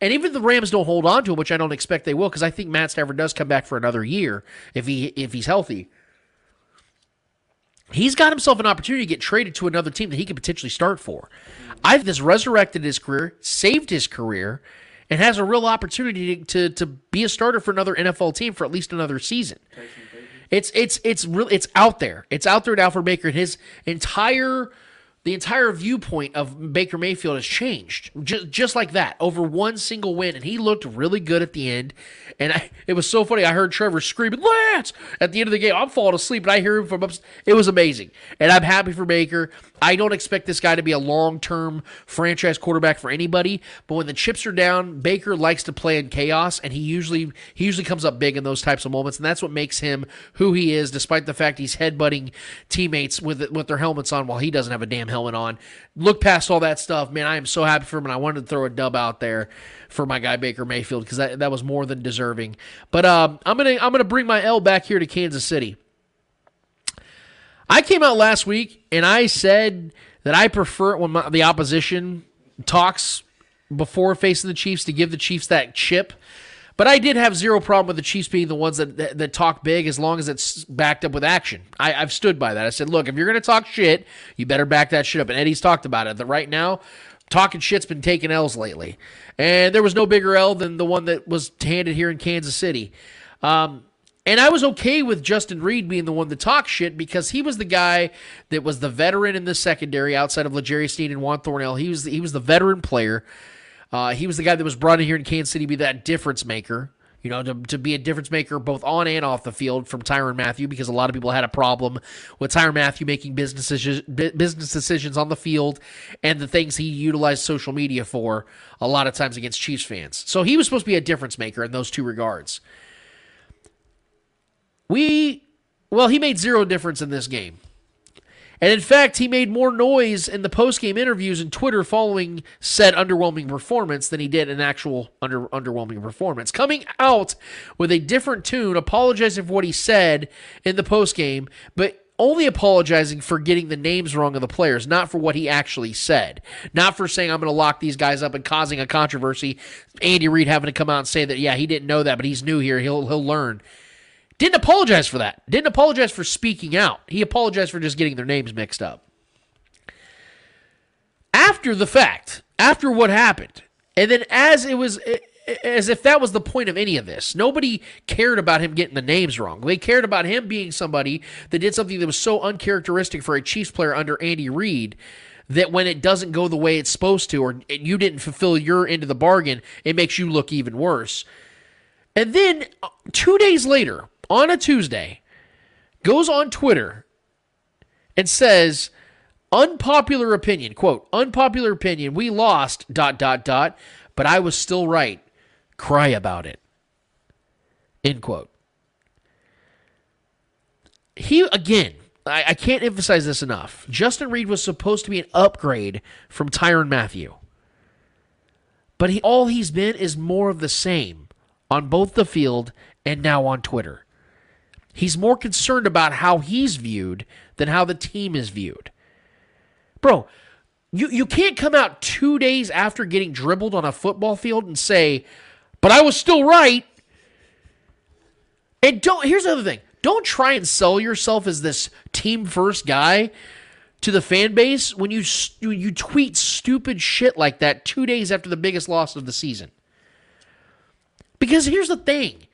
And even the Rams don't hold on to him, which I don't expect they will, because I think Matt Stafford does come back for another year if he if he's healthy. He's got himself an opportunity to get traded to another team that he could potentially start for. I think this resurrected his career, saved his career, and has a real opportunity to, to, to be a starter for another NFL team for at least another season. It's it's it's real it's out there. It's out there now for Baker and his entire the entire viewpoint of Baker Mayfield has changed just just like that over one single win, and he looked really good at the end. And I, it was so funny. I heard Trevor screaming "Lance" at the end of the game. I'm falling asleep, and I hear him from up. It was amazing, and I'm happy for Baker. I don't expect this guy to be a long term franchise quarterback for anybody, but when the chips are down, Baker likes to play in chaos, and he usually he usually comes up big in those types of moments, and that's what makes him who he is. Despite the fact he's headbutting teammates with with their helmets on while he doesn't have a damn helmet on. Look past all that stuff, man. I am so happy for him, and I wanted to throw a dub out there for my guy Baker Mayfield because that, that was more than deserving. But um, I'm gonna I'm gonna bring my L back here to Kansas City. I came out last week and I said that I prefer it when my, the opposition talks before facing the Chiefs to give the Chiefs that chip. But I did have zero problem with the Chiefs being the ones that, that, that talk big as long as it's backed up with action. I, I've stood by that. I said, look, if you're going to talk shit, you better back that shit up. And Eddie's talked about it. That right now, talking shit's been taking L's lately. And there was no bigger L than the one that was handed here in Kansas City. Um, and I was okay with Justin Reid being the one to talk shit because he was the guy that was the veteran in the secondary outside of L'Jarius Sneed and Juan Thornhill. He was the, he was the veteran player. Uh, he was the guy that was brought in here in Kansas City to be that difference maker. You know, to, to be a difference maker both on and off the field from Tyrann Mathieu because a lot of people had a problem with Tyrann Mathieu making business decisions, business decisions on the field and the things he utilized social media for a lot of times against Chiefs fans. So he was supposed to be a difference maker in those two regards. We, well, he made zero difference in this game. And in fact, he made more noise in the post-game interviews and Twitter following said underwhelming performance than he did an actual under underwhelming performance. Coming out with a different tune, apologizing for what he said in the post-game, but only apologizing for getting the names wrong of the players, not for what he actually said. Not for saying I'm going to lock these guys up and causing a controversy. Andy Reid having to come out and say that yeah, he didn't know that, but he's new here. He'll he'll learn. Didn't apologize for that. Didn't apologize for speaking out. He apologized for just getting their names mixed up. After the fact, after what happened, and then as it was as if that was the point of any of this. Nobody cared about him getting the names wrong. They cared about him being somebody that did something that was so uncharacteristic for a Chiefs player under Andy Reid that when it doesn't go the way it's supposed to, or you didn't fulfill your end of the bargain, it makes you look even worse. And then uh, two days later, on a Tuesday, goes on Twitter and says, unpopular opinion, quote, unpopular opinion, we lost, dot, dot, dot, but I was still right cry about it. End quote. He, again, I, I can't emphasize this enough. Justin Reid was supposed to be an upgrade from Tyrann Mathieu. But he, all he's been is more of the same on both the field and now on Twitter. He's more concerned about how he's viewed than how the team is viewed. Bro, you, you can't come out two days after getting dribbled on a football field and say, but I was still right. And don't here's the other thing. Don't try and sell yourself as this team first guy to the fan base when you you tweet stupid shit like that 2 days after the biggest loss of the season. Because here's the thing.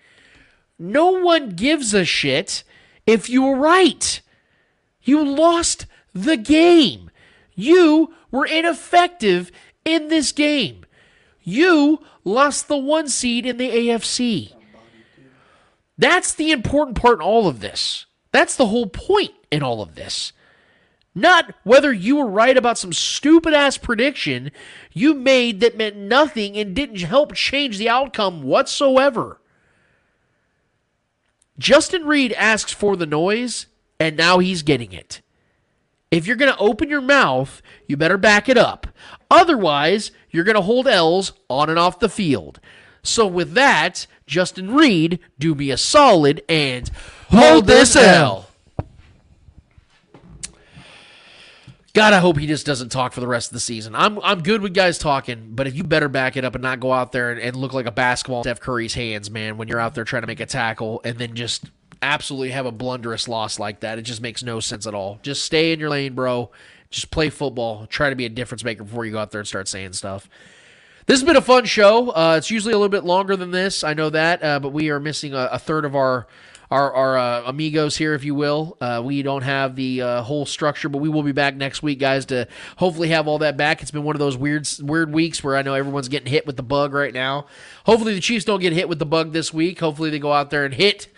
No one gives a shit if you were right. You lost the game. You were ineffective in this game. You lost the one seed in the AFC. That's the important part in all of this. That's the whole point in all of this. Not whether you were right about some stupid ass prediction you made that meant nothing and didn't help change the outcome whatsoever. Justin Reid asks for the noise, and now he's getting it. If you're going to open your mouth, you better back it up. Otherwise, you're going to hold L's on and off the field. So, with that, Justin Reid, do me a solid and hold this L. God, I hope he just doesn't talk for the rest of the season. I'm I'm good with guys talking, but if you better back it up and not go out there and, and look like a basketball Steph Curry's hands, man, when you're out there trying to make a tackle and then just absolutely have a blunderous loss like that. It just makes no sense at all. Just stay in your lane, bro. Just play football. Try to be a difference maker before you go out there and start saying stuff. This has been a fun show. Uh, it's usually a little bit longer than this. I know that, uh, but we are missing a, a third of our our, our uh, amigos here, if you will. Uh, we don't have the uh, whole structure, but we will be back next week, guys, to hopefully have all that back. It's been one of those weird weird weeks where I know everyone's getting hit with the bug right now. Hopefully, the Chiefs don't get hit with the bug this week. Hopefully, they go out there and hit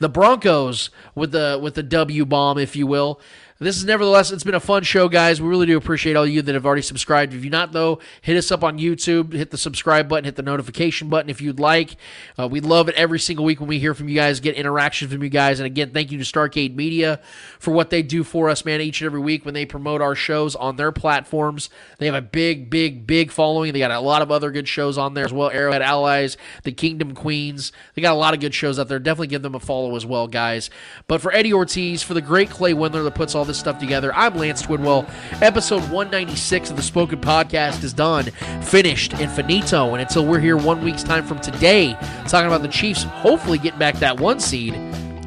the Broncos with the with the W bomb, if you will. This is nevertheless, it's been a fun show, guys. We really do appreciate all you that have already subscribed. If you not, though, hit us up on YouTube, hit the subscribe button, hit the notification button if you'd like. Uh, we love it every single week when we hear from you guys, get interactions from you guys. And again, thank you to Starcade Media for what they do for us, man, each and every week when they promote our shows on their platforms. They have a big, big, big following. They got a lot of other good shows on there as well. Arrowhead Allies, The Kingdom Queens. They got a lot of good shows out there. Definitely give them a follow as well, guys. But for Eddie Ortiz, for the great Clay Windler that puts all this stuff together. I'm Lance Twidwell. Episode 196 of the Spoken Podcast is done, finished, and finito. And until we're here one week's time from today, talking about the Chiefs hopefully getting back that one seed,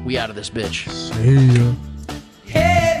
we out of this bitch. See ya. Hey,